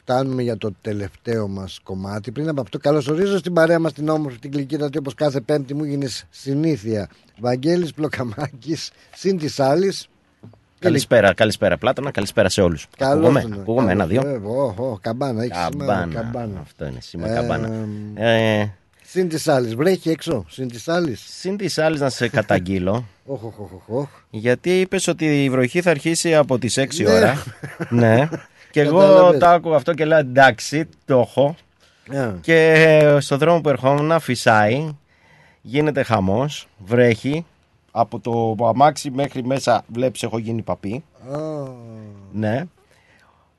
φτάνουμε για το τελευταίο μας κομμάτι. Πριν από αυτό, καλωσορίζω στην παρέα μας την όμορφη την κλικίτατη όπως κάθε πέμπτη μου γίνεις συνήθεια. Βαγγέλης Πλοκαμάκης, συν της άλλης. Καλησπέρα, καλησπέρα Πλάτωνα, καλησπέρα σε όλους. Καλώς Ακούγομαι, τον- ακούγομαι ένα, δύο. Ε, ω, ω, καμπάνα, έχεις σήμερα Καμπάνα. καμπάνα. Αυτό είναι σήμερα Ε, καμπάνα. Ε, Συν της άλλης, βρέχει έξω, συν της άλλης. Συν της άλλης να σε καταγγείλω. Οχ, οχ, οχ, οχ. Γιατί είπες ότι η βροχή θα αρχίσει από τις 6 Ναι. ώρα. ναι. Και εγώ Κατάλαβες. το άκουγα αυτό και λέω εντάξει, το έχω. Ε. Και στον δρόμο που ερχόμουν φυσάει, γίνεται χαμός, βρέχει. Από το αμάξι μέχρι μέσα βλέπεις έχω γίνει παπί. Α, Ναι.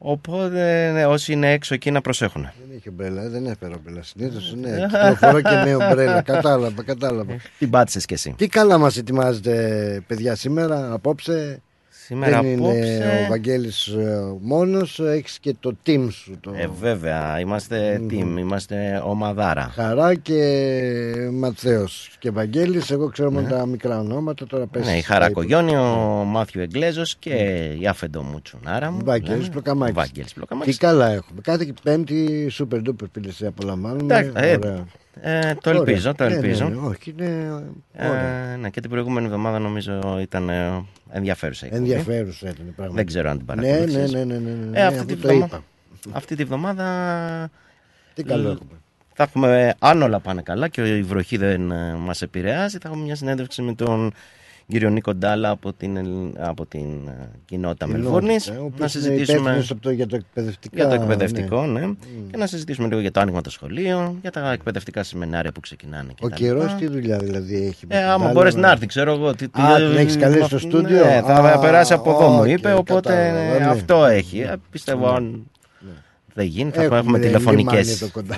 Οπότε ναι, όσοι είναι έξω εκεί να προσέχουν. Δεν είχε ομπρέλα, δεν έφερα ομπρέλα. Συνήθως ναι, κυκλοφορώ και με ομπρέλα. Κατάλαβα, κατάλαβα. Την πάτησες κι εσύ. Τι καλά μας ετοιμάζετε, παιδιά, σήμερα, απόψε; Σήμερα δεν απόψε- είναι ο Βαγγέλης ε, μόνος, έχεις και το team σου. Το... Ε, βέβαια, είμαστε team, είμαστε ομαδάρα. Χαρά και Ματθαίος και Βαγγέλης, εγώ ξέρω μόνο τα μικρά ονόματα, τώρα πες. Ναι, η Χαρακογιώνη, ο Μάθιο Εγγλέζος και η Άφεντο Μουτσουνάρα μου. Βαγγέλης λένε. Πλοκαμάκης. Βαγγέλης Πλοκαμάκης. Τι καλά έχουμε. Κάθε πέμπτη super duper φίλε σε απολαμβάνουμε. Εντάξει, ε, Ωραία. Ε, το Ωραία. ελπίζω, το Ναι, ναι, ελπίζω. ναι, όχι, είναι Ε, ωραία. ναι, και την προηγούμενη εβδομάδα νομίζω ήταν ε, ενδιαφέρουσα. η εκπομπή. Ενδιαφέρουσα ήταν πράγματι. Δεν ξέρω αν την Ναι, παρακολουθείς. ναι, ναι, ναι, ναι, ναι, Ε, ναι, αυτή, αυτό τη το βδομα- είπα. αυτή τη βδομάδα... Τι καλό ε, έχουμε. Θα έχουμε, αν όλα πάνε καλά και η βροχή δεν ε, μας επηρεάζει, θα έχουμε μια συνέντευξη με τον κύριο Νίκο Ντάλα από την, Ελλ- από την ε, κοινότητα Μελβούρνης. ε, ο οποίος Να είναι συζητήσουμε υπεύθυνος από το, για το εκπαιδευτικά. για το εκπαιδευτικό, ναι. ναι. Και να συζητήσουμε λίγο για το άνοιγμα των σχολείων, για τα εκπαιδευτικά σεμινάρια που ξεκινάνε. Και Ο τα καιρός λοιπά. τι δουλειά δηλαδή έχει. με Ε, την άμα άλλη, μπορέσει με- να έρθει, ξέρω εγώ. Τι, τι- Α, την έχεις καλέσει στο ναι, στούντιο; θα Α, περάσει από εδώ, μου οκ, είπε. Οπότε κατάλαβα, ναι. αυτό έχει. Ε, πιστεύω αν δεν γίνει, θα Έχουμε έχουμε τηλεφωνικές. λιμάνι εδώ κοντά.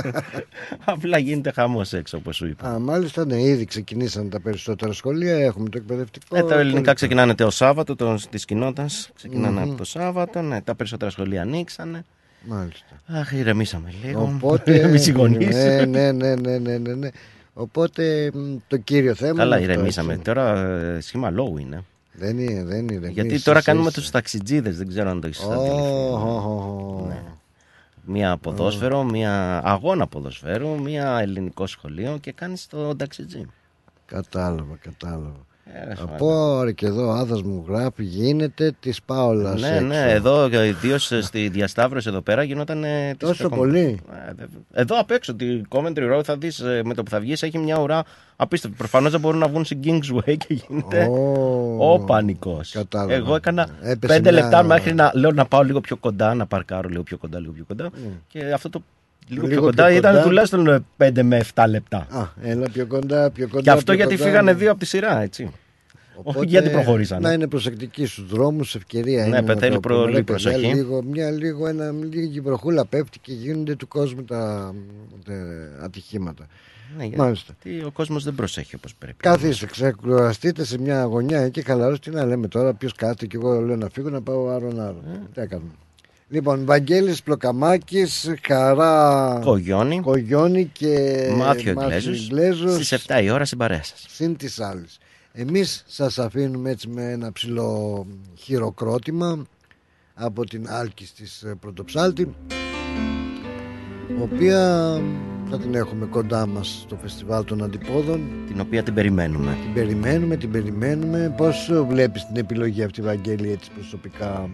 Απλά γίνεται χαμός έξω, όπως σου είπα. Α, μάλιστα, ναι, ήδη ξεκινήσαν τα περισσότερα σχολεία. Έχουμε το εκπαιδευτικό. Ε, τα ελληνικά πολύ- ξεκινάνε το Σάββατο το, της κοινότητας. Ξεκινάνε Μμμ. από το Σάββατο. Ναι, τα περισσότερα σχολεία ανοίξανε. Μάλιστα. Αχ, ηρεμήσαμε λίγο. Οπότε. Εμείς οι γονείς. ναι, ναι, ναι, ναι, ναι, ναι, ναι. Οπότε μ, το κύριο θέμα. Καλά, είναι αυτό, ηρεμήσαμε. έτσι. Τώρα ε, σχήμα λόγου είναι. Δεν είναι, δεν είναι. Γιατί τώρα κάνουμε τους ταξιτζίδες, δεν ξέρω αν το έχεις στα τηλέφωνα. Ναι. Μία ποδόσφαιρο, μία αγώνα ποδοσφαίρου, μία ελληνικό σχολείο και κάνεις το ταξιτζί. Κατάλαβα, κατάλαβα. Ε, Από ρε και εδώ ο άδας μου γράφει γίνεται της Πάολας Ναι, έξω. ναι, εδώ ιδίως στη διασταύρωση εδώ πέρα γινόταν. ε, της Τόσο κακομ- πολύ; Ε, δε- Εδώ απ' έξω, τη Coventry Road θα δεις με το που θα βγεις έχει μια ουρά απίστευτη. Προφανώς δεν μπορούν να βγουν στην Kingsway και γίνεται ο πανικός. Κατάλαβα. Εγώ έκανα Έπεσε πέντε μια- λεπτά μέχρι να λέω να πάω λίγο πιο κοντά, να παρκάρω λίγο πιο κοντά, λίγο πιο κοντά. Και αυτό το λίγο, Λίγο πιο κοντά πιο ήταν κοντά. τουλάχιστον 5 με 7 λεπτά. Α, έλα πιο κοντά, πιο κοντά. Και αυτό πιο γιατί κοντά. φύγανε δύο από τη σειρά, έτσι. Οπότε, Όχι γιατί προχωρήσανε. Να είναι προσεκτικοί στους δρόμους, ευκαιρία Ναι, είναι. πε- να θέλει το προ- πούμε, ρε λίγη παιδιά, προσοχή. Λίγο, μια, λίγο, ένα, λίγη βροχούλα πέφτει και γίνονται του κόσμου τα, τα ατυχήματα. Ναι, Μάλιστα. γιατί ο κόσμος δεν προσέχει όπως πρέπει. Καθίστε, ξεκουραστείτε σε μια γωνιά και χαλαρώστε. Τι να λέμε τώρα, ποιος κάθεται και εγώ λέω να φύγω να πάω άρον άρον. Ε. Τι έκαναμε. Λοιπόν, Βαγγέλης Πλοκαμάκης, Χαρά Κογιόνι. Κογιόνι και Μάθιο Μάθιο Εγγλέζος Εγγλέζος. στις 7 η ώρα στην παρέα σας. συν της άλλης. Εμείς σας αφήνουμε έτσι με ένα ψηλό χειροκρότημα από την Άλκης της ε, Πρωτοψάλτη οποία θα την έχουμε κοντά μας στο φεστιβάλ των Αντιπόδων Την οποία την περιμένουμε. την περιμένουμε, την περιμένουμε πώς βλέπεις την επιλογή αυτή Βαγγέλη έτσι προσωπικά;